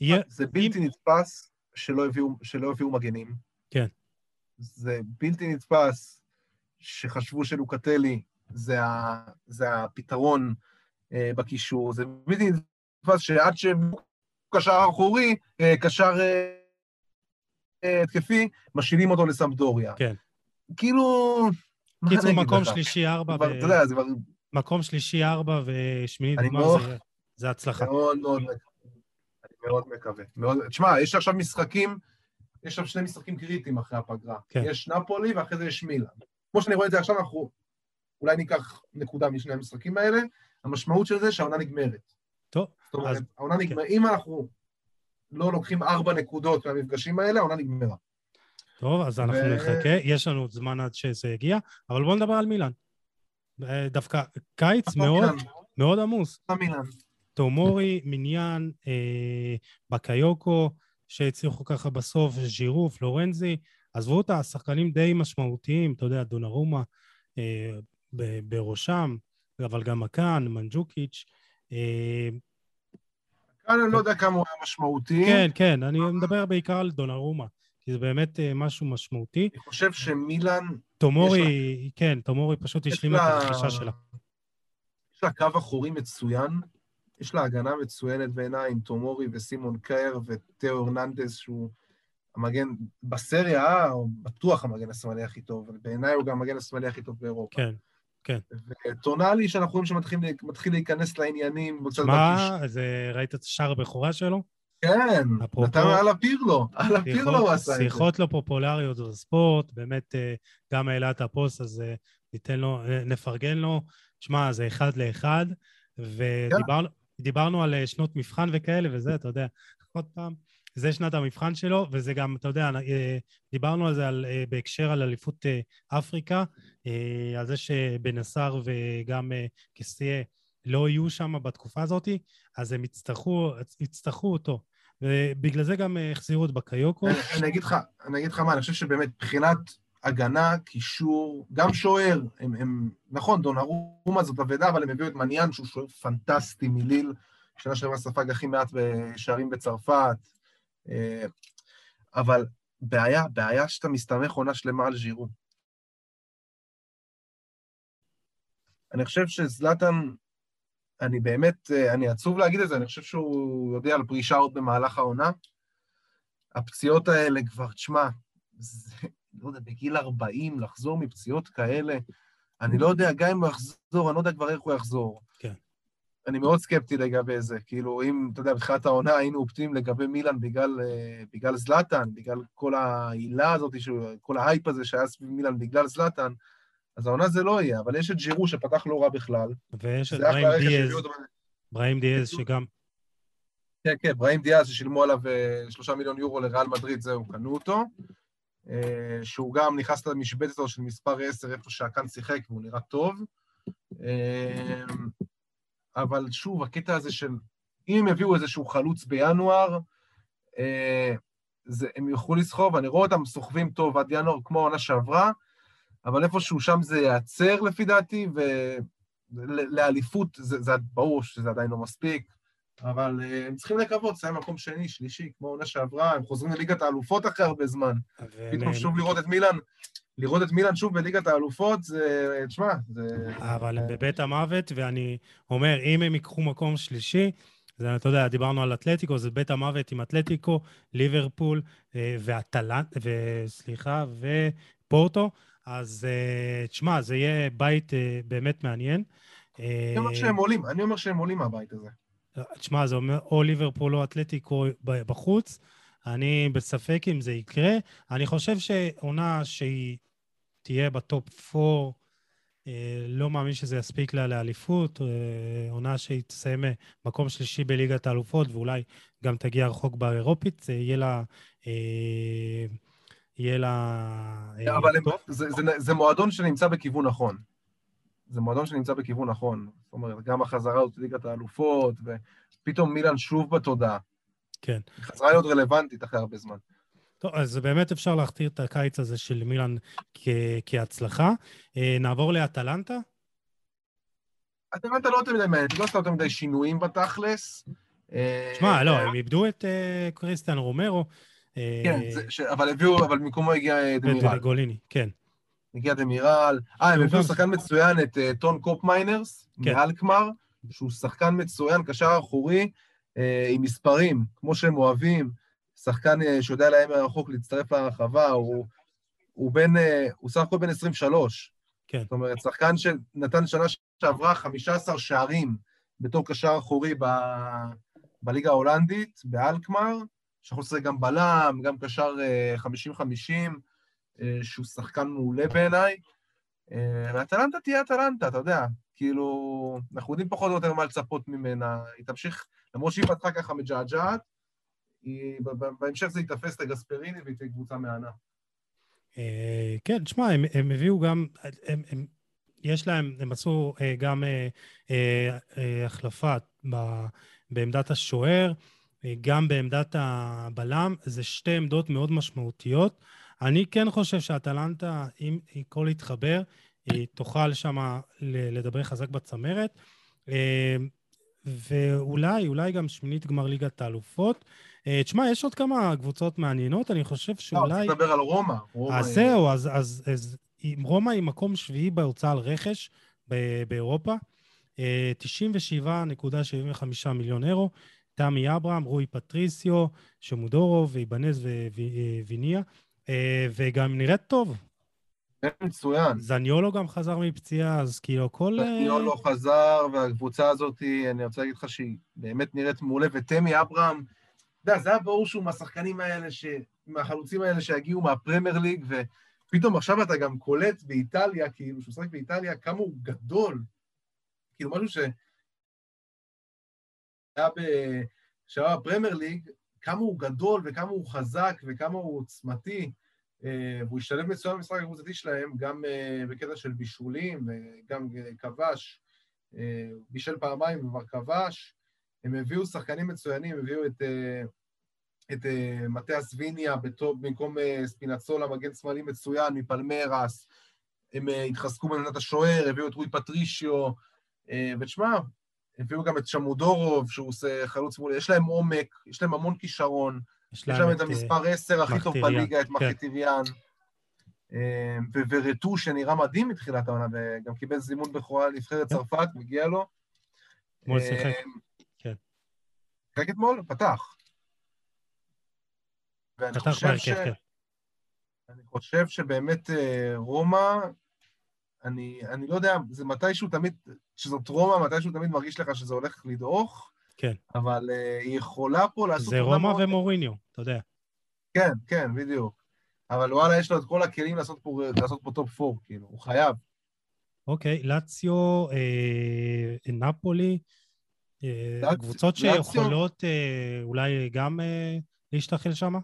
יהיה, זה בלתי נתפס שלא הביאו, שלא הביאו מגנים. כן. זה בלתי נתפס שחשבו שלוקטלי זה, ה, זה הפתרון אה, בקישור. זה בלתי נתפס שעד שהם קשר אחורי, אה, קשר אה, אה, התקפי, משאילים אותו לסמפדוריה. כן. כאילו... קיצור, מקום? שלישי ארבע, ו... אתה יודע, זה כבר מקום שלישי ארבע ושמינית גמר מאוד- זה, זה הצלחה. מאוד מאוד מקווה. אני מאוד מקווה. מאוד... תשמע, יש עכשיו משחקים, יש עכשיו שני משחקים קריטיים אחרי הפגרה. כן. יש נפולי ואחרי זה יש מילאן. כמו שאני רואה את זה עכשיו, אנחנו אולי ניקח נקודה משני המשחקים האלה. המשמעות של זה שהעונה נגמרת. טוב, זאת אומרת, אז- העונה נגמרת. אם אנחנו לא לוקחים ארבע נקודות מהמפגשים האלה, העונה נגמרה. טוב, אז אנחנו ו- נחכה, יש לנו עוד זמן עד שזה יגיע, אבל בואו נדבר על מילאן. אה, דווקא קיץ מאוד מאוד עמוס. מילאן? טומורי, מיניאן, אה, בקאיוקו, שהצליחו ככה בסוף, ז'ירו, פלורנזי, עזבו את השחקנים די משמעותיים, אתה יודע, דונרומה אה, ב- בראשם, אבל גם הקאן, מנג'וקיץ'. אה, הקאן אני לא יודע כמה הוא היה משמעותי. כן, כן, אני מדבר בעיקר על דונרומה, כי זה באמת אה, משהו משמעותי. אני חושב שמילאן, טומורי, כן, טומורי פשוט השלים את לה- הרכישה שלה. יש לה קו אחורי מצוין, יש לה הגנה מצוינת בעיניי עם טומורי וסימון קייר ותאו הרננדז, שהוא המגן בסריה, הוא בטוח המגן השמאלי הכי טוב, בעיניי הוא גם המגן השמאלי הכי טוב באירופה. כן. וטונאלי, שאנחנו רואים שמתחיל מתחיל להיכנס לעניינים, קצת מה, זה, ראית את שער הבכורה שלו? כן, אפרופו- נתן על הפירלו, על הפירלו הוא עשה את זה. שיחות לא פופולריות בספורט, באמת אה, גם העלה את הפוסט, אז אה, ניתן לו, אה, נפרגן לו. שמע, זה אחד לאחד, ודיברנו על אה, שנות מבחן וכאלה, וזה, אתה יודע, עוד פעם, זה שנת המבחן שלו, וזה גם, אתה יודע, אה, דיברנו על זה על, אה, בהקשר על אליפות אה, אפריקה, על זה שבנסאר וגם קסטיה לא יהיו שם בתקופה הזאת, אז הם יצטרכו, יצטרכו אותו. ובגלל זה גם החזירו את בקיוקו. אני- אגיד לך, אני אגיד לך מה, אני חושב שבאמת מבחינת הגנה, קישור, גם שוער, הם, הם, נכון, דונרומה זאת אבדה, אבל הם הביאו את מניאן, שהוא שוער פנטסטי מליל, שנה שעברה ספג הכי מעט בשערים בצרפת, אבל בעיה, בעיה שאתה מסתמך עונה שלמה על ז'ירו. אני חושב שזלאטן, אני באמת, אה, אני עצוב להגיד את זה, אני חושב שהוא יודע על פרישה עוד במהלך העונה. הפציעות האלה כבר, תשמע, זה, לא יודע, בגיל 40, לחזור מפציעות כאלה, אני לא יודע, גם אם הוא יחזור, אני לא יודע כבר איך הוא יחזור. כן. אני מאוד סקפטי לגבי זה. כאילו, אם, אתה יודע, בתחילת העונה היינו אופטימיים לגבי מילאן בגלל, אה, בגלל זלאטן, בגלל כל העילה הזאת, כל ההייפ הזה שהיה סביב מילאן בגלל זלאטן, אז העונה זה לא יהיה, אבל יש את ג'ירו שפתח לא רע בכלל. ויש את רכש דיאז, בראים דיאז שגם... כן, כן, בראים דיאז, ששילמו עליו אה, שלושה מיליון יורו לריאל מדריד, זהו, קנו אותו. אה, שהוא גם נכנס למשבצת הזו של מספר 10, איפה שהקאן שיחק, והוא נראה טוב. אבל שוב, הקטע הזה של אם הם יביאו איזשהו חלוץ בינואר, אה, זה, הם יוכלו לסחוב, אני רואה אותם סוחבים טוב עד ינואר כמו העונה שעברה, אבל איפשהו שם זה ייעצר לפי דעתי, ולאליפות זה, זה ברור שזה עדיין לא מספיק, אבל אה, הם צריכים לקוות, זה היה מקום שני, שלישי, כמו העונה שעברה, הם חוזרים לליגת האלופות אחרי הרבה זמן. פתאום שוב לראות את מילאן, לראות את מילאן שוב בליגת האלופות, זה, תשמע, זה... אבל הם בבית המוות, ואני אומר, אם הם ייקחו מקום שלישי, זה, אתה יודע, דיברנו על אתלטיקו, זה בית המוות עם אתלטיקו, ליברפול אה, ואטלנט, וסליחה, ופורטו, אז אה, תשמע, זה יהיה בית אה, באמת מעניין. אני אומר שהם עולים, אני אומר שהם עולים מהבית הזה. תשמע, זה אומר או ליברפול או אתלטיקו בחוץ. אני בספק אם זה יקרה. אני חושב שעונה שהיא תהיה בטופ 4, אה, לא מאמין שזה יספיק לה לאליפות. אה, עונה שהיא תסיים אה, מקום שלישי בליגת האלופות, ואולי גם תגיע רחוק באירופית, זה יהיה לה... יהיה לה... אבל הם. זה, זה, זה מועדון שנמצא בכיוון נכון. זה מועדון שנמצא בכיוון נכון. זאת אומרת, גם החזרה הזאת לליגת האלופות, ופתאום מילאן שוב בתודעה. כן. חזרה להיות רלוונטית אחרי הרבה זמן. טוב, אז באמת אפשר להכתיר את הקיץ הזה של מילאן כ- כהצלחה. אה, נעבור לאטלנטה. אטלנטה לא יותר מדי היא לא עשתה יותר מדי שינויים בתכלס. אה, שמע, לא, הם איבדו את אה, קריסטיאן רומרו. אה, כן. אבל הביאו, אבל במקומו הגיע אה, דמירל. וגוליני, כן. הגיע דמירל. אה, הם הביאו שחקן מצוין, את אה, טון קופמיינרס, כן. מאלקמר, שהוא שחקן מצוין, קשר אחורי, אה, עם מספרים, כמו שהם אוהבים, שחקן אה, שיודע להם מרחוק להצטרף לרחבה, הוא, הוא בן, אה, הוא סך הכל בן 23. כן. זאת אומרת, שחקן שנתן שנה שעברה 15 שערים בתור קשר אחורי ב, בליגה ההולנדית, באלקמר, שיכול לשחק גם בלם, גם קשר אה, 50-50, אה, שהוא שחקן מעולה בעיניי. ואטלנטה תהיה אטלנטה, אתה יודע. כאילו, אנחנו יודעים פחות או יותר מה לצפות ממנה. היא תמשיך, למרות שהיא פתחה ככה מג'עג'עת, בהמשך זה ייתפס לגספריני והיא תהיה קבוצה מהנה. אה, כן, תשמע, הם, הביאו גם, יש להם, הם עשו אה, גם אה, החלפה בעמדת השוער, גם בעמדת הבלם, זה שתי עמדות מאוד משמעותיות. אני כן חושב שאטלנטה, אם הכל יתחבר, היא תוכל שם לדבר חזק בצמרת. ואולי, אולי גם שמינית גמר ליגת האלופות. אה, תשמע, יש עוד כמה קבוצות מעניינות, אני חושב לא, שאולי... צריך לדבר על רומא. אז זהו, אז, אז, אז רומא היא מקום שביעי בהוצאה על רכש באירופה, אה, 97.75 מיליון אירו, תמי אברהם, רועי פטריסיו, שמודורוב, איבנז וויניה, אה, וגם נראית טוב. כן, מצוין. זניולו גם חזר מפציעה, אז כאילו כל... אה, לא חזר, והקבוצה הזאת, אני רוצה להגיד לך שהיא באמת נראית מעולה, ותמי אברהם, יודע, זה היה ברור שהוא מהשחקנים האלה, ש... מהחלוצים האלה שהגיעו מהפרמייר ליג, ופתאום עכשיו אתה גם קולט באיטליה, כאילו, שהוא משחק באיטליה, כמה הוא גדול. כאילו, משהו ש... היה ב... שהיה בפרמייר ליג, כמה הוא גדול וכמה הוא חזק וכמה הוא עוצמתי. אה, והוא השתלב מצוין במשחק הקבוצתי שלהם, גם אה, בקטע של בישולים, אה, כבש, אה, בישל פעמיים וכבר כבש. הם הביאו שחקנים מצוינים, הביאו את, אה, את אה, מטה ויניה בתור- במקום אה, ספינצולה, מגן שמאלי מצוין, מפלמרס. הם התחזקו בעמדת השוער, הביאו את רוי פטרישיו, ותשמע, הביאו גם את שמודורוב, שהוא עושה חלוץ מול... יש להם עומק, יש להם המון כישרון. יש להם את אה, המספר 10 הכי טוב בליגה, את כן. מחטיריאן. אה, ו- ורטו, שנראה מדהים מתחילת העונה, וגם קיבל זימון בכורה לנבחרת כן. צרפת, מגיע לו. שיחק. אתמול? פתח. ואני פתח חושב ש... כן. אני חושב שבאמת אה, רומא, אני, אני לא יודע, זה מתישהו תמיד, כשזאת רומא, מתישהו תמיד מרגיש לך שזה הולך לדעוך. כן. אבל אה, היא יכולה פה לעשות... זה רומא מאוד- ומוריניו, אתה יודע. כן, כן, בדיוק. אבל וואלה, יש לו את כל הכלים לעשות פה, לעשות פה top 4, כאילו, הוא חייב. אוקיי, לאציו, אה, נפולי, קבוצות לאציו- שיכולות אה, אולי גם אה, להשתחל שם?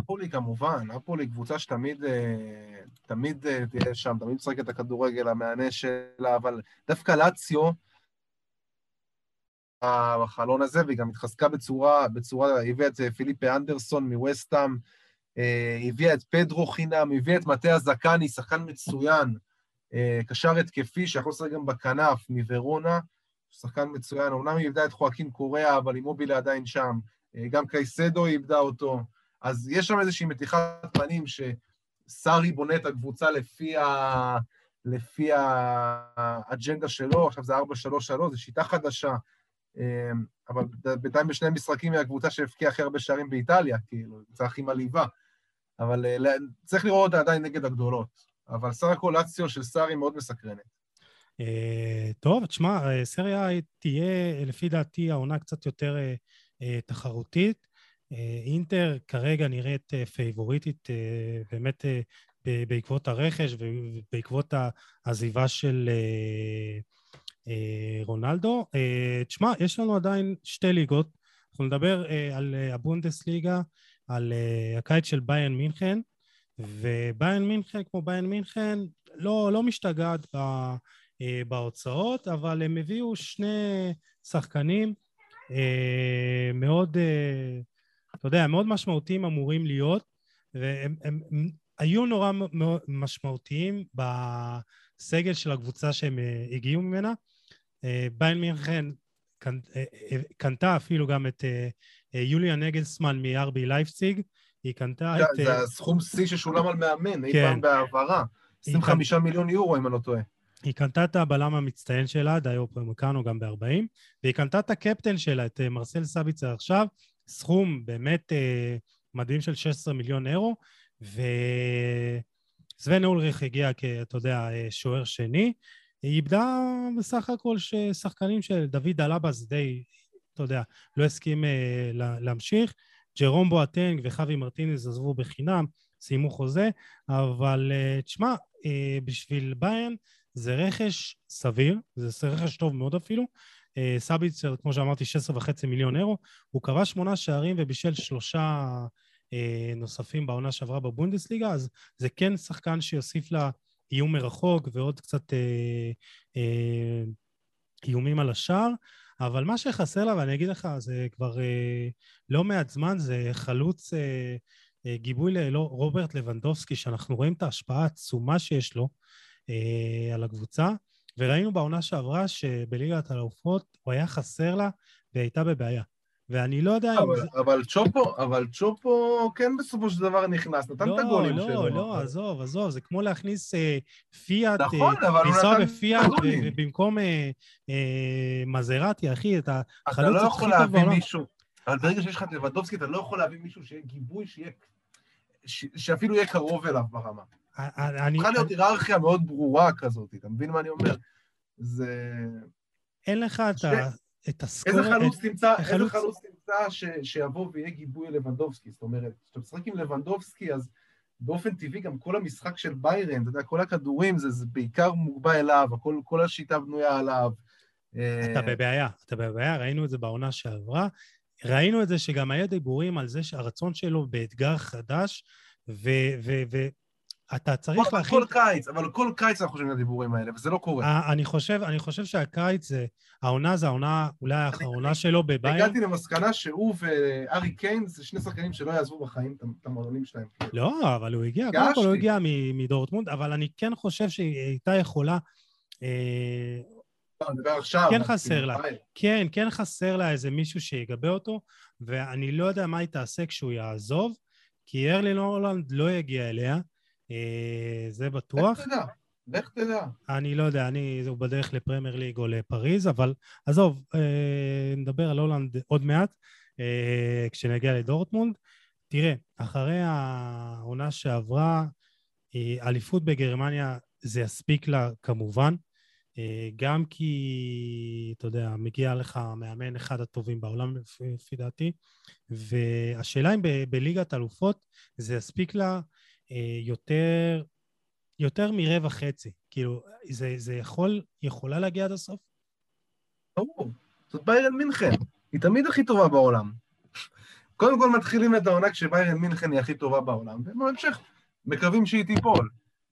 נפולי כמובן, נפולי קבוצה שתמיד אה, תמיד אה, תהיה שם, תמיד משחקת את הכדורגל המהנה שלה, אבל דווקא לאציו, בחלון הזה, והיא גם התחזקה בצורה, בצורה, הביאה את אה, פיליפה אנדרסון מווסטהאם, אה, הביאה את פדרו חינם, הביאה את מטה הזקני, שחקן מצוין, אה, קשר התקפי שיכול לשחק גם בכנף מוורונה, שחקן מצוין, אמנם היא איבדה את חואקין קוריאה, אבל אימובילה עדיין שם, אה, גם קייסדו היא איבדה אותו, אז יש שם איזושהי מתיחת פנים שסארי בונה את הקבוצה לפי, ה... לפי האג'נדה שלו, עכשיו זה 4-3-3, זו שיטה חדשה, אמ, אבל בינתיים בשני משחקים היא הקבוצה שהבקיעה הכי הרבה שערים באיטליה, כאילו, קבוצה הכי מלהיבה. אבל אה, צריך לראות אותה עדיין נגד הגדולות. אבל סך הכל לאציו של סארי מאוד מסקרנת. אה, טוב, תשמע, אה, סריה תהיה, לפי דעתי, העונה קצת יותר אה, תחרותית. אינטר כרגע נראית פייבוריטית באמת בעקבות הרכש ובעקבות העזיבה של רונלדו. תשמע, יש לנו עדיין שתי ליגות. אנחנו נדבר על הבונדסליגה, על הקיץ של ביין מינכן, וביין מינכן, כמו ביין מינכן, לא, לא משתגעת ב, בהוצאות, אבל הם הביאו שני שחקנים אה, מאוד, אה, אתה יודע, מאוד משמעותיים אמורים להיות, והם הם, הם היו נורא משמעותיים בסגל של הקבוצה שהם אה, הגיעו ממנה. אה, ביין מינכן קנ- אה, אה, קנתה אפילו גם את אה, אה, יוליה נגלסמן מארבי לייפציג, היא קנתה את... זה אה, הסכום שיא ששולם על מאמן, אי כן. פעם בהעברה. 25 מיליון יורו, אם אני לא טועה. היא קנתה את הבלם המצטיין שלה, דיו פרמקנו, גם ב-40, והיא קנתה את הקפטן שלה, את אה, מרסל סביצר עכשיו, סכום באמת אה, מדהים של 16 מיליון אירו, וסוון אולריך הגיע כאתה יודע, אה, שוער שני. היא איבדה בסך הכל שחקנים של דוד אלבאס די, אתה יודע, לא הסכים אה, לה- להמשיך. ג'רום בואטנג וחווי מרטינז עזבו בחינם, סיימו חוזה, אבל אה, תשמע, אה, בשביל ביין זה רכש סביר, זה רכש טוב מאוד אפילו. אה, סביצר, כמו שאמרתי, 16.5 מיליון אירו. הוא כבש שמונה שערים ובישל שלושה אה, נוספים בעונה שעברה בבונדסליגה, אז זה כן שחקן שיוסיף לה איום מרחוק ועוד קצת אה, אה, איומים על השער. אבל מה שחסר לה, ואני אגיד לך, זה כבר אה, לא מעט זמן, זה חלוץ אה, אה, גיבוי לרוברט לבנדובסקי, שאנחנו רואים את ההשפעה העצומה שיש לו על הקבוצה, וראינו בעונה שעברה שבליגת האלופות הוא היה חסר לה והיא הייתה בבעיה. ואני לא יודע אם אבל- זה... אבל צ'ופו, אבל צ'ופו כן בסופו של דבר נכנס, נתן את לא, הגולים לא, שלו. לא, עזוב, עזוב, זה כמו להכניס אה, פיאט, נכון, אה, אבל לנסוע בפיאט, את ובמקום אה, אה, מזרטי, אחי, את אתה החלוץ לא הכי יכול טוב להביא בעולם. מישהו, אבל ברגע שיש לך את לבנדובסקי, אתה לא יכול להביא מישהו שיהיה גיבוי, שיהיה... ש- שאפילו יהיה קרוב אליו ברמה. אני- צריכה להיות היררכיה מאוד ברורה כזאת, אתה מבין מה אני אומר? זה... אין לך את ה- את הסקור... איזה חלוץ תמצא, איזה חלוץ- תמצא ש- שיבוא ויהיה גיבוי ללבנדובסקי? זאת אומרת, כשאתה משחק עם לבנדובסקי, אז באופן טבעי גם כל המשחק של ביירן, אתה יודע, כל הכדורים, זה, זה בעיקר מוגבה אליו, הכל, כל השיטה בנויה עליו. אתה בבעיה, אתה בבעיה, ראינו את זה בעונה שעברה. ראינו את זה שגם היה דיבורים על זה שהרצון שלו באתגר חדש, ואתה צריך להכין... כל קיץ, אבל כל קיץ אנחנו חושבים על הדיבורים האלה, וזה לא קורה. אה, אני חושב, אני חושב שהקיץ זה, העונה זה העונה אולי האחרונה שלו בביירן. הגעתי למסקנה שהוא וארי קיין זה שני שחקנים שלא יעזבו בחיים את- המועדונים שלהם. לא, אבל הוא הגיע, קודם כל הוא. הגיע מדורטמונד, אבל אני כן חושב שהיא הייתה יכולה... אה, לא, עכשיו. כן חסר לה. כן, כן חסר לה איזה מישהו שיגבה אותו, ואני לא יודע מה היא תעשה כשהוא יעזוב, כי ארלין הולנד לא יגיע אליה, זה בטוח. לך תדע, לך תדע. אני לא יודע, אני, הוא בדרך לפרמייר ליג או לפריז, אבל עזוב, אה, נדבר על הולנד עוד מעט, אה, כשנגיע לדורטמונד. תראה, אחרי העונה שעברה, אה, אליפות בגרמניה זה יספיק לה כמובן, אה, גם כי, אתה יודע, מגיע לך מאמן אחד הטובים בעולם לפי דעתי, והשאלה אם ב- בליגת אלופות זה יספיק לה אה, יותר, יותר מרבע חצי. כאילו, זה, זה יכול, יכולה להגיע עד הסוף? ברור, זאת ביירן מינכן, היא תמיד הכי טובה בעולם. קודם כל מתחילים את העונה כשביירן מינכן היא הכי טובה בעולם, ובהמשך מקווים שהיא תיפול.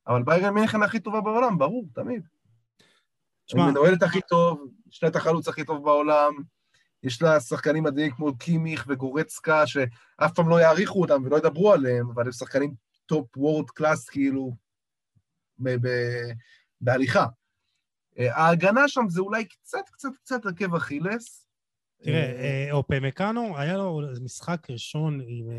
אבל ביירן מינכן הכי טובה בעולם, ברור, תמיד. היא מנוהלת הכי טוב, יש לה את החלוץ הכי טוב בעולם, יש לה שחקנים מדהימים כמו קימיך וגורצקה, שאף פעם לא יעריכו אותם ולא ידברו עליהם, אבל הם שחקנים top world class, כאילו, בהליכה. אה, ההגנה שם זה אולי קצת, קצת, קצת עקב אכילס. תראה, אה, אה, אופמקאנו, היה לו משחק ראשון עם...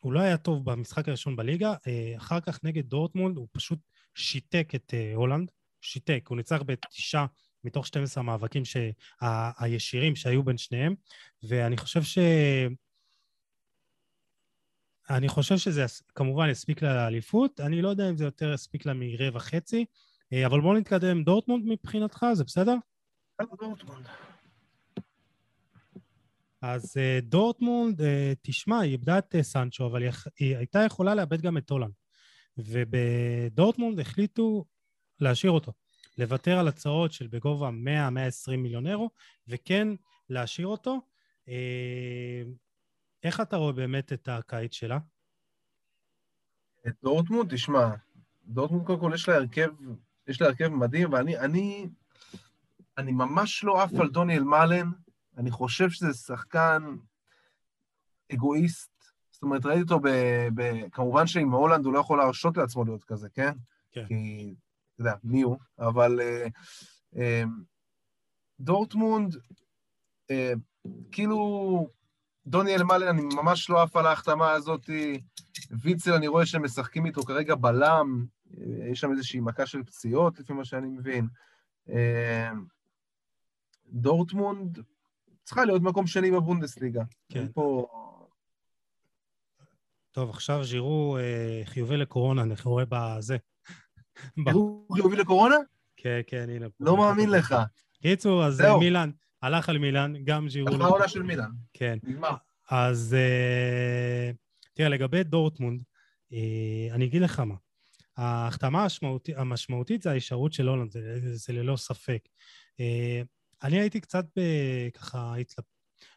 הוא לא היה טוב במשחק הראשון בליגה, אחר כך נגד דורטמונד הוא פשוט שיתק את הולנד, שיתק, הוא ניצח בתשעה מתוך 12 המאבקים שה- הישירים שהיו בין שניהם, ואני חושב ש... אני חושב שזה כמובן יספיק לאליפות, אני לא יודע אם זה יותר יספיק לה מרבע חצי, אה, אבל בואו נתקדם. דורטמונד מבחינתך, זה בסדר? דורטמונד. אז אה, דורטמונד, אה, תשמע, היא איבדה את סנצ'ו, אבל היא הייתה יכולה לאבד גם את הולנד. ובדורטמונד החליטו להשאיר אותו, לוותר על הצעות של בגובה 100-120 מיליון אירו, וכן להשאיר אותו. איך אתה רואה באמת את הקיץ שלה? את דורטמונד, תשמע, דורטמונד קודם כל יש לה הרכב, יש לה הרכב מדהים, ואני אני, אני ממש לא עף על דוניאל מאלן, אני חושב שזה שחקן אגואיסט. זאת אומרת, ראיתי אותו ב... ב כמובן שעם הולנד הוא לא יכול להרשות לעצמו להיות כזה, כן? כן. כי, אתה יודע, מי הוא? אבל אה, אה, דורטמונד, אה, כאילו, דוניאל מאלן, אני ממש לא עף על ההחתמה הזאת. ויצל, אני רואה שהם משחקים איתו כרגע בלם, אה, יש שם איזושהי מכה של פציעות, לפי מה שאני מבין. אה, דורטמונד צריכה להיות מקום שני בבונדסליגה. כן. פה... טוב, עכשיו ז'ירו אה, חיובי לקורונה, אני רואה בזה. הוא חיובי לקורונה? כן, כן, הנה. לא מאמין לך. קיצור, אז מילאן, הלך על מילאן, גם ז'ירו... אחלה עונה של מילאן. כן. נגמר. אז אה, תראה, לגבי דורטמונד, אה, אני אגיד לך מה. ההחתמה המשמעותית, המשמעותית זה ההישארות של הולנד, זה, זה ללא ספק. אה, אני הייתי קצת ב, ככה, התלבט,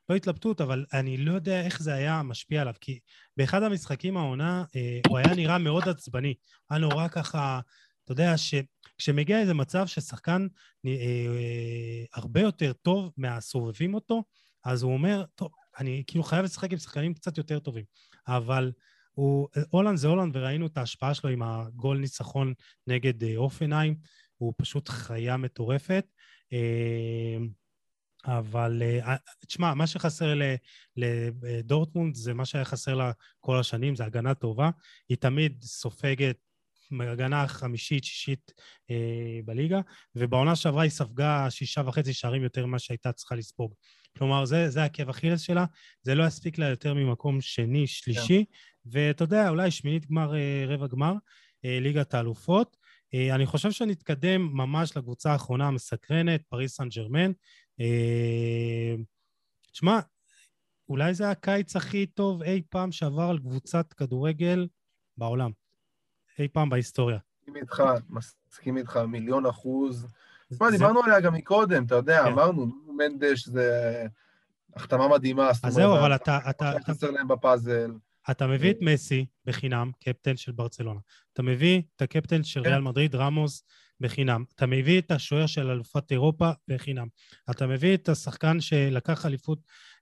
לא התלבטות, אבל אני לא יודע איך זה היה משפיע עליו, כי באחד המשחקים העונה הוא היה נראה מאוד עצבני. היה נורא ככה, אתה יודע, שכשמגיע איזה מצב ששחקן אה, אה, הרבה יותר טוב מהסובבים אותו, אז הוא אומר, טוב, אני כאילו חייב לשחק עם שחקנים קצת יותר טובים. אבל הוא, הולנד זה הולנד, וראינו את ההשפעה שלו עם הגול ניצחון נגד אה, אופנהיים, הוא פשוט חיה מטורפת. אה, אבל אה, תשמע, מה שחסר לדורטמונד זה מה שהיה חסר לה כל השנים, זה הגנה טובה. היא תמיד סופגת הגנה חמישית, שישית אה, בליגה, ובעונה שעברה היא ספגה שישה וחצי שערים יותר ממה שהייתה צריכה לספוג. כלומר, זה, זה עקב אכילס שלה, זה לא יספיק לה יותר ממקום שני, שלישי, ואתה יודע, אולי שמינית גמר, אה, רבע גמר, אה, ליגת האלופות. אה, אני חושב שנתקדם ממש לקבוצה האחרונה המסקרנת, פריס סן ג'רמן. אה, תשמע, אולי זה הקיץ הכי טוב אי פעם שעבר על קבוצת כדורגל בעולם. אי פעם בהיסטוריה. מסכים איתך, מסכים איתך מיליון אחוז. תשמע, דיברנו עליה גם מקודם, אתה יודע, כן. אמרנו, מנדש זה החתמה מדהימה. זאת אז זהו, אבל אתה, אתה, חסר להם בפאזל. אתה מביא את מסי בחינם, קפטן של ברצלונה. אתה מביא את הקפטן של כן. ריאל מדריד, רמוס, בחינם. אתה מביא את השוער של אלופת אירופה בחינם. אתה מביא את השחקן שלקח אליפות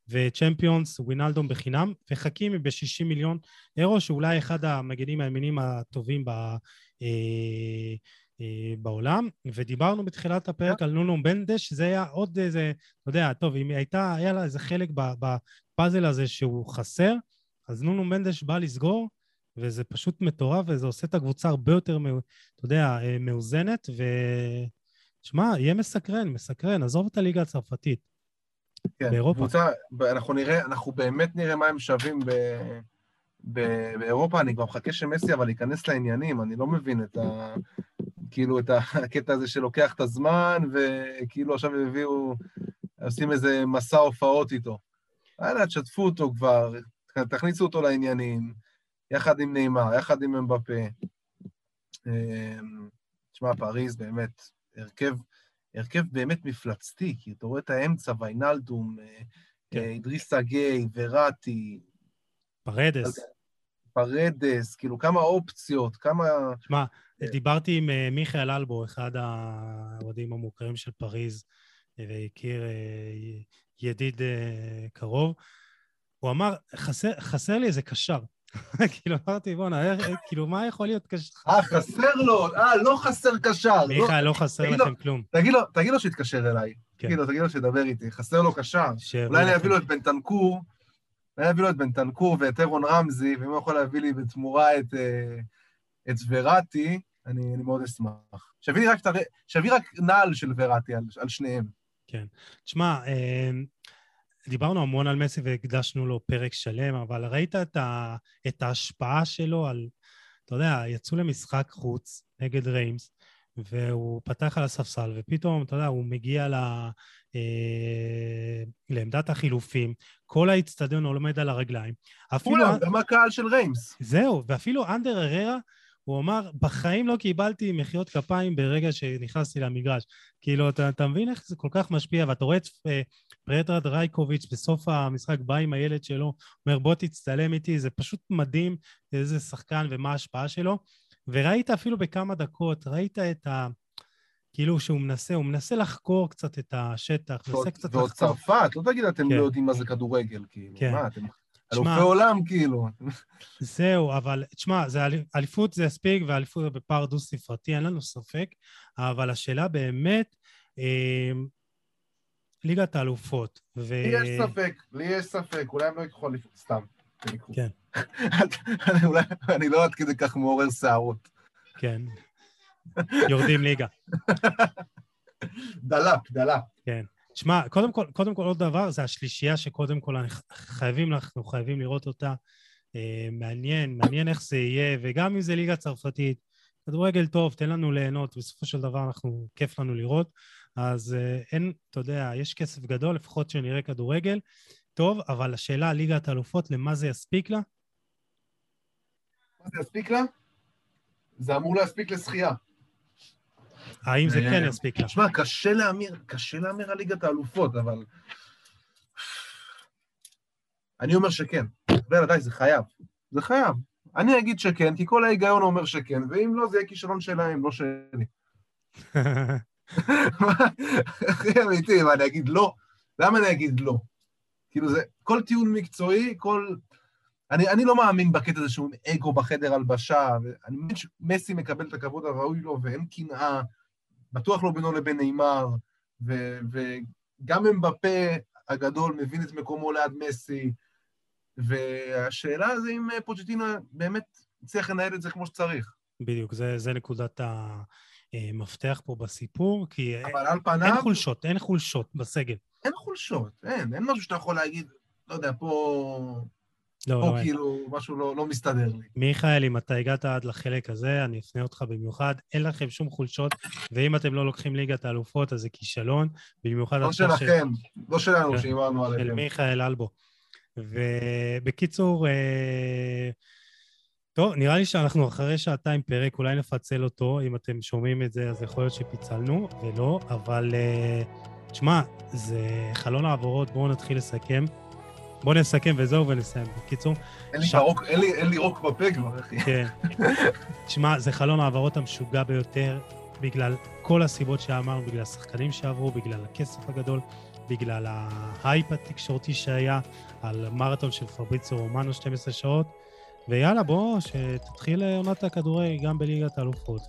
וצ'מפיונס, ווינלדום בחינם, וחכימי ב-60 מיליון אירו, שאולי אחד המגנים הימינים הטובים ב, אה, אה, בעולם. ודיברנו בתחילת הפרק על נונו בנדש, שזה היה עוד איזה, אתה יודע, טוב, אם הייתה, היה לה איזה חלק בפאזל הזה שהוא חסר, אז נונו מנדש בא לסגור, וזה פשוט מטורף, וזה עושה את הקבוצה הרבה יותר, אתה יודע, אה, מאוזנת, ו... שמע, יהיה מסקרן, מסקרן, עזוב את הליגה הצרפתית. כן, באירופה. קבוצה, אנחנו נראה, אנחנו באמת נראה מה הם שווים ב, ב, באירופה. אני כבר מחכה שמסי אבל ייכנס לעניינים, אני לא מבין את ה... כאילו, את הקטע הזה שלוקח את הזמן, וכאילו עכשיו הביאו, עושים איזה מסע הופעות איתו. יאללה, תשתפו אותו כבר, תכניסו אותו לעניינים, יחד עם נעימה, יחד עם אמבפה. אמ, תשמע, פריז באמת, הרכב, הרכב באמת מפלצתי, כי אתה רואה את האמצע, ויינלדום, אה, כן. אה, גיי, וראטי, פרדס. פרדס, כאילו כמה אופציות, כמה... שמע, דיברתי עם אה, מיכאל אלבו, אחד האוהדים המוכרים של פריז, אה, והכיר אה, ידיד אה, קרוב. הוא אמר, חסר, חסר לי איזה קשר. [LAUGHS] כאילו, אמרתי, בואנה, כאילו, מה יכול להיות קשר? אה, חסר לו, אה, לא חסר קשר. לא- מיכאל, לא חסר לכם כלום. תגיד לו, שיתקשר אליי. כן. תגיד לו, תגיד לו שידבר איתי, חסר לו קשר. אולי אני. אביא לו את בנטנקור, אולי אני אביא לו את בנטנקור ואת אירון רמזי, ואם הוא יכול להביא לי בתמורה את, אה, את וראטי, אני, מאוד אשמח. שיביא רק, נעל של וראטי על, שניהם. תשמע, אה, דיברנו המון על מסי והקדשנו לו פרק שלם, אבל ראית את, ה, את ההשפעה שלו על, אתה יודע, יצאו למשחק חוץ נגד ריימס, והוא פתח על הספסל, ופתאום, אתה יודע, הוא מגיע ל, אה, לעמדת החילופים, כל האיצטדיון עומד על הרגליים. אפילו... כולם, גם הקהל של ריימס. זהו, ואפילו אנדר אררה, הוא אמר, בחיים לא קיבלתי מחיאות כפיים ברגע שנכנסתי למגרש. כאילו, אתה, אתה מבין איך זה כל כך משפיע, ואתה רואה את אה, פרטרד רייקוביץ' בסוף המשחק בא עם הילד שלו, אומר, בוא תצטלם איתי, זה פשוט מדהים איזה שחקן ומה ההשפעה שלו. וראית אפילו בכמה דקות, ראית את ה... כאילו שהוא מנסה, הוא מנסה לחקור קצת את השטח, מנסה ועוד- קצת ועוד לחקור. צרפת, לא תגיד אתם כן. לא יודעים מה זה כדורגל, כאילו. כן. מה, אתם אלופי עולם, כאילו. זהו, אבל תשמע, זה אל- אליפות זה יספיק, ואליפות זה בפער דו-ספרתי, אין לנו ספק, אבל השאלה באמת, אה, ליגת האלופות, ו... לי יש ספק, לי יש ספק, אולי הם לא ייקחו אליפות, סתם. כן. אני אולי- אני לא עד כדי כך מעורר שערות. כן. יורדים ליגה. דלאפ, דלאפ. תשמע, קודם כל, קודם כל עוד דבר, זה השלישייה שקודם כל חייבים, אנחנו חייבים לראות אותה. אה, מעניין, מעניין איך זה יהיה, וגם אם זה ליגה צרפתית, כדורגל טוב, תן לנו ליהנות, בסופו של דבר אנחנו, כיף לנו לראות. אז אה, אין, אתה יודע, יש כסף גדול, לפחות שנראה כדורגל. טוב, אבל השאלה, ליגת האלופות, למה זה יספיק לה? מה זה יספיק לה? זה אמור להספיק לשחייה. האם זה כן יספיק לה? תשמע, קשה להמיר, קשה להמיר על ליגת האלופות, אבל... אני אומר שכן. בן די, זה חייב. זה חייב. אני אגיד שכן, כי כל ההיגיון אומר שכן, ואם לא, זה יהיה כישלון שלהם, לא שלי. הכי אמיתי, מה, אני אגיד לא? למה אני אגיד לא? כאילו זה, כל טיעון מקצועי, כל... אני, אני לא מאמין בקטע הזה שהוא אגו בחדר הלבשה, ואני מבין שמסי מקבל את הכבוד הראוי לו ואין קנאה, בטוח לא בינו לבין נאמר, ו, וגם אמבפה הגדול מבין את מקומו ליד מסי, והשאלה זה אם אה, פוצ'טינו באמת הצליח לנהל את זה כמו שצריך. בדיוק, זה, זה נקודת המפתח פה בסיפור, כי אבל על אין פניו, חולשות, אין חולשות בסגל. אין חולשות, אין, אין משהו שאתה יכול להגיד, לא יודע, פה, לא, פה לא, אין. כאילו משהו לא, לא מסתדר לי. מיכאל, אם אתה הגעת עד לחלק הזה, אני אפנה אותך במיוחד. אין לכם שום חולשות, ואם אתם לא לוקחים ליגת האלופות, אז זה כישלון, במיוחד לא שלכם, לא שלנו כן. שהימרנו של עליכם. מיכאל אלבו. ובקיצור, אה, טוב, נראה לי שאנחנו אחרי שעתיים פרק, אולי נפצל אותו, אם אתם שומעים את זה, אז יכול להיות שפיצלנו, ולא, אבל אה, תשמע, זה חלון העברות, בואו נתחיל לסכם. בואו נסכם וזהו ונסיים. בקיצור, אין לי ש- ברוק- אין לי- אין לי רוק בפה כבר, אחי. כן. תשמע, זה חלון העברות המשוגע ביותר, בגלל כל הסיבות שאמרנו, בגלל השחקנים שעברו, בגלל הכסף הגדול, בגלל ההייפ התקשורתי שהיה על מרתון של פבריציו רומנו 12 שעות. ויאללה, בוא, שתתחיל עונת הכדורגל גם בליגת האלופות,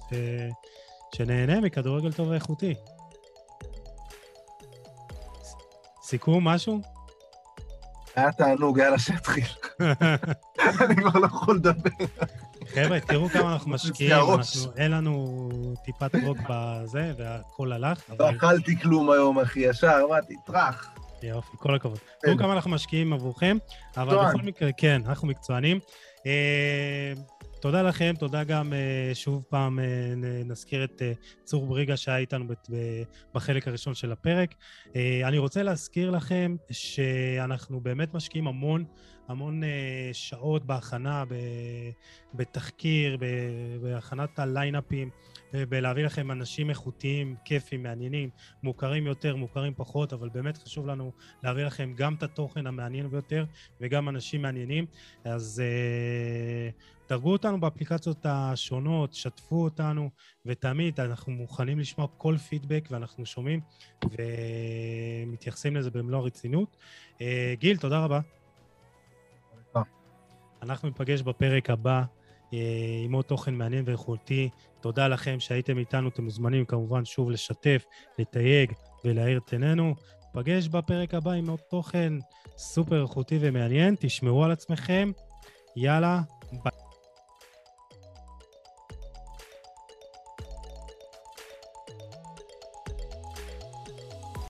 ושנהנה מכדורגל טוב ואיכותי. סיכום, משהו? היה תענוג, יאללה שיתחיל. אני כבר לא יכול לדבר. חבר'ה, תראו כמה אנחנו משקיעים. אנחנו, אין לנו טיפת רוק בזה, והכל הלך, לא אכלתי כלום היום, אחי, ישר, אמרתי, טראח. יופי, כל הכבוד. תראו כמה אנחנו משקיעים עבורכם, אבל. בכל מקרה, כן, אנחנו מקצוענים. תודה לכם, תודה גם, אה, שוב פעם, אה, נזכיר את אה, צור בריגה שהיה איתנו בחלק הראשון של הפרק. אני רוצה להזכיר לכם שאנחנו באמת משקיעים המון, המון שעות בהכנה, בתחקיר, בהכנת הליינאפים, בלהביא לכם אנשים איכותיים, כיפים, מעניינים, מוכרים יותר, מוכרים פחות, אבל באמת חשוב לנו להביא לכם גם את התוכן המעניין ביותר וגם אנשים מעניינים. אז uh, דרגו אותנו באפליקציות השונות, שתפו אותנו, ותמיד אנחנו מוכנים לשמוע כל פידבק ואנחנו שומעים ומתייחסים לזה במלוא הרצינות. Uh, גיל, תודה רבה. אנחנו ניפגש בפרק הבא אה, עם עוד תוכן מעניין ואיכותי. תודה לכם שהייתם איתנו, אתם מוזמנים כמובן שוב לשתף, לתייג ולהאיר את עינינו. ניפגש בפרק הבא עם עוד תוכן סופר איכותי ומעניין. תשמרו על עצמכם. יאללה, ביי.